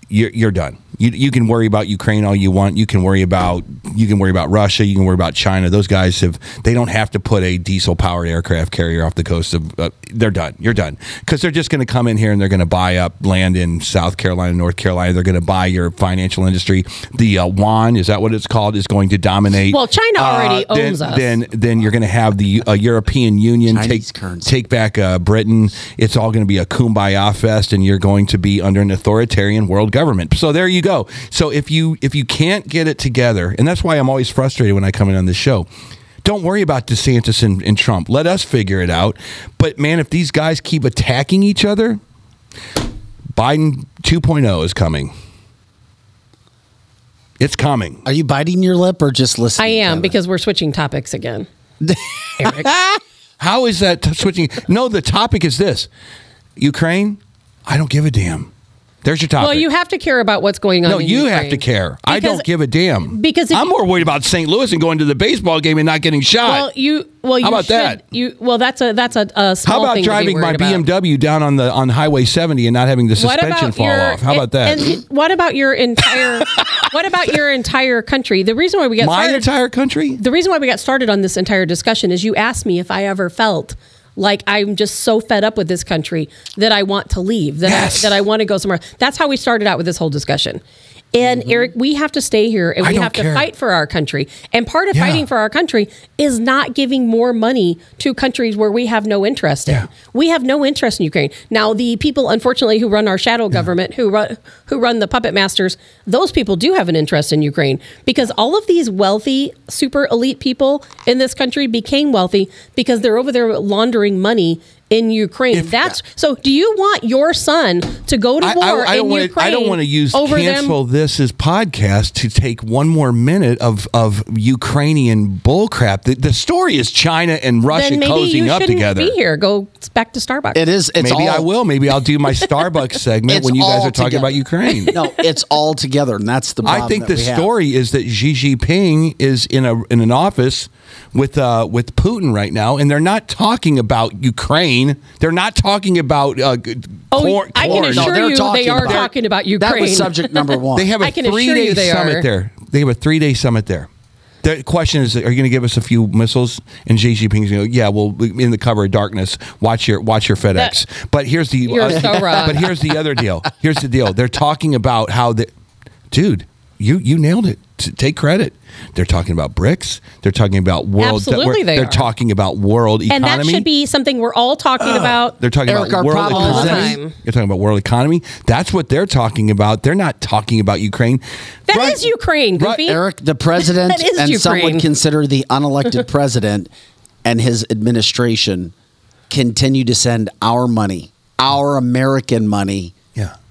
you're you're done. You, you can worry about Ukraine all you want. You can worry about you can worry about Russia. You can worry about China. Those guys have they don't have to put a diesel powered aircraft carrier off the coast of. Uh, they're done. You're done because they're just going to come in here and they're going to buy up land in South Carolina, North Carolina. They're going to buy your financial industry. The uh, yuan is that what it's called? Is going to dominate. Well, China already Uh, then, owns us. Then then you're going to have the uh, European Union Chinese take currency. take back uh, Britain. It's all going to be a kumbaya fest, and you're going to be under an authoritarian world government. So there you go. So if you if you can't get it together, and that's why I'm always frustrated when I come in on this show. Don't worry about DeSantis and, and Trump. Let us figure it out. But man, if these guys keep attacking each other, Biden 2.0 is coming. It's coming. Are you biting your lip or just listening? I am because we're switching topics again. Eric. How is that t- switching? No, the topic is this Ukraine, I don't give a damn. There's your topic. Well, you have to care about what's going on. no, you have to care. I don't give a damn. because if I'm more worried about St. Louis and going to the baseball game and not getting shot. Well, you well you How about should- that? You well that's a that's a, a small How about thing to be driving my about. BMW down on the on Highway 70 and not having the suspension fall your, off? How about that? And what about your entire? what about your entire country? The reason why we got My started, entire country. the reason why we got started on this entire discussion is you asked me if I ever felt like I'm just so fed up with this country that I want to leave, that Yes. I, that I want to go somewhere. That's how we started out with this whole discussion. And Eric, we have to stay here and Mm-hmm. We have care. to fight for our country. And part of Yeah. fighting for our country is not giving more money to countries where we have no interest in. Yeah. We have no interest in Ukraine. Now, the people, unfortunately, who run our shadow government, who run who run the puppet masters, those people do have an interest in Ukraine because all of these wealthy, super elite people in this country became wealthy because they're over there laundering money in Ukraine. If- That's so. Do you want your son to go to I, war I, I in don't want to. Ukraine? I don't want to use over cancel them. this as podcast to take one more minute of of Ukrainian bullcrap. The, the story is China and Russia Then maybe cozying you up shouldn't together. be here. Go back to Starbucks. It is. It's Maybe all, I will. Maybe I'll do my Starbucks segment when you guys all are talking together. about Ukraine. No, it's all together, and that's the. Problem I think that the we have. story is that Xi Jinping is in a in an office with uh, with Putin right now, and they're not talking about Ukraine. They're not talking about uh, Oh, corn. I can corn. assure they're you talking they are about- talking about That Ukraine. was subject number one. They have a three day summit are. there. They have a three day summit there. The question is, are you going to give us a few missiles? And Xi Jinping's going to go, yeah, well, in the cover of darkness, watch your watch your FedEx. but here's the You're so wrong. but here's the other deal. Here's the deal. They're talking about how the dude, you you nailed it. T- Take credit. They're talking about BRICS. They're talking about world. Absolutely they are are. talking about world economy, and that should be something we're all talking about. They're talking Eric, our about world problem the economy. time. You're talking about world economy. That's what they're talking about. They're not talking about Ukraine. That Right- is Ukraine, right, Eric, the president, That is and some would consider the unelected president and his administration continue to send our money, our American money, Yeah.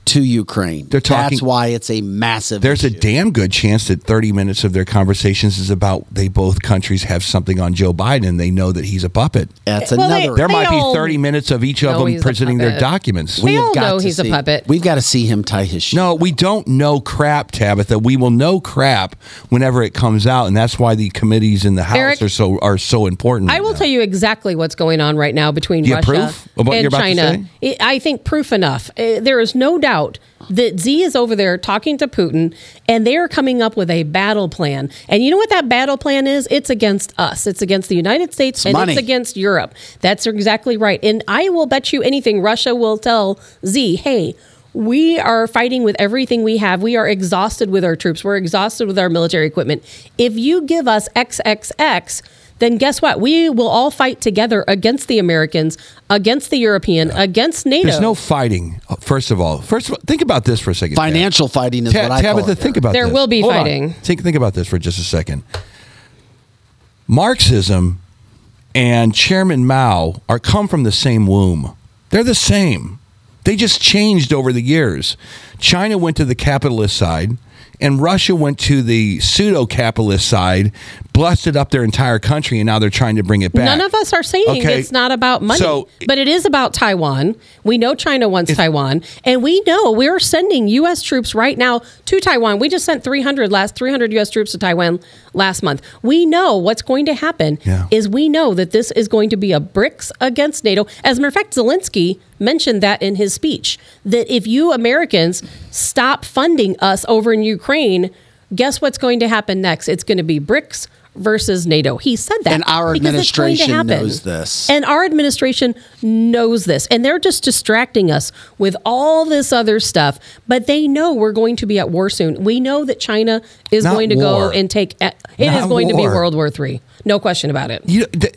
To Ukraine. They're talking- That's why it's a massive. There's a damn good chance that 30 minutes of their conversations is about they both countries have something on Joe Biden they know that he's a puppet. That's Well, they- another. There They might be 30 minutes of each of them presenting their puppet. documents. We all have got know to he's a puppet. We've got to see him tie his shoe. No, we don't know crap, Tabitha. We will know crap whenever it comes out, and that's why the committees in the House Eric, are so are so important. I right will now. tell you exactly what's going on right now between Do you have Russia proof and you're about to China. I- I think proof enough. Uh, There is no doubt that Xi is over there talking to Putin, and they are coming up with a battle plan. And you know what that battle plan is? It's against us. It's against the United States, and money. it's against Europe. That's exactly right. And I will bet you anything, Russia will tell Xi, hey. We are fighting with everything we have. We are exhausted with our troops. We're exhausted with our military equipment. If you give us XXX, then guess what? We will all fight together against the Americans, against the European, against NATO. There's no fighting. uh, First of all, first of all, think about this for a second. Tab. Financial fighting is Ta- what I call Tabitha, it. think about There this. will be Hold on. fighting. Think think about this for just a second. Marxism and Chairman Mao are come from the same womb. They're the same. They just changed over the years. China went to the capitalist side, and Russia went to the pseudo capitalist side, busted up their entire country, and now they're trying to bring it back. None of us are saying Okay. it's not about money, So- but it is about Taiwan. We know China wants Taiwan, and we know we're sending U.S. troops right now to Taiwan. We just sent 300 last 300 U.S. troops to Taiwan last month. We know what's going to happen Yeah. is we know that this is going to be a BRICS against NATO. As a matter of fact, Zelensky mentioned that in his speech that if you Americans stop funding us over in Ukraine, guess what's going to happen next? It's going to be BRICS versus NATO. He said that. And our because it's going to administration knows this. And our administration knows this. And they're just distracting us with all this other stuff. But they know we're going to be at war soon. We know that China is Not going to go and take it is Not going to be. World War Three. No question about it. You, th-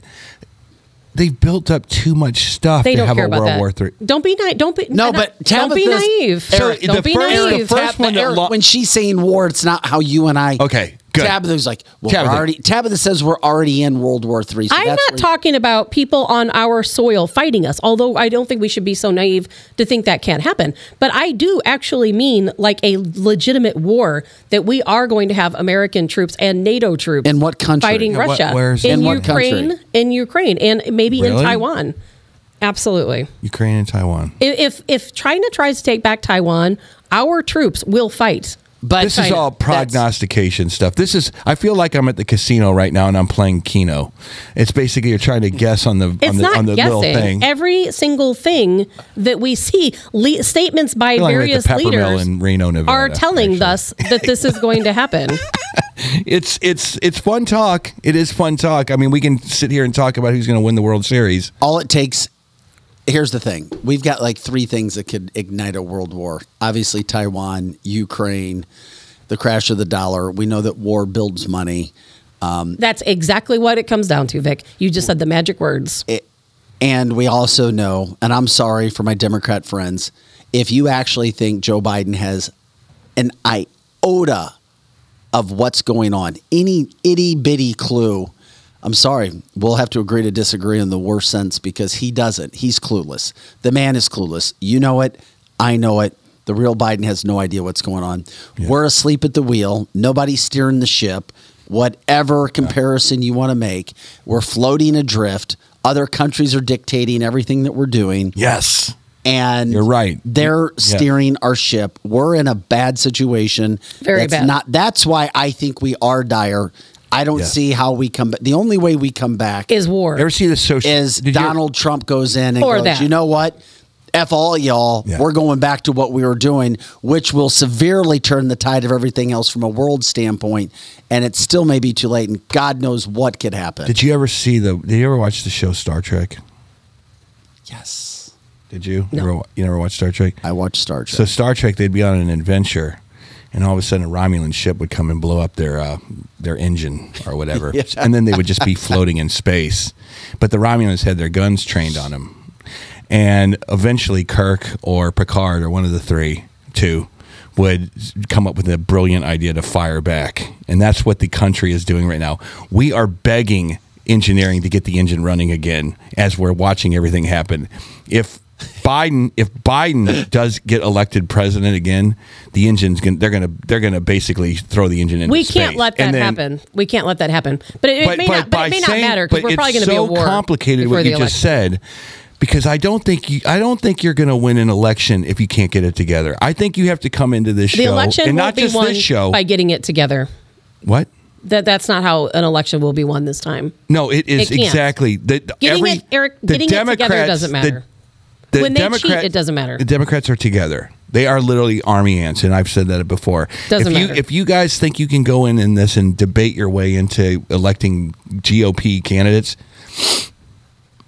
they've built up too much stuff They to don't have care a about World that. War Three. Don't be naive. Don't be No, no, but don't be Tabitha's- naive. So don't the be first- naive. the first one that Eric, lo- when she's saying war, it's not how you and I. Okay, Good. Tabitha's like, well, Tabitha. we're already. Tabitha says we're already in World War Three. So I'm that's not where- talking about people on our soil fighting us, although I don't think we should be so naive to think that can't happen. But I do actually mean like a legitimate war that we are going to have American troops and NATO troops In what country? fighting Yeah, what- Russia where's- in In what Ukraine, country? in Ukraine, and maybe in Taiwan. Absolutely. Ukraine and Taiwan. If if- if China tries to take back Taiwan, our troops will fight. But This is all prognostication stuff. This is. I feel like I'm at the casino right now and I'm playing Keno. It's basically you're trying to guess on the It's on the not on the little thing. Every single thing that we see, le- statements by I like various the leaders in Reno, Nevada. are telling actually. us that this is going to happen. It's it's it's fun talk. It is fun talk. I mean, we can sit here and talk about who's going to win the World Series. all it takes here's the thing we've got like three things that could ignite a world war obviously taiwan ukraine the crash of the dollar we know that war builds money um, That's exactly what it comes down to, Vic. You just said the magic words. and we also know and i'm sorry for my democrat friends if you actually think joe biden has an iota of what's going on any itty bitty clue i'm sorry we'll have to agree to disagree in the worst sense because he doesn't he's clueless the man is clueless you know it i know it the real biden has no idea what's going on we're asleep at the wheel nobody's steering the ship whatever comparison you want to make we're floating adrift other countries are dictating everything that we're doing Yes. and You're right. They're Yeah. steering our ship. We're in a bad situation. Very that's bad. Not that's why I think we are dire. I don't Yes. see how we come back. The only way we come back Is war. Ever see the social? is did you- Donald Trump goes in and Or goes, that. you know what? F all y'all. Yeah. We're going back to what we were doing, which will severely turn the tide of everything else from a world standpoint. And it still may be too late, and God knows what could happen. Did you ever see the? Did you ever watch the show Star Trek? yes. Did you? No. You, never, you never watched Star Trek? I watched Star Trek. So Star Trek, they'd be on an adventure, and all of a sudden a Romulan ship would come and blow up their uh, their engine or whatever, and then they would just be floating in space. But the Romulans had their guns trained on them, and eventually Kirk or Picard or one of the three, two, would come up with a brilliant idea to fire back, and that's what the country is doing right now. We are begging engineering to get the engine running again as we're watching everything happen. If Biden, if Biden does get elected president again, the engine's gonna they're gonna they're gonna basically throw the engine into we can't let that then- happen. We can't let that happen. But it, it may not. But it may not matter because we're probably going it's to be a so war. complicated what you just said. Because I don't think you, I don't think you're going to win an election if you can't get it together. I think you have to come into this The show election and not be just won this show. by getting it together. what? That that's not how an election will be won this time. No, it is It exactly the Getting every, it, Eric. the Getting it together doesn't matter. the when they cheat, Democrat- it doesn't matter. The Democrats are together. They are literally army ants, and I've said that before. Doesn't if you matter. if you guys think you can go in in this and debate your way into electing GOP candidates,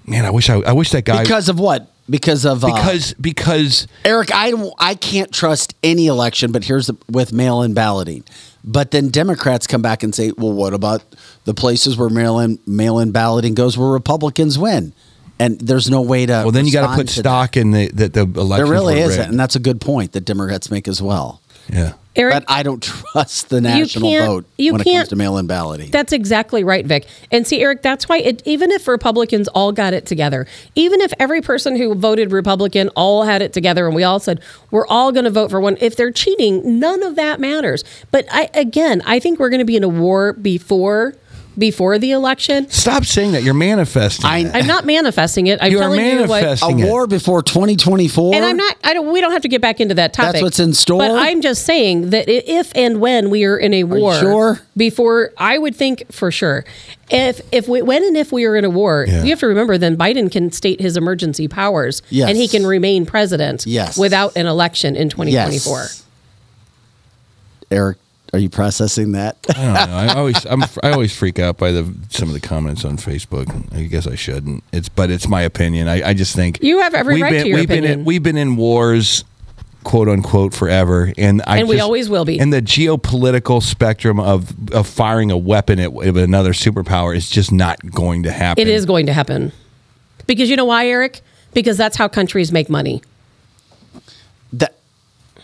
man, I wish I, I wish that guy because of what? Because of uh, because because Eric, I I can't trust any election, but here's the, with mail-in balloting. But then Democrats come back and say, "Well, what about the places where mail-in mail-in balloting goes, where Republicans win?" And there's no way to. well, then you got to put to stock in the that the election. There really isn't, and that's a good point that Democrats make as well. Yeah. Eric, but I don't trust the national can't- vote you when it comes to mail-in balloting. That's exactly right, Vic. And see, Eric, that's why it, even if Republicans all got it together, even if every person who voted Republican all had it together and we all said, we're all going to vote for one, if they're cheating, none of that matters. But I, again, I think we're going to be in a war before before the election. Stop saying that. You're manifesting. I, I'm not manifesting it. I'm You are telling you what. manifesting a it. war before 2024. And I'm not. I don't. We don't have to get back into that topic. That's what's in store? But I'm just saying that i- if and when we are in a war, sure? before I would think for sure, if if we when and if we are in a war, Yeah. you have to remember then Biden can state his emergency powers, Yes. and he can remain president, Yes. without an election in 2024. Yes. Eric, are you processing that? I don't know. I always I'm, I always freak out by the some of the comments on Facebook. I guess I shouldn't. It's but it's my opinion. I, I just think You have every we've right been, to your we've Been opinion. in, we've been in wars, quote unquote, forever, and I And we just- always will be. And the geopolitical spectrum of of firing a weapon at, at another superpower is just not going to happen. It is going to happen, because you know why, Eric? Because that's how countries make money.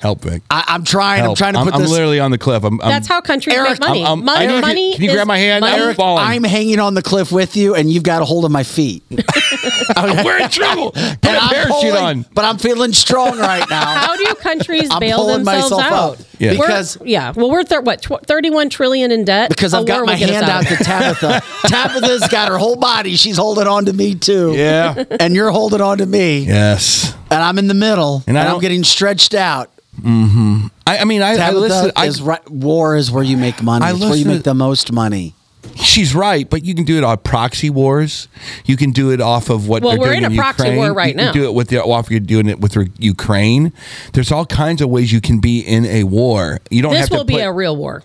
That Help, Vic. I, I'm trying. I'm trying to I'm, put I'm this. literally on the cliff. I'm, I'm, That's how countries Eric, make money. I'm- I'm- money, I know. Can- money can you is grab my hand? money- I'm falling. I'm hanging on the cliff with you, and you've got a hold of my feet. We're in trouble. Put and a I'm parachute pulling, on. but I'm feeling strong right now. How do countries I'm bail pulling themselves myself out? up. Yeah. We're- Because- yeah, well, we're thir- what tw- thirty-one trillion in debt because A I've got war my would get us hand out to Tabitha. Tabitha's got her whole body. She's holding on to me too. Yeah. And you're holding on to me. Yes. And I'm in the middle. And And, I I'm don't- getting stretched out. Mm-hmm. I, I mean, I, I listen. I, is right. War is where you make money. I It's where you make the most money. she's right, but you can do it on proxy wars. You can do it off of what Well, they're we're doing in a proxy Ukraine. war right you can now. Do it with the off. You're doing it with Ukraine. There's all kinds of ways you can be in a war. You don't This have to will be put- a real war.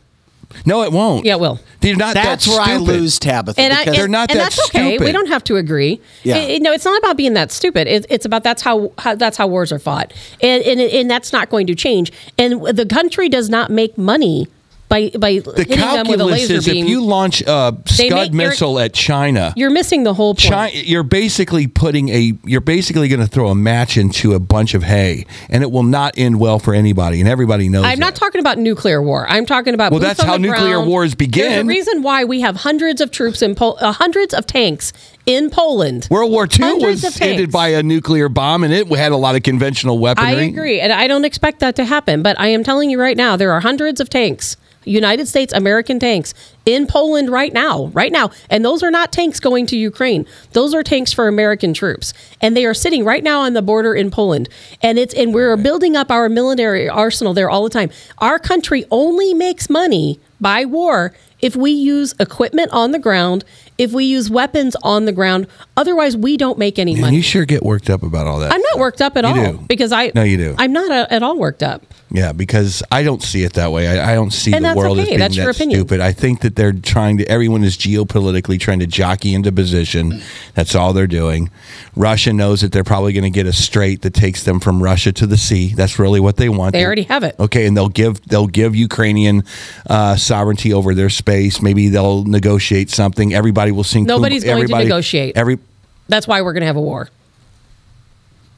No, it won't. Yeah, it will. They're not. That's that where I stupid. lose Tabitha. And, I, because and, They're not and that that's okay. stupid. We don't have to agree. Yeah. It- it- no, it's not about being that stupid. It, it's about that's how, how that's how wars are fought, and, and and that's not going to change. And the country does not make money by by The hitting them with a laser is beam. if you launch a Scud missile at China, you're missing the whole point. Chi- you're basically putting a you're basically going to throw a match into a bunch of hay, and it will not end well for anybody, and everybody knows. I'm not talking about nuclear war. I'm talking about Well, that's how nuclear ground. wars begin. There's a reason why we have hundreds of troops in Pol- uh, hundreds of tanks in Poland. World War II Hundreds was ended by a nuclear bomb, and it had a lot of conventional weaponry. I agree, and I don't expect that to happen. But I am telling you right now, there are hundreds of tanks, United States American tanks, in Poland right now, right now, and those are not tanks going to Ukraine. Those are tanks for American troops, and they are sitting right now on the border in Poland. And it's and we're building up our military arsenal there all the time. Our country only makes money by war if we use equipment on the ground, if we use weapons on the ground. Otherwise, we don't make any Man, money. you sure get worked up about all that. I'm not worked up at You all do. because I No, you do. I'm not uh at all worked up. Yeah, because I don't see it that way. I, I don't see And the world as okay. being That's that your opinion. stupid. I think that they're trying to. Everyone is geopolitically trying to jockey into position. That's all they're doing. Russia knows that they're probably going to get a strait that takes them from Russia to the sea. That's really what they want. They already have it. Okay, and they'll give they'll give Ukrainian uh, sovereignty over their space. Maybe they'll negotiate something. Everybody will sing. Nobody's going to negotiate. Every That's why we're going to have a war.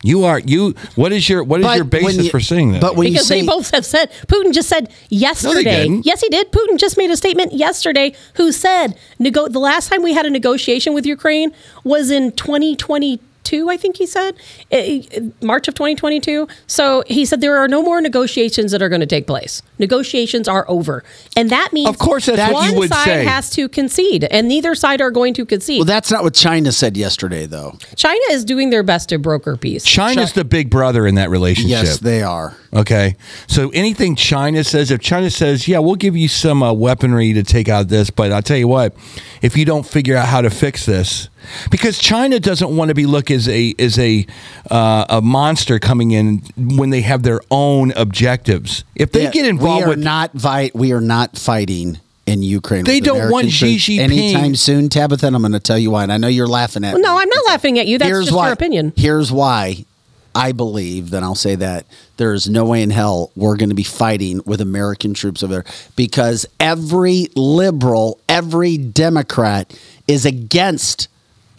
you are you. What is your what is But your basis you- for saying that? but when because you say they both have said Putin just said yesterday. didn't. yes, he did. Putin just made a statement yesterday. Who said nego- the last time we had a negotiation with Ukraine was in 2022. I think he said eh, eh, March of 2022. So he said there are no more negotiations that are going to take place. Negotiations are over, and that means Of course that's what one you would side say. has to concede, and neither side are going to concede. well, that's not what China said yesterday, though. China is doing their best to broker peace. China's the big brother in that relationship. Yes, they are. Okay. So anything China says, if China says, yeah, we'll give you some uh, weaponry to take out this, but I'll tell you what, if you don't figure out how to fix this, because China doesn't want to be looked as a as a uh, a monster coming in when they have their own objectives. If they Yeah, get involved we are with not vi- we are not fighting in Ukraine. They don't American want Xi Jinping. anytime soon, Tabitha. And I'm going to tell you why. And I know you're laughing at. me. No, I'm not laughing at you. That's Here's just why. your opinion. Here's why. I believe, then I'll say that there's no way in hell we're going to be fighting with American troops over there because every liberal, every Democrat is against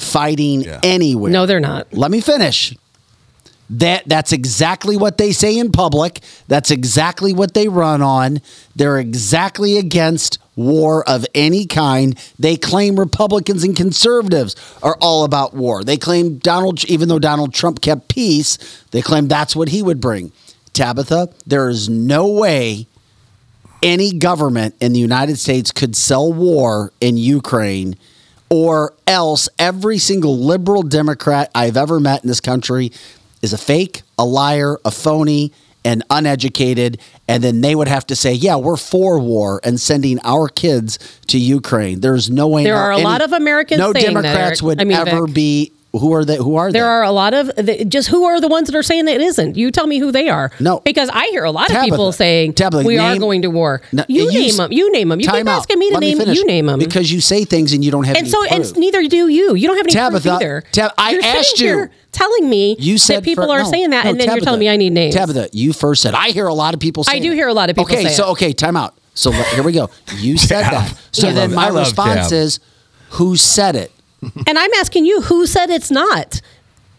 fighting anywhere. No, they're not. Let me finish. That that's exactly what they say in public. That's exactly what they run on. They're exactly against war of any kind. They claim Republicans and conservatives are all about war. They claim Donald even though Donald Trump kept peace, they claim that's what he would bring. Tabitha, there is no way any government in the United States could sell war in Ukraine or else every single liberal Democrat I've ever met in this country is a fake, a liar, a phony, and uneducated. And then they would have to say, yeah, we're for war and sending our kids to Ukraine. There's no way. There are a any- lot of Americans No Democrats Eric. would I mean, ever Vic. be. Who are they? Who are There they? are a lot of the, just who are the ones that are saying that it isn't. You tell me who they are. No. because I hear a lot of people saying Tabitha, we are going to war. No, you, you name s- them. You name them. You Time keep out. asking me to Let name. finish. you name them because you say things and you don't have. and any so and neither do you. You don't have any Tabitha, proof either. Tab- I You're asked you. here telling me You said that people fir- are no, saying that, no, and then you're telling me I need names. Tabitha, you first said I hear a lot of people. I do it." hear a lot of people Okay, say so it. okay, time out. So here we go. You said that. So then my response is, who said it? And I'm asking you, who said it's not?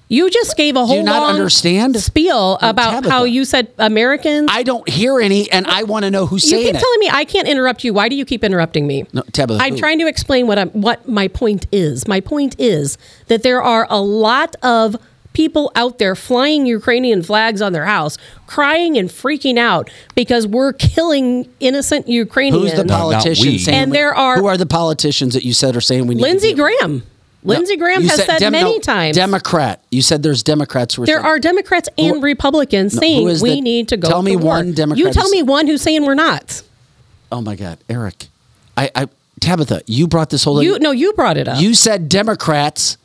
You just gave a whole you not long understand? spiel about Tabitha. how you said Americans. I don't hear any, and I want to know who's you saying keep it. telling me I can't interrupt you. Why do you keep interrupting me? No, Tabitha, I'm who? trying to explain what I'm, what my point is. My point is that there are a lot of people out there flying Ukrainian flags on their house, crying and freaking out because we're killing innocent Ukrainians. Who's the politician saying? And there are who are the politicians that you said are saying we need? to Lindsey be- Graham. Lindsey Graham has said, Dem- many no, times. Democrat. You said there's Democrats who are there saying- are Democrats and Republicans No, saying we the- need to go. tell me war. one Democrat You tell me one who's saying we're not. Oh my God, Eric, I, I Tabitha, you brought this whole. You no, you brought it up. You said Democrats.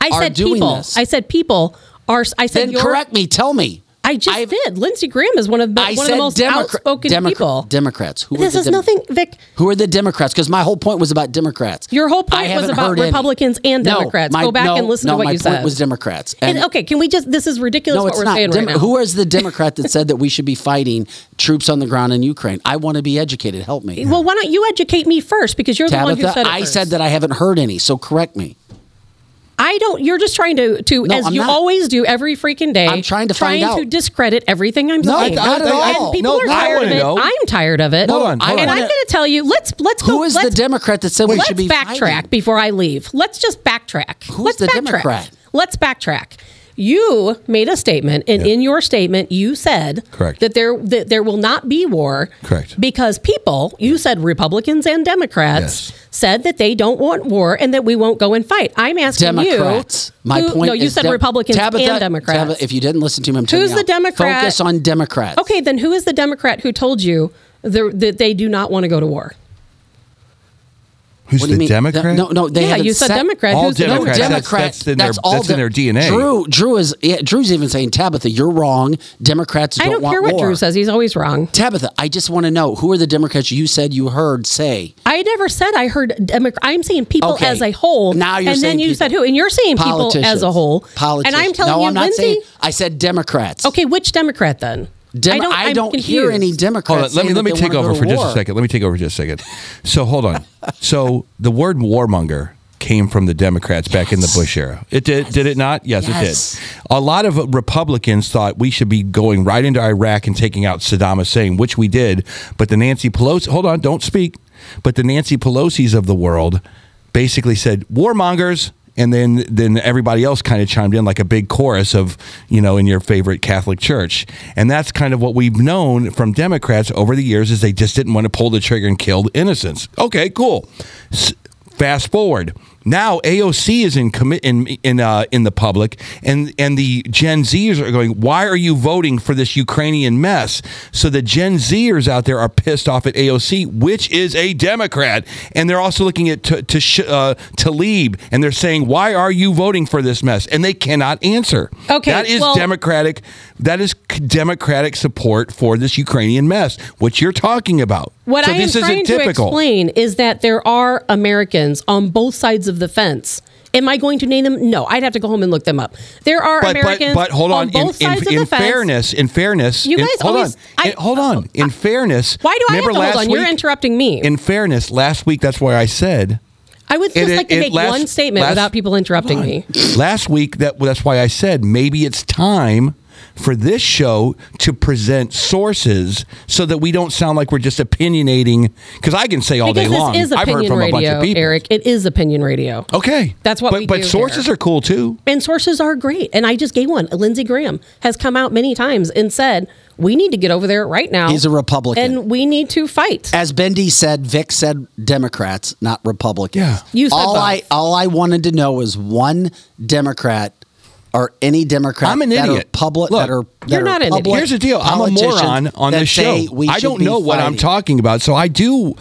I are said people. this. I said people are. I said Then correct me. Tell me. I just did. Lindsey Graham is one of the, I one of the most Democra- outspoken Democra- people. Democrats. Who are This is Dem- nothing, Vic. Who are the Democrats? Because my whole point was about Democrats. Your whole I point was about heard any. Republicans and No, Democrats. my- Go back no, and listen no, to what my you point said. was Democrats. And, okay, can we just? This is ridiculous. no, what it's we're not. saying Dem- right now. Who is the Democrat that said that we should be fighting troops on the ground in Ukraine? I want to be educated. Help me. Well, why don't you educate me first? Because you're the one who said it First. I said that I haven't heard any, so correct me. I don't. You're just trying to, to No, as I'm you not. always do every freaking day. I'm trying to find trying to out. discredit everything I'm No, saying. not at all. And people No, are tired of it. know. I'm tired of it. Hold on, and hold I'm going to tell you. Let's let's go. Who is the let's, Democrat that said we should be backtrack fighting? before I leave. Let's just backtrack. Who's let's the backtrack. Democrat? Let's backtrack. You made a statement, and in your statement, you said Correct. that there that there will not be war. Correct. Because people, you said Republicans and Democrats, said that they don't want war and that we won't go and fight. I'm asking Democrats. you. My who- point No, you is said Dem- Republicans Tabitha- and Democrats. Tabitha, if you didn't listen to me, I'm Who's the now. Democrat? Focus on Democrats. Okay, then who is the Democrat who told you that they do not want to go to war? Who's What do you the mean? Democrat? No, no, they Yeah, haven't you said Democrat. All Who's the Democrats. No, That's- Democrat. that's in their- all that's in their DNA. Drew, Drew is. Yeah, Drew's even saying Tabitha, you're wrong. Democrats I don't, don't want care what war. Drew says. He's always wrong. Tabitha, I just want to know who are the Democrats you said you heard say. I never said I heard Democrat. I'm saying people Okay. as a whole. Now you're and saying then you people. said who, and you're saying people as a whole. Politicians. And I'm telling no, you, I'm not Lindsey. saying. I said Democrats. Okay, which Democrat then? Dem- I don't. I don't hear any Democrats. Hold on, let me let me take over to for just a second. Let me take over just a second. So hold on. So the word warmonger came from the Democrats back in the Bush era. It did, did it not? Yes, Yes. it did. A lot of Republicans thought we should be going right into Iraq and taking out Saddam Hussein, which we did. But the Nancy Pelosi, hold on, don't speak. But the Nancy Pelosi's of the world basically said warmongers. And then, then everybody else kind of chimed in like a big chorus of, you know, in your favorite Catholic church. And that's kind of what we've known from Democrats over the years is they just didn't want to pull the trigger and kill innocents. Okay, cool. S- fast forward. Now AOC is in commit in in uh, in the public, and and the Gen Zers are going. Why are you voting for this Ukrainian mess? So the Gen Zers out there are pissed off at AOC, which is a Democrat, and they're also looking at to to sh- uh, Tlaib, and they're saying, why are you voting for this mess? And they cannot answer. Okay, that is well- Democratic. That is Democratic support for this Ukrainian mess. which you're talking about. What so I am trying to explain is that there are Americans on both sides of the fence. Am I going to name them? No, I'd have to go home and look them up. There are but, Americans but, but hold on. both in, sides in, of the in fence. fairness, in fairness, You in- guys hold always- on. I- In- hold on. In fairness, Why do I have remember to hold last on? You're interrupting me. In fairness, last week that's why I said I would just it- like to it make last- one statement last- without people interrupting me. last week that that's why I said maybe it's time for this show to present sources so that we don't sound like we're just opinionating because I can say all because day long. is I've heard opinion from a bunch of people. Eric. It is opinion radio. Okay, That's what but, we But do sources here. are cool too. And sources are great. And I just gave one. Lindsey Graham has come out many times and said, we need to get over there right now. He's a Republican. And we need to fight. As Bendy said, Vic said Democrats, not Republicans. Yeah. You said all both. I all I wanted to know is one Democrat or any Democrat I'm an that idiot. are public Look, that are that You're are not an idiot. public Here's the deal. I'm a moron on that this show. we I don't be know what I'm talking about, so I do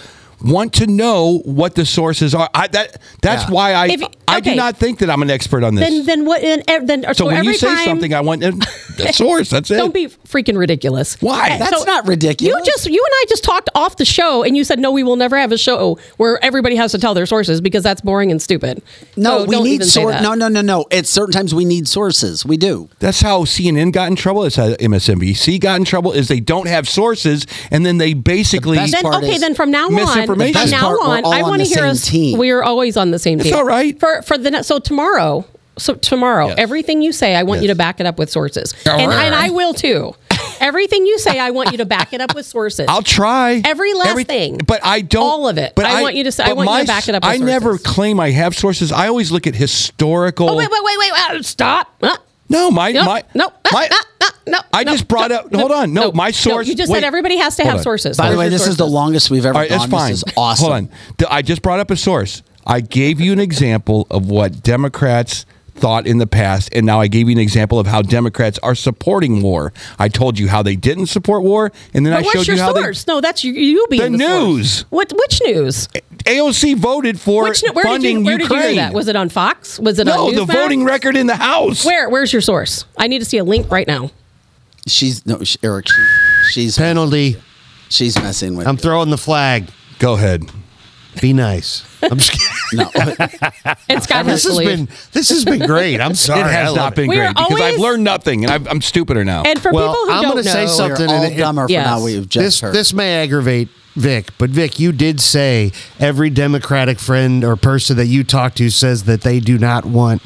want to know what the sources are. I, that that's Yeah. why I If- I do okay. not think that I'm an expert on this. then then what and ev- then so when every you say time, something, I want the source. That's it. Don't be freaking ridiculous. Why? That's not ridiculous. You just you and I just talked off the show and you said no we will never have a show where everybody has to tell their sources because that's boring and stupid. No, So we don't need even say sources. that. No, no, no, no. It's certain times we need sources. We do. That's how CNN got in trouble. It's how MSNBC got in trouble. Is they don't have sources, and then they basically. best Then part okay, is then from now on, misinformation. from The best now part, we're on, all I on want to the hear same us. team. We are always on the same It's team. all right. For for the ne- so tomorrow So tomorrow, Yes. everything you say, I want you to back it up with sources, and, and I will too. Everything you say, I want you to back it up with sources. I'll try Every last thing. but I don't. All of it. But I want you to say- I but want you to back it up with I never claim I have sources. I always look at historical. Oh wait, wait, wait, wait! uh, stop! Uh, No, my no, my no, uh, my. uh, uh, no. I no, just brought no, up. hold on. No, my source. you just wait, said everybody has to have sources. By the way, your this is the longest we've ever All right, gone. that's fine. This is awesome. Hold on. I just brought up a source. I gave you an example of what Democrats thought in the past, and now I gave you an example of how Democrats are supporting war. I told you how they didn't support war, and then But I showed you how What's your source? No, that's you. You being The the, source. news. What? Which news? AOC voted for Which? Where did funding you? Where did you Ukraine. hear that? Was it on Fox? Was it no, on the voting record in the House. Where? Where's your source? I need to see a link right now. She's no, she, Eric. She, she's Penalty. she's messing with. I'm throwing the flag. Go ahead. Be nice. I'm just kidding. No, And Scott has this to has been this has been great. I'm sorry. it has love not been We great because I've learned nothing, and I've, I'm stupider now. and for Well, people who I'm don't gonna know, say something. we're all and it- dumber Yes. for now. We've just this heard. this may aggravate Vic, but Vic, you did say every Democratic friend or person that you talk to says that they do not want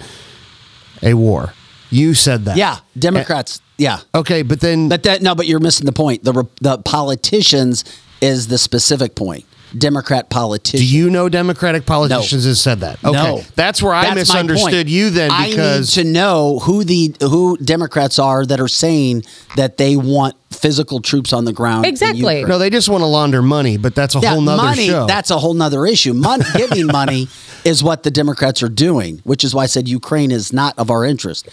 a war. You said that. yeah, Democrats. Yeah, Okay, but then but that no, but you're missing the point. The the politicians is the specific point. Democrat politician. do you know Democratic politicians has said that? Okay, No, that's where I That's misunderstood you then I because need to know who the who Democrats are that are saying that they want physical troops on the ground. Exactly. No, they just want to launder money, but that's a Yeah, whole nother money. show. That's a whole nother issue. Mon- giving money is what the Democrats are doing, which is why I said Ukraine is not of our interest.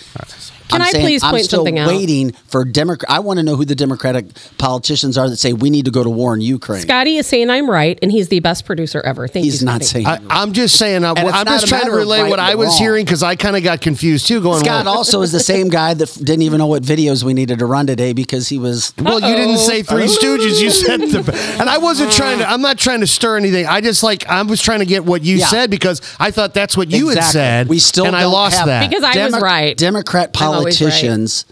Can I'm I saying please I'm point still something out? waiting for Democrat. I want to know who the Democratic politicians are that say we need to go to war in Ukraine. Scotty is saying I'm right, and he's the best producer ever. Thank He's you. not saying. I, I'm just saying. I, am just trying to matter relay right what I was wrong. hearing because I kind of got confused too. Going, Scott well, also is the same guy that f- didn't even know what videos we needed to run today because he was. Well, you didn't say Three Stooges. You said the, and I wasn't trying to. I'm not trying to stir anything. I just like I was trying to get what you Yeah. said because I thought that's what you had said. We still and I lost have- that Because I was right. Democrat I'm right. politicians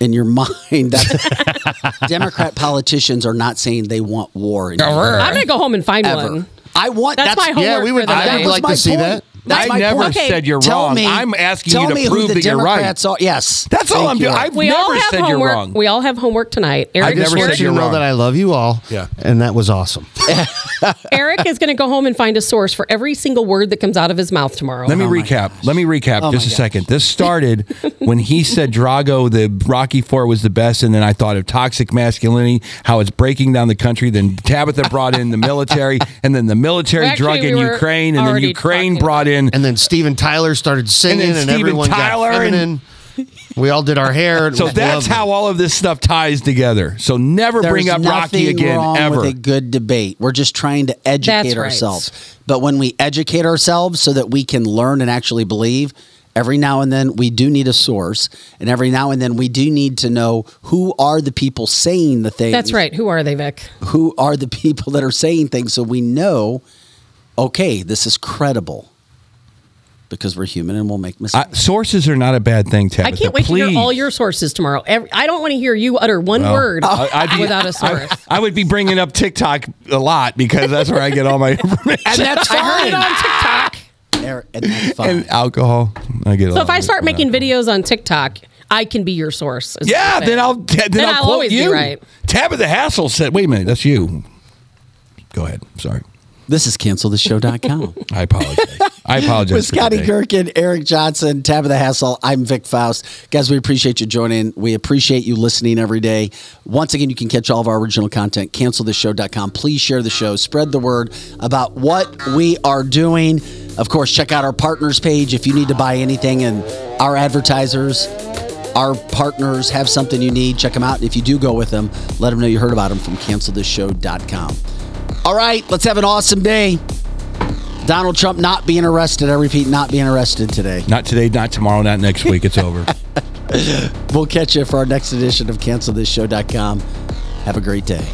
in your mind. That Democrat politicians are not saying they want war. In I'm gonna go home and find ever. one. I want. That's, my homework yeah, we would- I would like my to see point. that. That's I my never point. Said you're Tell wrong. me. I'm asking you to prove who the that you're right. Democrats Are. Yes, That's all I'm doing. I've we all never have said you're homework. wrong. We all have homework tonight. I Eric, just never said you to you're wrong. that I love you all. Yeah. and that was awesome. Eric is going to go home and find a source for every single word that comes out of his mouth tomorrow. Let me Oh my recap. Let me recap Oh just my a second. This started when he said Drago, the Rocky Four was the best, and then I thought of toxic masculinity, how it's breaking down the country. Then Tabitha brought in the military, and then the military Actually, drug we in Ukraine, and then Ukraine brought in. And then Steven Tyler started singing, And and, then Steven everyone Tyler got and- we all did our hair. So loved that's it. how all of this stuff ties together. So never There's bring up Rocky nothing again wrong ever. with a good debate. We're just trying to educate That's right. ourselves. But when we educate ourselves so that we can learn and actually believe, every now and then we do need a source, and every now and then we do need to know who are the people saying the things. That's right. Who are they, Vic? Who are the people that are saying things so we know, okay, this is credible. Because we're human and we'll make mistakes. I, sources are not a bad thing, Tabitha. I can't wait Please. to hear all your sources tomorrow. Every, I don't want to hear you utter one Well, word I- be- without a source. I, I would be bringing up TikTok a lot because that's where I get all my information. and that's I heard it fine. on TikTok. And and alcohol. I get. So if I start making videos on TikTok, I can be your source. yeah, then. I'll then, Then I'll, I'll quote always be you. right. Tabitha Hassel said, "Wait a minute, that's you." Go ahead. Sorry, this is cancelthisshow.com. I apologize. I apologize. With Scotty today. Gherkin, Eric Johnson, Tabitha Hassel, I'm Vic Faust. Guys, we appreciate you joining. We appreciate you listening every day. Once again, you can catch all of our original content, cancelthisshow.com. Please share the show, spread the word about what we are doing. Of course, check out our partners page if you need to buy anything and our advertisers. Our partners have something you need. Check them out. And if you do go with them, let them know you heard about them from cancelthisshow.com. All right, let's have an awesome day. Donald Trump not being arrested. I repeat, not being arrested today. Not today, not tomorrow, not next week. It's over. We'll catch you for our next edition of CancelThisShow.com. Have a great day.